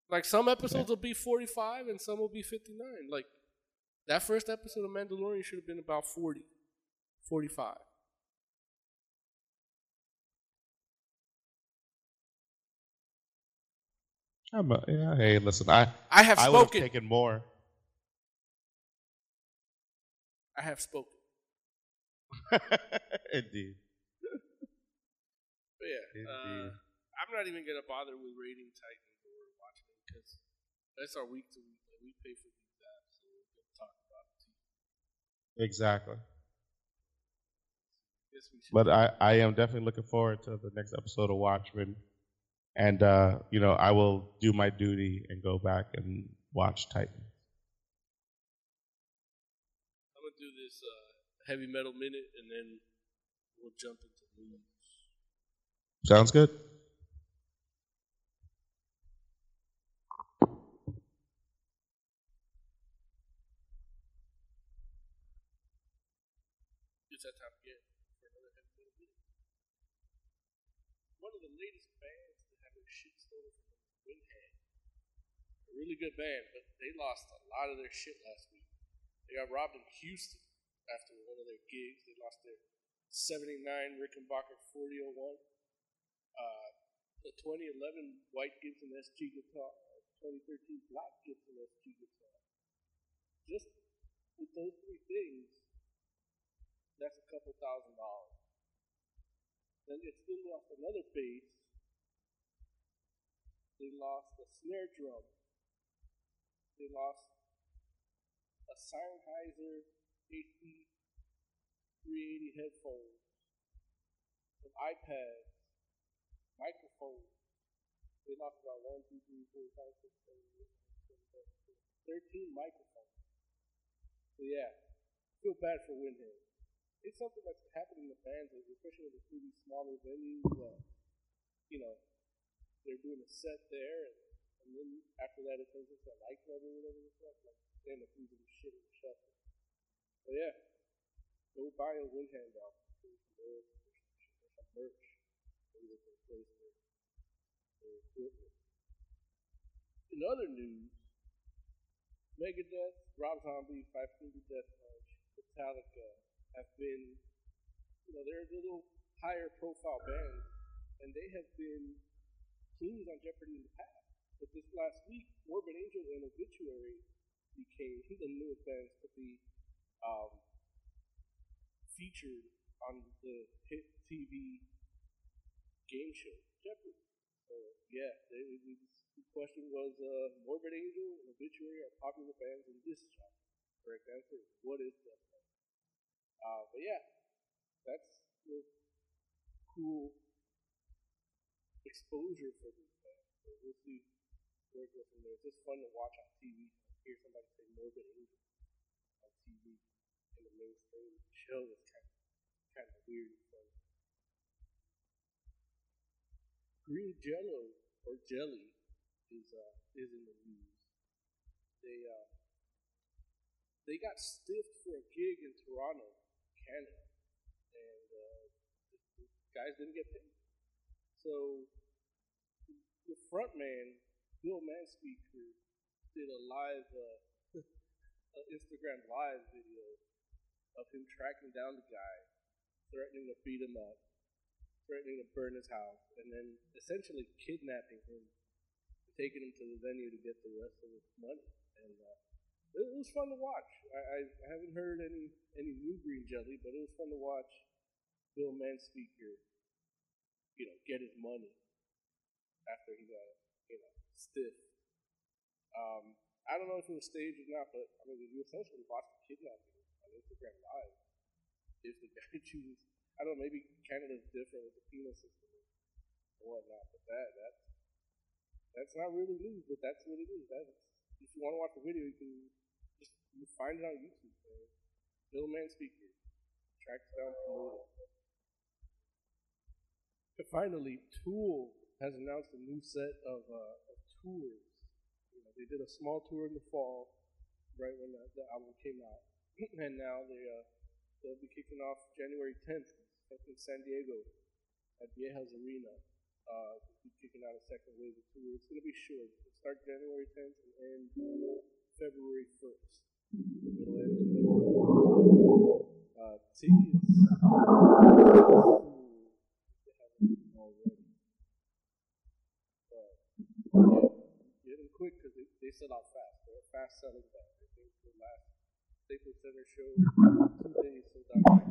Like some episodes will be forty five and some will be fifty nine. Like That first episode of Mandalorian should have been about 40, 45. I'm a, yeah, hey, listen, I I have I would have spoken. taken more. I have spoken. Indeed. But yeah, uh, Indeed. I'm not even gonna bother with rating Titan or watching it because that's our week to week. We pay for these apps, so we can talk about it too. Exactly. Yes, we should. But I, I am definitely looking forward to the next episode of Watchmen. And uh, you know, I will do my duty and go back and watch Titan. I'm gonna do this uh, heavy metal minute, and then we'll jump into news. Sounds good. It's that time again for another heavy metal minute. One of the latest bands to have their shit stolen from them is Windhand. A really good band, but they lost a lot of their shit last week. They got robbed in Houston after one of their gigs. They lost their 79 Rickenbacker 4001, uh, the 2011 white Gibson SG guitar, uh, 2013 black Gibson SG guitar. Just with those three things, that's a couple thousand dollars. Then it's still lost another bass. They lost a snare drum. They lost a Sennheiser HD 380 headphones, an iPad, microphones. They lost about one, two, three, four, five, six, seven, eight, nine, ten, eleven, twelve, 13 microphones. So yeah, feel bad for Windhand it's something that's happening in the fans, especially with the these smaller venues. Uh, you know, they're doing a set there, and, and then after that, it turns into a nightclub or whatever the fuck. Like, they end up losing the shit in the shuffle. But yeah, go buy a Windhand off. There's some merch. Maybe they can replace their, their equipment. In other news, Megadeth, Rob Zombie, Five Finger Death Punch, Metallica have been, you know, they're a little higher profile band, and they have been kings on Jeopardy in the past. But this last week, Morbid Angel and Obituary became the newest bands to be um, featured on the hit TV game show Jeopardy. So yeah, they, they, the question was uh, Morbid Angel and Obituary are popular bands in this genre. Correct answer is what is that? Uh, but yeah, that's cool exposure for these bands. So we'll see It's just fun to watch on TV. Hear somebody say Morbid Angel on TV in the mainstream show is kind of kind of weird and fun. Green Jello or jelly is uh, is in the news. They uh, they got stiffed for a gig in Toronto, Canada, and uh, the guys didn't get paid. So the front man, Bill Manspeaker, did a live uh, a Instagram live video of him tracking down the guy, threatening to beat him up, threatening to burn his house, and then essentially kidnapping him, taking him to the venue to get the rest of his money. And uh, it was fun to watch. I, I, I haven't heard any any new green jelly, but it was fun to watch Bill Manspeaker, you know, get his money after he got know stiff. Um, I don't know if it was staged or not, but I mean, you essentially watched the kidnapping on Instagram Live. If the guy chooses, I don't know, maybe Canada's different with the penal system and whatnot, but that that that's not really news, but that's what it is. That's if you want to watch the video, you can just you find it on YouTube. Bill Man. Bill Manspeaker tracks down promoter. Finally, Tool has announced a new set of, uh, tours. You know, they did a small tour in the fall, right when the, the album came out, and now they uh, they'll be kicking off January 10th in San Diego at Viejas Arena. Uh, be kicking out a second wave of tour. It's going to be short. It'll start January 10th and end February 1st. Uh, tickets. Ooh, they haven't already. But, yeah, get them quick because they, they sell out fast. They're a fast selling band. I think the last Staples Center show, two days sold out.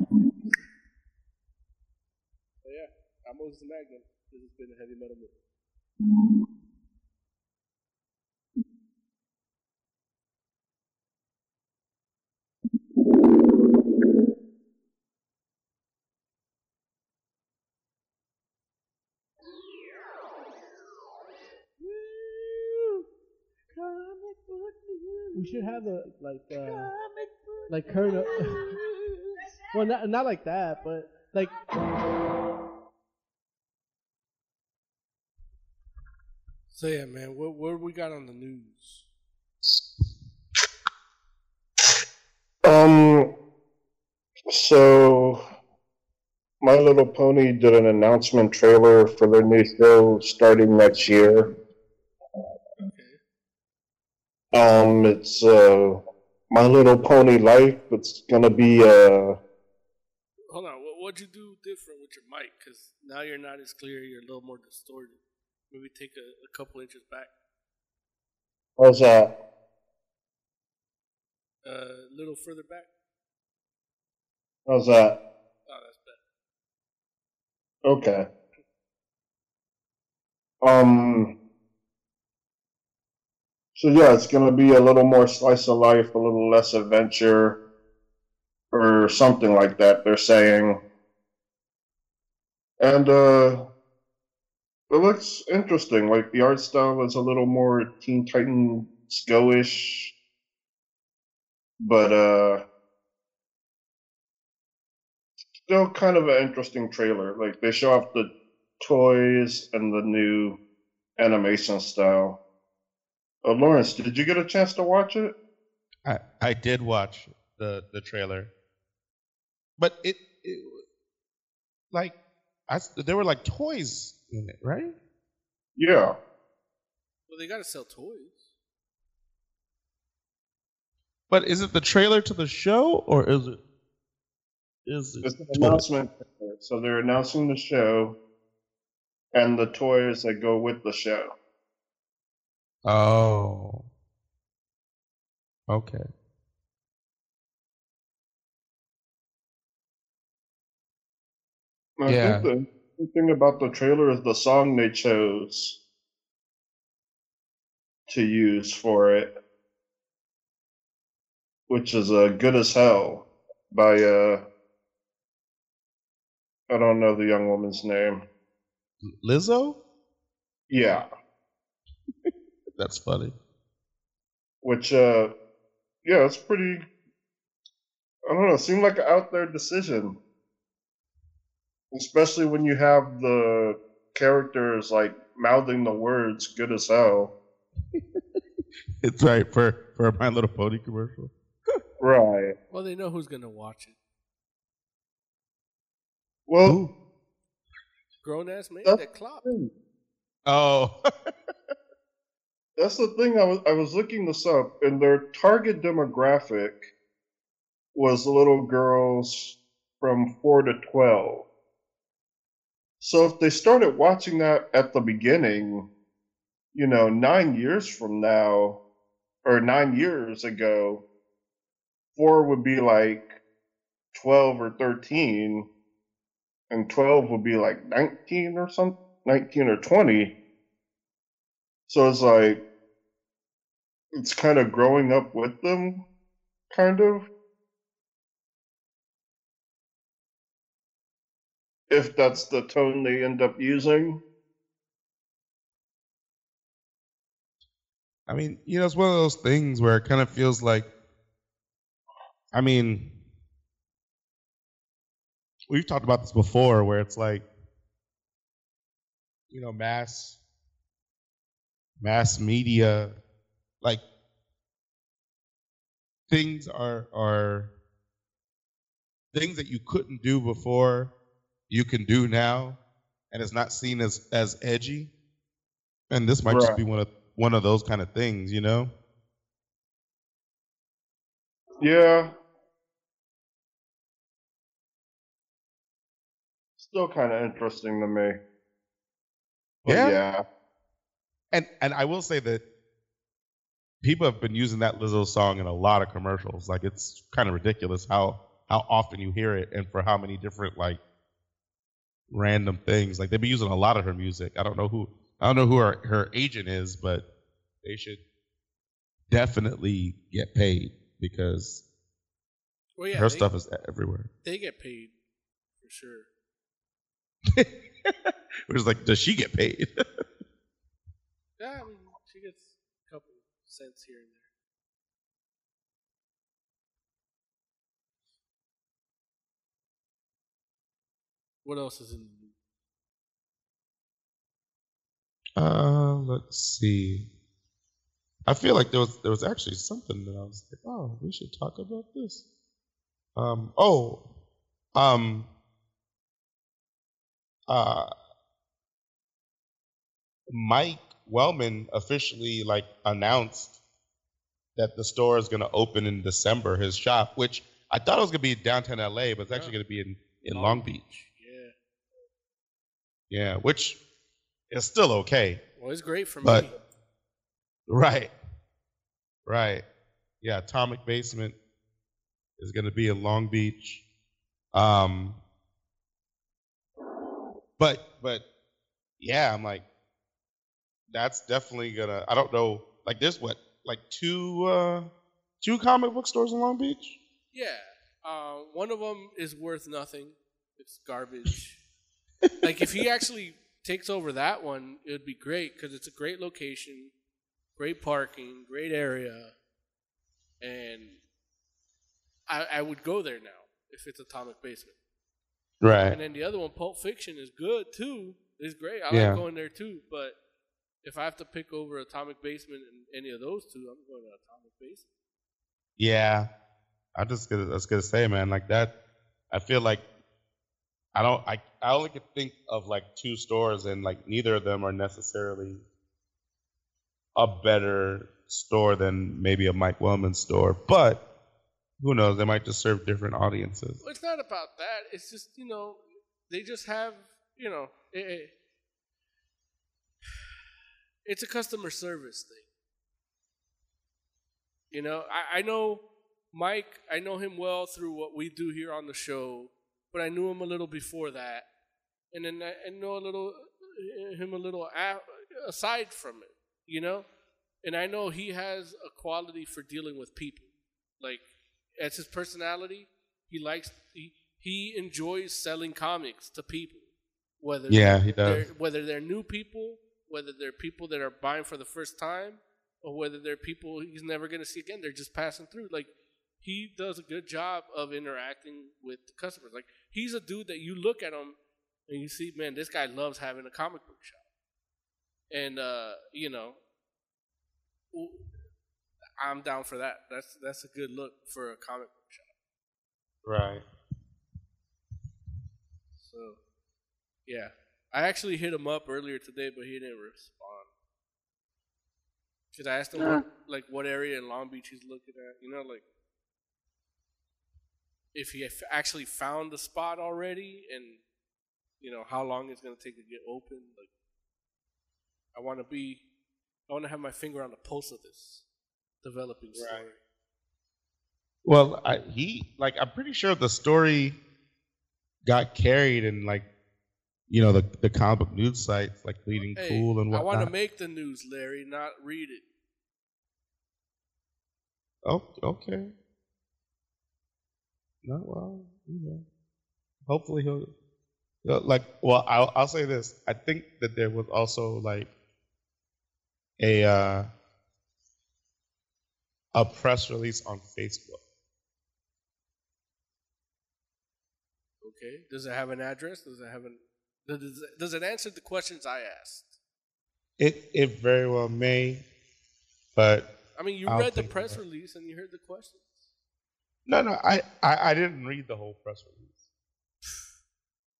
But yeah, I'm Moses Magnum. This has been a heavy metal movie. We should have a like uh like current well not not like that, but like So yeah, man, what what we got on the news? Um, so My Little Pony did an announcement trailer for their new show starting next year. Um, it's uh, My Little Pony Life. It's gonna be uh, Hold on, what what'd you do different with your mic? Because now you're not as clear. You're a little more distorted. Maybe take a, a couple inches back. how's that? Uh, a little further back. How's that? Oh, that's better. Okay. Um. So yeah, it's gonna be a little more slice of life, a little less adventure, or something like that. They're saying, and uh, it looks interesting. Like the art style is a little more Teen Titans Go-ish, but uh, still kind of an interesting trailer. Like they show off the toys and the new animation style. Uh, Lawrence, did you get a chance to watch it? I, I did watch the the trailer, but it, it like I s- there were like toys in it, right? Yeah. Well, they gotta sell toys. But is it the trailer to the show or is it is it It's an announcement. So they're announcing the show and the toys that go with the show. Oh, okay. I Yeah. think the thing about the trailer is the song they chose to use for it, which is uh, "Good as Hell" by uh, I don't know the young woman's name. Lizzo? Yeah, That's funny. which uh, yeah, it's pretty. I don't know. It seemed like an out there decision, especially when you have the characters like mouthing the words "good as hell." It's right for for a My Little Pony commercial. Right. Well, they know who's gonna watch it. Well, Grown ass man that clock. Oh, that's the thing. I was I was looking this up, and their target demographic was little girls from four to twelve. So if they started watching that at the beginning, you know, nine years from now, or nine years ago, four would be like twelve or thirteen, and twelve would be like nineteen or something, nineteen or twenty. So it's like it's kind of growing up with them, kind of. If that's the tone they end up using. I mean, you know, it's one of those things where it kind of feels like, I mean, we've talked about this before, where it's like, you know, mass, mass media, like things are are things that you couldn't do before, you can do now, and it's not seen as as edgy. And this might just be one of one of those kind of things, you know. Yeah. Still kind of interesting to me. But Yeah? yeah. And and I will say that people have been using that Lizzo song in a lot of commercials. Like it's kind of ridiculous how how often you hear it and for how many different like random things. Like they've been using a lot of her music. I don't know who I don't know who her, her agent is, but they should definitely get paid because Well, yeah, her they, stuff is everywhere. they get paid for sure. It was like, does she get paid? Yeah, I mean, she gets a couple cents here and there. What else is in the news? Uh, let's see. I feel like there was there was actually something that I was like, oh, we should talk about this. Um, oh, um, uh, Mike Wellman officially like announced that the store is going to open in December. His shop, which I thought it was going to be downtown LA, but it's actually going to be in in Long Beach. Yeah. Yeah, which is still okay. Well, it's great for But- me. Right. Right. Yeah, Atomic Basement is going to be in Long Beach. Um but but yeah, I'm like that's definitely to I don't know like there's what like two uh two comic book stores in Long Beach? Yeah. Uh, one of them is worth nothing. It's garbage. like if he actually takes over that one, it would be great because it's a great location, great parking, great area, and I, I would go there now if it's Atomic Basement. Right. And then the other one, Pulp Fiction, is good too. It's great. I Yeah. like going there too. But if I have to pick over Atomic Basement and any of those two, I'm going to Atomic Basement. Yeah, I just gonna I was gonna say, man, like that. I feel like I don't. I I only could think of like two stores, and like neither of them are necessarily a better store than maybe a Mike Wellman store. But who knows? They might just serve different audiences. Well, it's not about that. It's just you know they just have you know it, it- it's a customer service thing. You know, I, I know Mike. I know him well through what we do here on the show, but I knew him a little before that, and then I, I know a little uh, him a little aside from it. You know, and I know he has a quality for dealing with people. Like as his personality, he likes he, he enjoys selling comics to people. Whether Yeah, he they're- does. Whether they're new people, whether they're people that are buying for the first time, or whether they're people he's never going to see again. They're just passing through. Like he does a good job of interacting with the customers. Like he's a dude that you look at him and you see, man, this guy loves having a comic book shop. And uh, you know, I'm down for that. That's that's a good look for a comic book shop. Right. So, yeah, I actually hit him up earlier today, but he didn't respond. Should I asked him what, like what area in Long Beach he's looking at? You know, like if he actually found the spot already, and you know how long it's gonna take to get open. Like, I want to be, I want to have my finger on the pulse of this developing story. Well, I, he like I'm pretty sure the story got carried and like you know the the comic book news sites like Bleeding Hey, Cool and whatnot. I want to make the news, Larry, not read it. Oh, okay. No, well, you know, hopefully he'll, he'll, like. Well, I'll I'll say this. I think that there was also like a uh, a press release on Facebook. Okay. Does it have an address? Does it have an does it, does it answer the questions I asked? It it very well may, but I mean, you I'll read the press it. release and you heard the questions. no, no. I, I I didn't read the whole press release.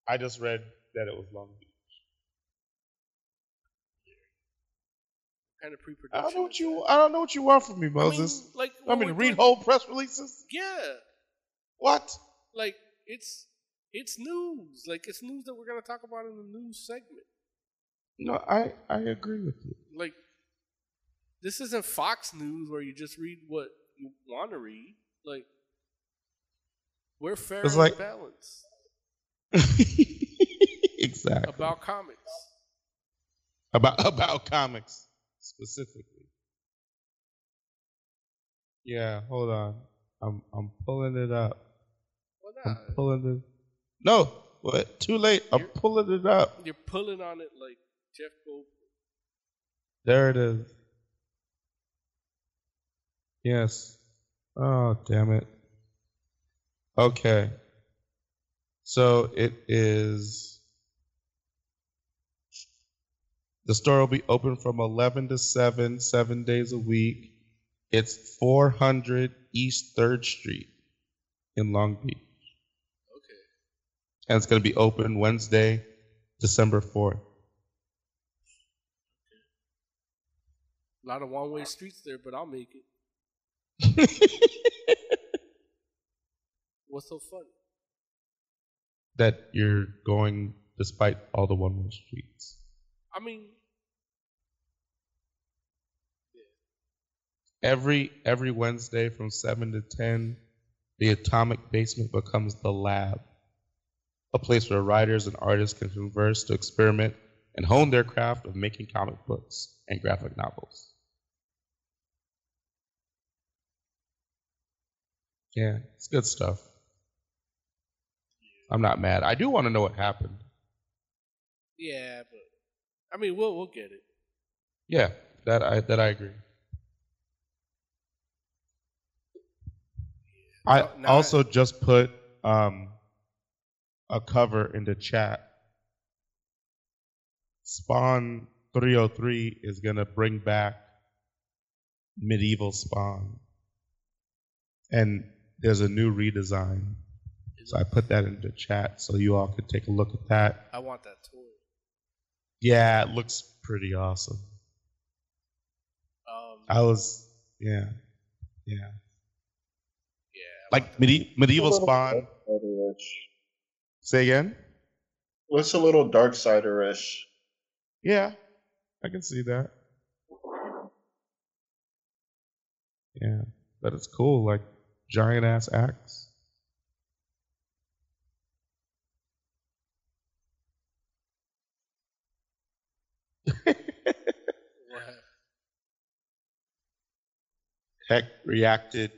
I just read that it was Long Beach. kind of I pre-production. don't know what you. I don't know what you want from me, I Moses. mean, like, I mean, read doing- whole press releases. Yeah, What? like it's it's news. Like it's news that we're gonna talk about in the news segment. No, I I agree with you. Like this isn't Fox News where you just read what you want to read. Like we're fair It's and like- balanced exactly. about comics. about about comics specifically. Yeah, hold on. I'm I'm pulling it up. Well, I'm pulling it. No, what? Too late. I'm You're- pulling it up. you're pulling on it like Jeff Goldblum. There it is. Yes. Oh, damn it. Okay. So it is. The store will be open from 11 to 7, seven days a week. It's 400 East 3rd Street in Long Beach. And it's going to be open Wednesday, December 4th. A lot of one-way streets there, but I'll make it. What's so funny? that you're going despite all the one way streets. I mean, Every every Wednesday from seven to ten, the Atomic Basement becomes the lab, a place where writers and artists can converse to experiment and hone their craft of making comic books and graphic novels. Yeah, it's good stuff. I'm not mad. I do want to know what happened. yeah, but I mean, we'll we'll get it. Yeah, that I that I agree. I No, also just put um, a cover in the chat. Spawn 303 is gonna bring back medieval Spawn, and there's a new redesign. So I put that in the chat so you all could take a look at that. I want that toy. Yeah, it looks pretty awesome. Um, I was, yeah, yeah. yeah, Like medi- medieval Spawn. Darksider-ish. Say again? Looks a little Darksider-ish. Yeah, I can see that. Yeah, but it's cool. Like giant ass axe. What? Heck reacted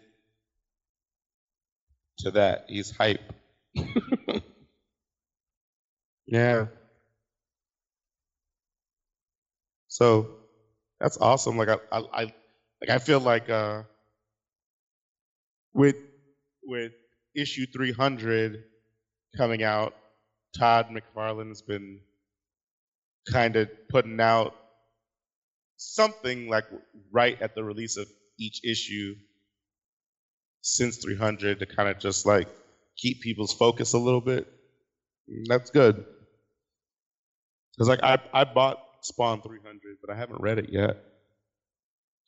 to that. He's hype. yeah. So that's awesome. Like I, I, I like I feel like uh with with issue 300 coming out, Todd McFarlane has been kind of putting out something like right at the release of each issue since 300 to kind of just like keep people's focus a little bit. Mm, That's good. Because like I I bought Spawn 300, but I haven't read it yet,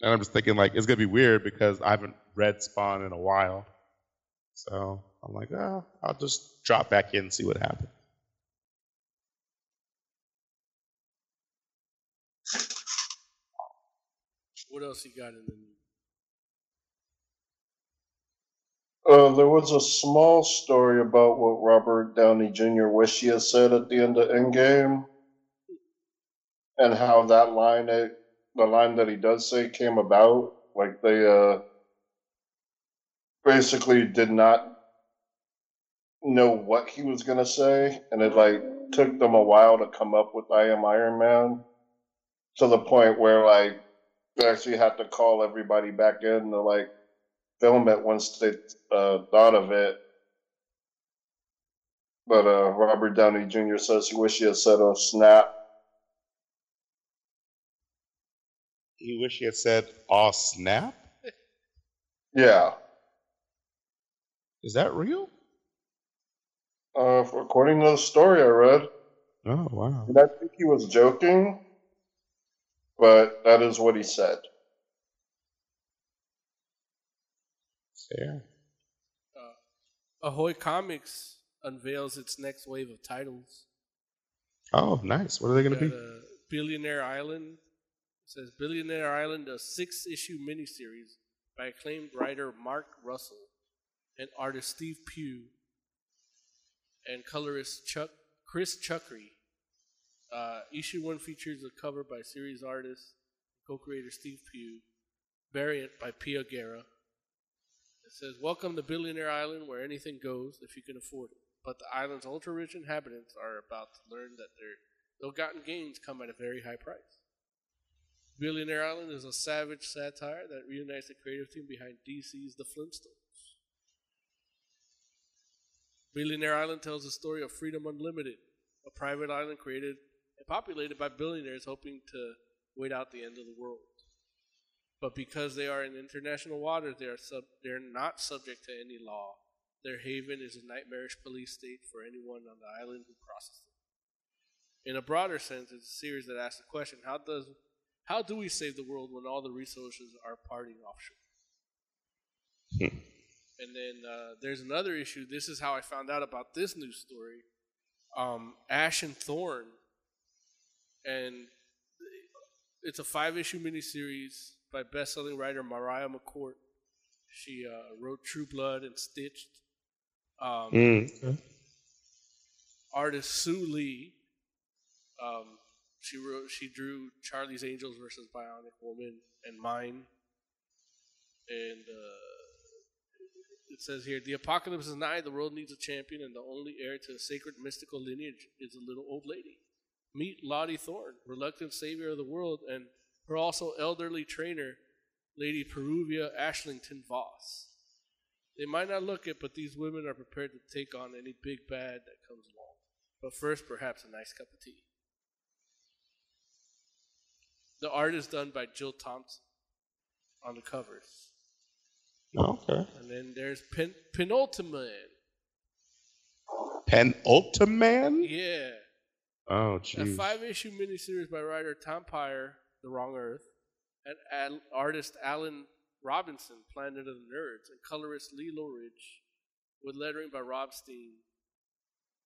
and I'm just thinking like it's gonna be weird because I haven't read Spawn in a while. So I'm like, ah, I'll just drop back in and see what happens. What else you got in the news? Uh, there was a small story about what Robert Downey Jr. wish he had said at the end of Endgame, and how that line, it, the line that he does say, came about. Like they uh, basically did not know what he was gonna say, and it like took them a while to come up with "I am Iron Man," to the point where like they actually had to call everybody back in to like film it once they uh, thought of it. But uh, Robert Downey Jr. says he wish he had said a snap. You wish he had said, "Aw, snap." Yeah. Is that real? Uh, according to the story I read, Oh wow. and I think he was joking. but that is what he said. Yeah. Uh, Ahoy Comics unveils its next wave of titles. Oh, nice. What are they going to be? uh, Billionaire Island. It says Billionaire Island, a six issue miniseries by acclaimed writer Mark Russell and artist Steve Pugh and colorist Chuck Chris Chuckry. Uh, issue one features a cover by series artist, co-creator Steve Pugh, variant by Pia Guerra. It says, "Welcome to Billionaire Island, where anything goes if you can afford it. But the island's ultra-rich inhabitants are about to learn that their ill-gotten gains come at a very high price." Billionaire Island is a savage satire that reunites the creative team behind DC's The Flintstones. Billionaire Island tells the story of Freedom Unlimited, a private island created and populated by billionaires hoping to wait out the end of the world. But because they are in international waters, they are sub- they're not subject to any law. Their haven is a nightmarish police state for anyone on the island who crosses it. In a broader sense, it's a series that asks the question: How does how do we save the world when all the resources are parting offshore? And then uh, there's another issue. This is how I found out about this news story. Um, Ash and Thorn, and it's a five-issue miniseries by best-selling writer Mariah McCourt. She uh, wrote True Blood and Stitched. Um, Mm, artist Soo Lee. Um, she wrote, she drew Charlie's Angels versus Bionic Woman and Mine. And uh, it says here, the apocalypse is nigh. The world needs a champion, and the only heir to a sacred mystical lineage is a little old lady. Meet Lottie Thorne, reluctant savior of the world, and her also elderly trainer, Lady Peruvia Ashlington Voss. They might not look it, but these women are prepared to take on any big bad that comes along. But first, perhaps a nice cup of tea. The art is done by Jill Thompson on the covers. Oh, okay. And then there's Pen- Penultimate. Penultiman? Yeah. Oh, A five issue miniseries by writer Tom Peyer, The Wrong Earth, and ad- artist Alan Robinson, Planet of the Nerds, and colorist Lee Ridge, with lettering by Rob Steen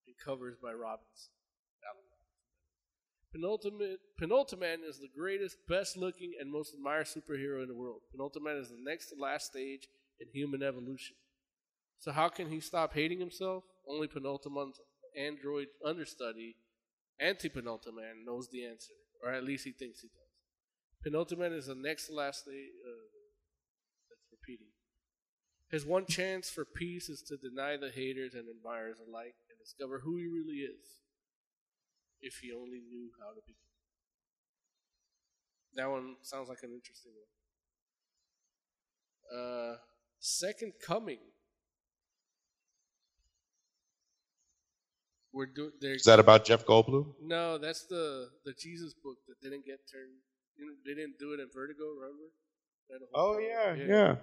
and covers by Robinson. Penultimate, Penultimate is the greatest, best looking, and most admired superhero in the world. Penultimate is the next to last stage in human evolution. So, how can he stop hating himself? Only Penultimate's android understudy, Anti-Penultimate, knows the answer, or at least he thinks he does. Penultimate is the next to last stage. Uh, that's repeating. His one chance for peace is to deny the haters and admirers alike and discover who he really is. If he only knew how to begin. That one sounds like an interesting one. Uh, Second Coming. We're doing. Is that about Jeff Goldblum? No, that's the the Jesus book that didn't get turned. They didn't do it in Vertigo. Remember? Oh, yeah, yeah.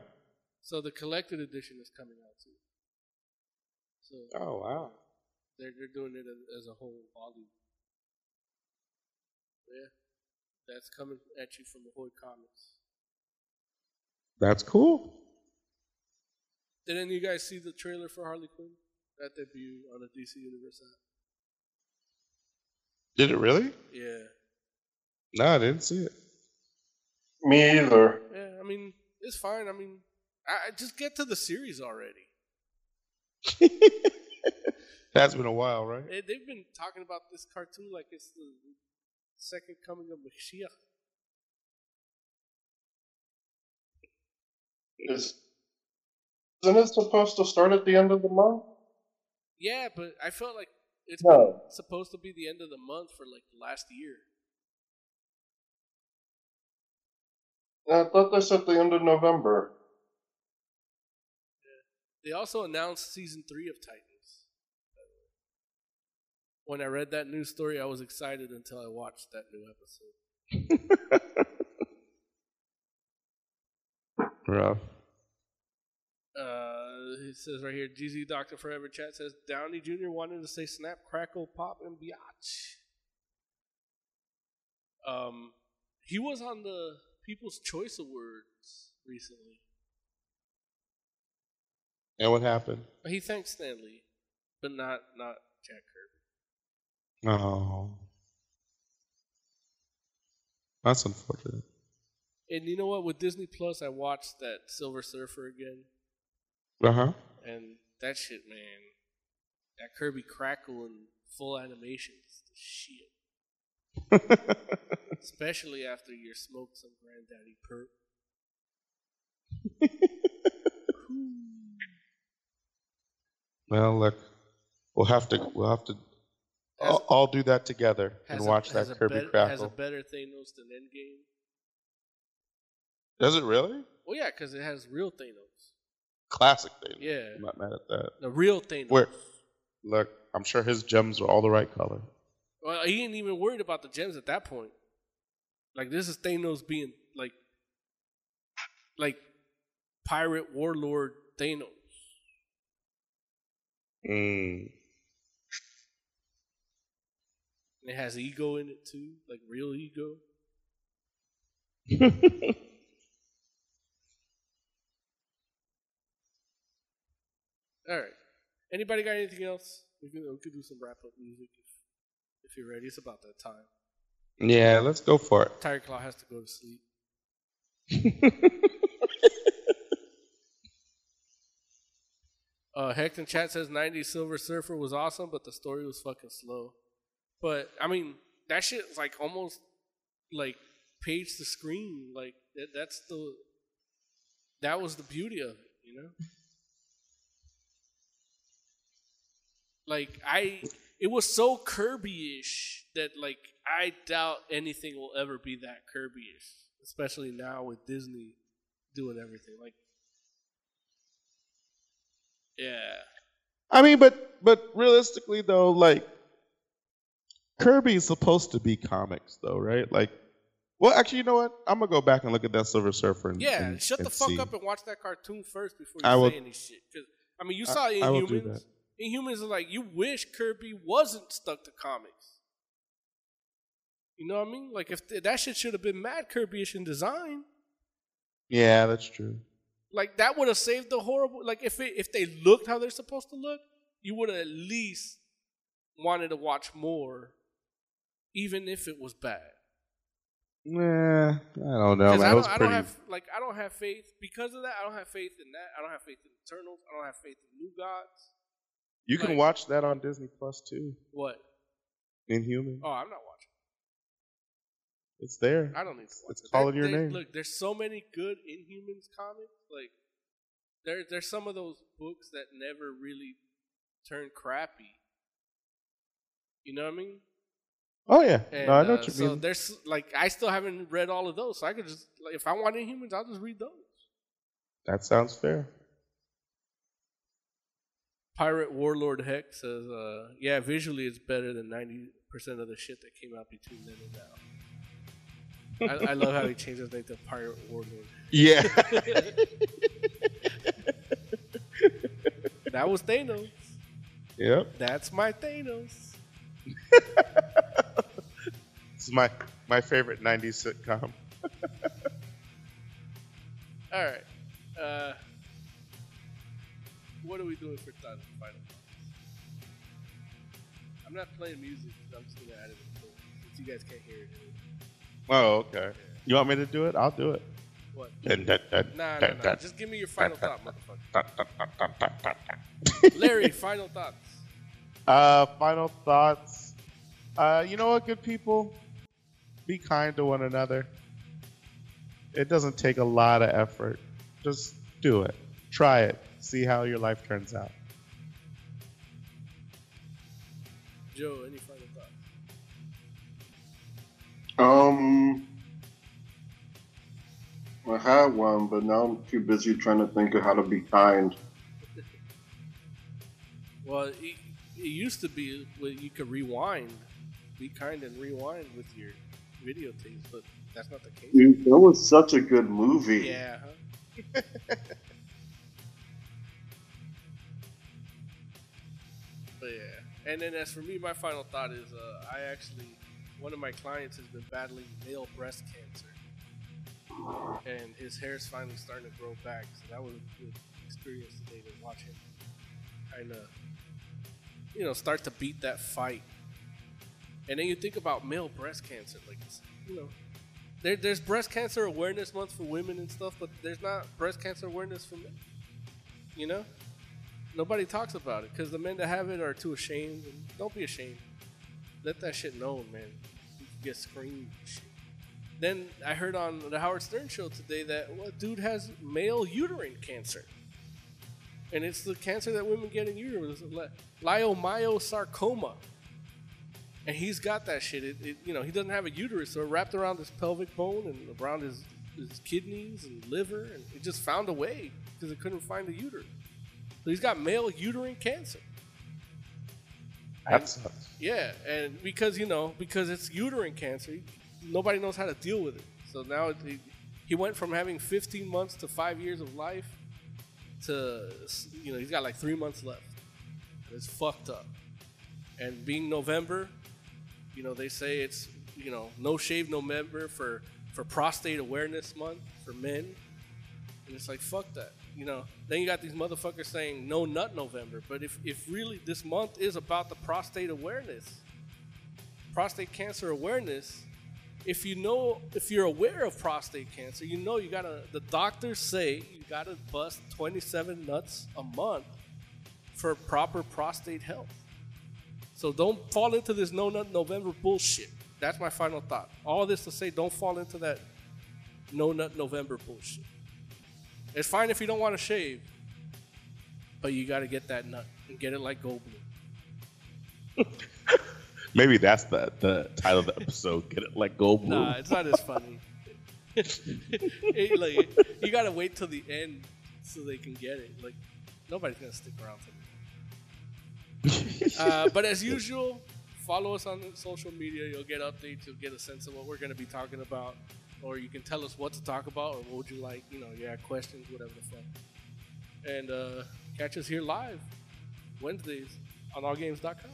So the collected edition is coming out too. So Oh, wow. they're they're doing it as a whole volume. Yeah, that's coming at you from Ahoy Comics. That's cool. Did any of you guys see the trailer for Harley Quinn? That debut on the DC Universe app. Did it really? Yeah. No, I didn't see it. Me either. Yeah, I mean, it's fine. I mean, I, I just get to the series already. That's been a while, right? They, they've been talking about this cartoon like it's the second coming of Mashiach. Is, isn't it supposed to start at the end of the month? Yeah, but I felt like it's No. supposed to be the end of the month for like last year. I thought this at the end of November. They also announced season three of Titans. When I read that news story, I was excited until I watched that new episode. Rough. Uh, it says right here, GZ Doctor Forever Chat says Downey Jr. wanted to say snap, crackle, pop, and biatch. Um, He was on the People's Choice Awards recently. And what happened? He thanked Stanley, but not not Jack Kirby. Oh. That's unfortunate. And you know what? With Disney Plus, I watched that Silver Surfer again, Uh huh. and that shit, man, that Kirby crackle and full animation is the shit. Especially after you smoked some granddaddy perp. well, look, we'll have to we'll have to all, all do that together and a- watch that Kirby bet- crackle. Has a better Thanos than Endgame. Does it really? Well, yeah, because it has real Thanos. Classic thing. Yeah. I'm not mad at that. The real Thanos. Where? Look, I'm sure his gems are all the right color. Well, he ain't even worried about the gems at that point. Like this is Thanos being like, like pirate warlord Thanos. Mm. And it has ego in it too, like real ego. All right. Anybody got anything else? We can we could do some wrap up music if if you're ready. It's about that time. Yeah, let's go for it. Tiger Claw has to go to sleep. Uh, Hecton Chat says 90s Silver Surfer was awesome, but the story was fucking slow. But I mean, that shit's like almost like page to screen. Like that, that's the that was the beauty of it, you know. Like I, it was so Kirby-ish that like I doubt anything will ever be that Kirby-ish, especially now with Disney doing everything. Like, yeah, I mean, but but realistically though, like Kirby's supposed to be comics though, right? Like, well, actually, you know what? I'm gonna go back and look at that Silver Surfer. And, yeah. and- shut the and fuck see. up and watch that cartoon first before you I will- say any shit. 'Cause, I mean, you I- saw I will Inhumans. that. Inhumans are like you wish Kirby wasn't stuck to comics. You know what I mean? Like if th- that shit should have been mad Kirby-ish in design. Yeah, that's true. Like that would have saved the horrible. Like if it, if they looked how they're supposed to look, you would have at least wanted to watch more, even if it was bad. Nah, I don't know. man. I don't, was I don't pretty. have like I don't have faith because of that. I don't have faith in that. I don't have faith in Eternals. I don't have faith in New Gods. You can watch that on Disney Plus too. What? Inhuman. Oh, I'm not watching. It's there. I don't need to watch It's it. calling There- your there- name. Look, there's so many good Inhumans comics. Like there, there's some of those books that never really turn crappy. You know what I mean? Oh yeah. And, no, I know uh, what you so mean. there's like I still haven't read all of those, so I could just like if I want Inhumans, I'll just read those. That sounds fair. Pirate Warlord Heck says, uh, "Yeah, visually it's better than ninety percent of the shit that came out between then and now." I, I love how he changed his name to Pirate Warlord. Yeah. that was Thanos. Yep. That's my Thanos. This is my my favorite '90s sitcom. All right. Uh, what are we doing for time final thoughts? I'm not playing music. I'm just gonna add it in since you guys can't hear it. Oh, okay. You want me to do it? I'll do it. What? Dun, dun, dun, Nah, nah, nah. Just give me your final thought, motherfucker. Larry, final thoughts. Uh, final thoughts. Uh, you know what, good people? Be kind to one another. It doesn't take a lot of effort. Just do it. Try it. See how your life turns out. Joe, any final thoughts? Um, I had one, but now I'm too busy trying to think of how to be kind. Well, it, it used to be where you could rewind, be kind and rewind with your videotapes, but that's not the case. Dude, that was such a good movie. Yeah. Huh? but yeah, and then as for me, my final thought is, uh, I actually one of my clients has been battling male breast cancer, and his hair's finally starting to grow back. So that was a good experience today to watch him kind of, you know, start to beat that fight. And then you think about male breast cancer, like you know, there, there's breast cancer awareness month for women and stuff, but there's not breast cancer awareness for men. You know, nobody talks about it because the men that have it are too ashamed. And don't be ashamed. Let that shit known, man. You get Shit. Then I heard on the Howard Stern show today that well, dude has male uterine cancer, and it's the cancer that women get in uterus, leiomyosarcoma. And he's got that shit. It, it, you know, he doesn't have a uterus, so it wrapped around his pelvic bone and around his, his kidneys and liver, and it just found a way because it couldn't find the uterus. So he's got male uterine cancer. That sucks. Yeah, and because you know, because it's uterine cancer, nobody knows how to deal with it. So now it, he, he went from having 15 months to five years of life to you know he's got like three months left. It's fucked up. And being November, you know they say it's you know no shave November for for prostate awareness month for men, and it's like fuck that. You know, then you got these motherfuckers saying no nut November. But if, if really this month is about the prostate awareness, prostate cancer awareness, if you know if you're aware of prostate cancer, you know you gotta the doctors say you gotta bust 27 nuts a month for proper prostate health. So don't fall into this no nut November bullshit. That's my final thought. All this to say, don't fall into that no nut November bullshit. It's fine if you don't want to shave, but you got to get that nut and get it like Goldblum. Maybe that's the, the title of the episode. Get it like Goldblum. Nah, it's not as funny. It, like, you got to wait till the end so they can get it. Like nobody's gonna stick around for me. Uh, but as usual, follow us on social media. You'll get updates. You'll get a sense of what we're going to be talking about, or you can tell us what to talk about, or what would you like. You know, yeah, questions, whatever the fuck. And uh, catch us here live Wednesdays on allgames.com.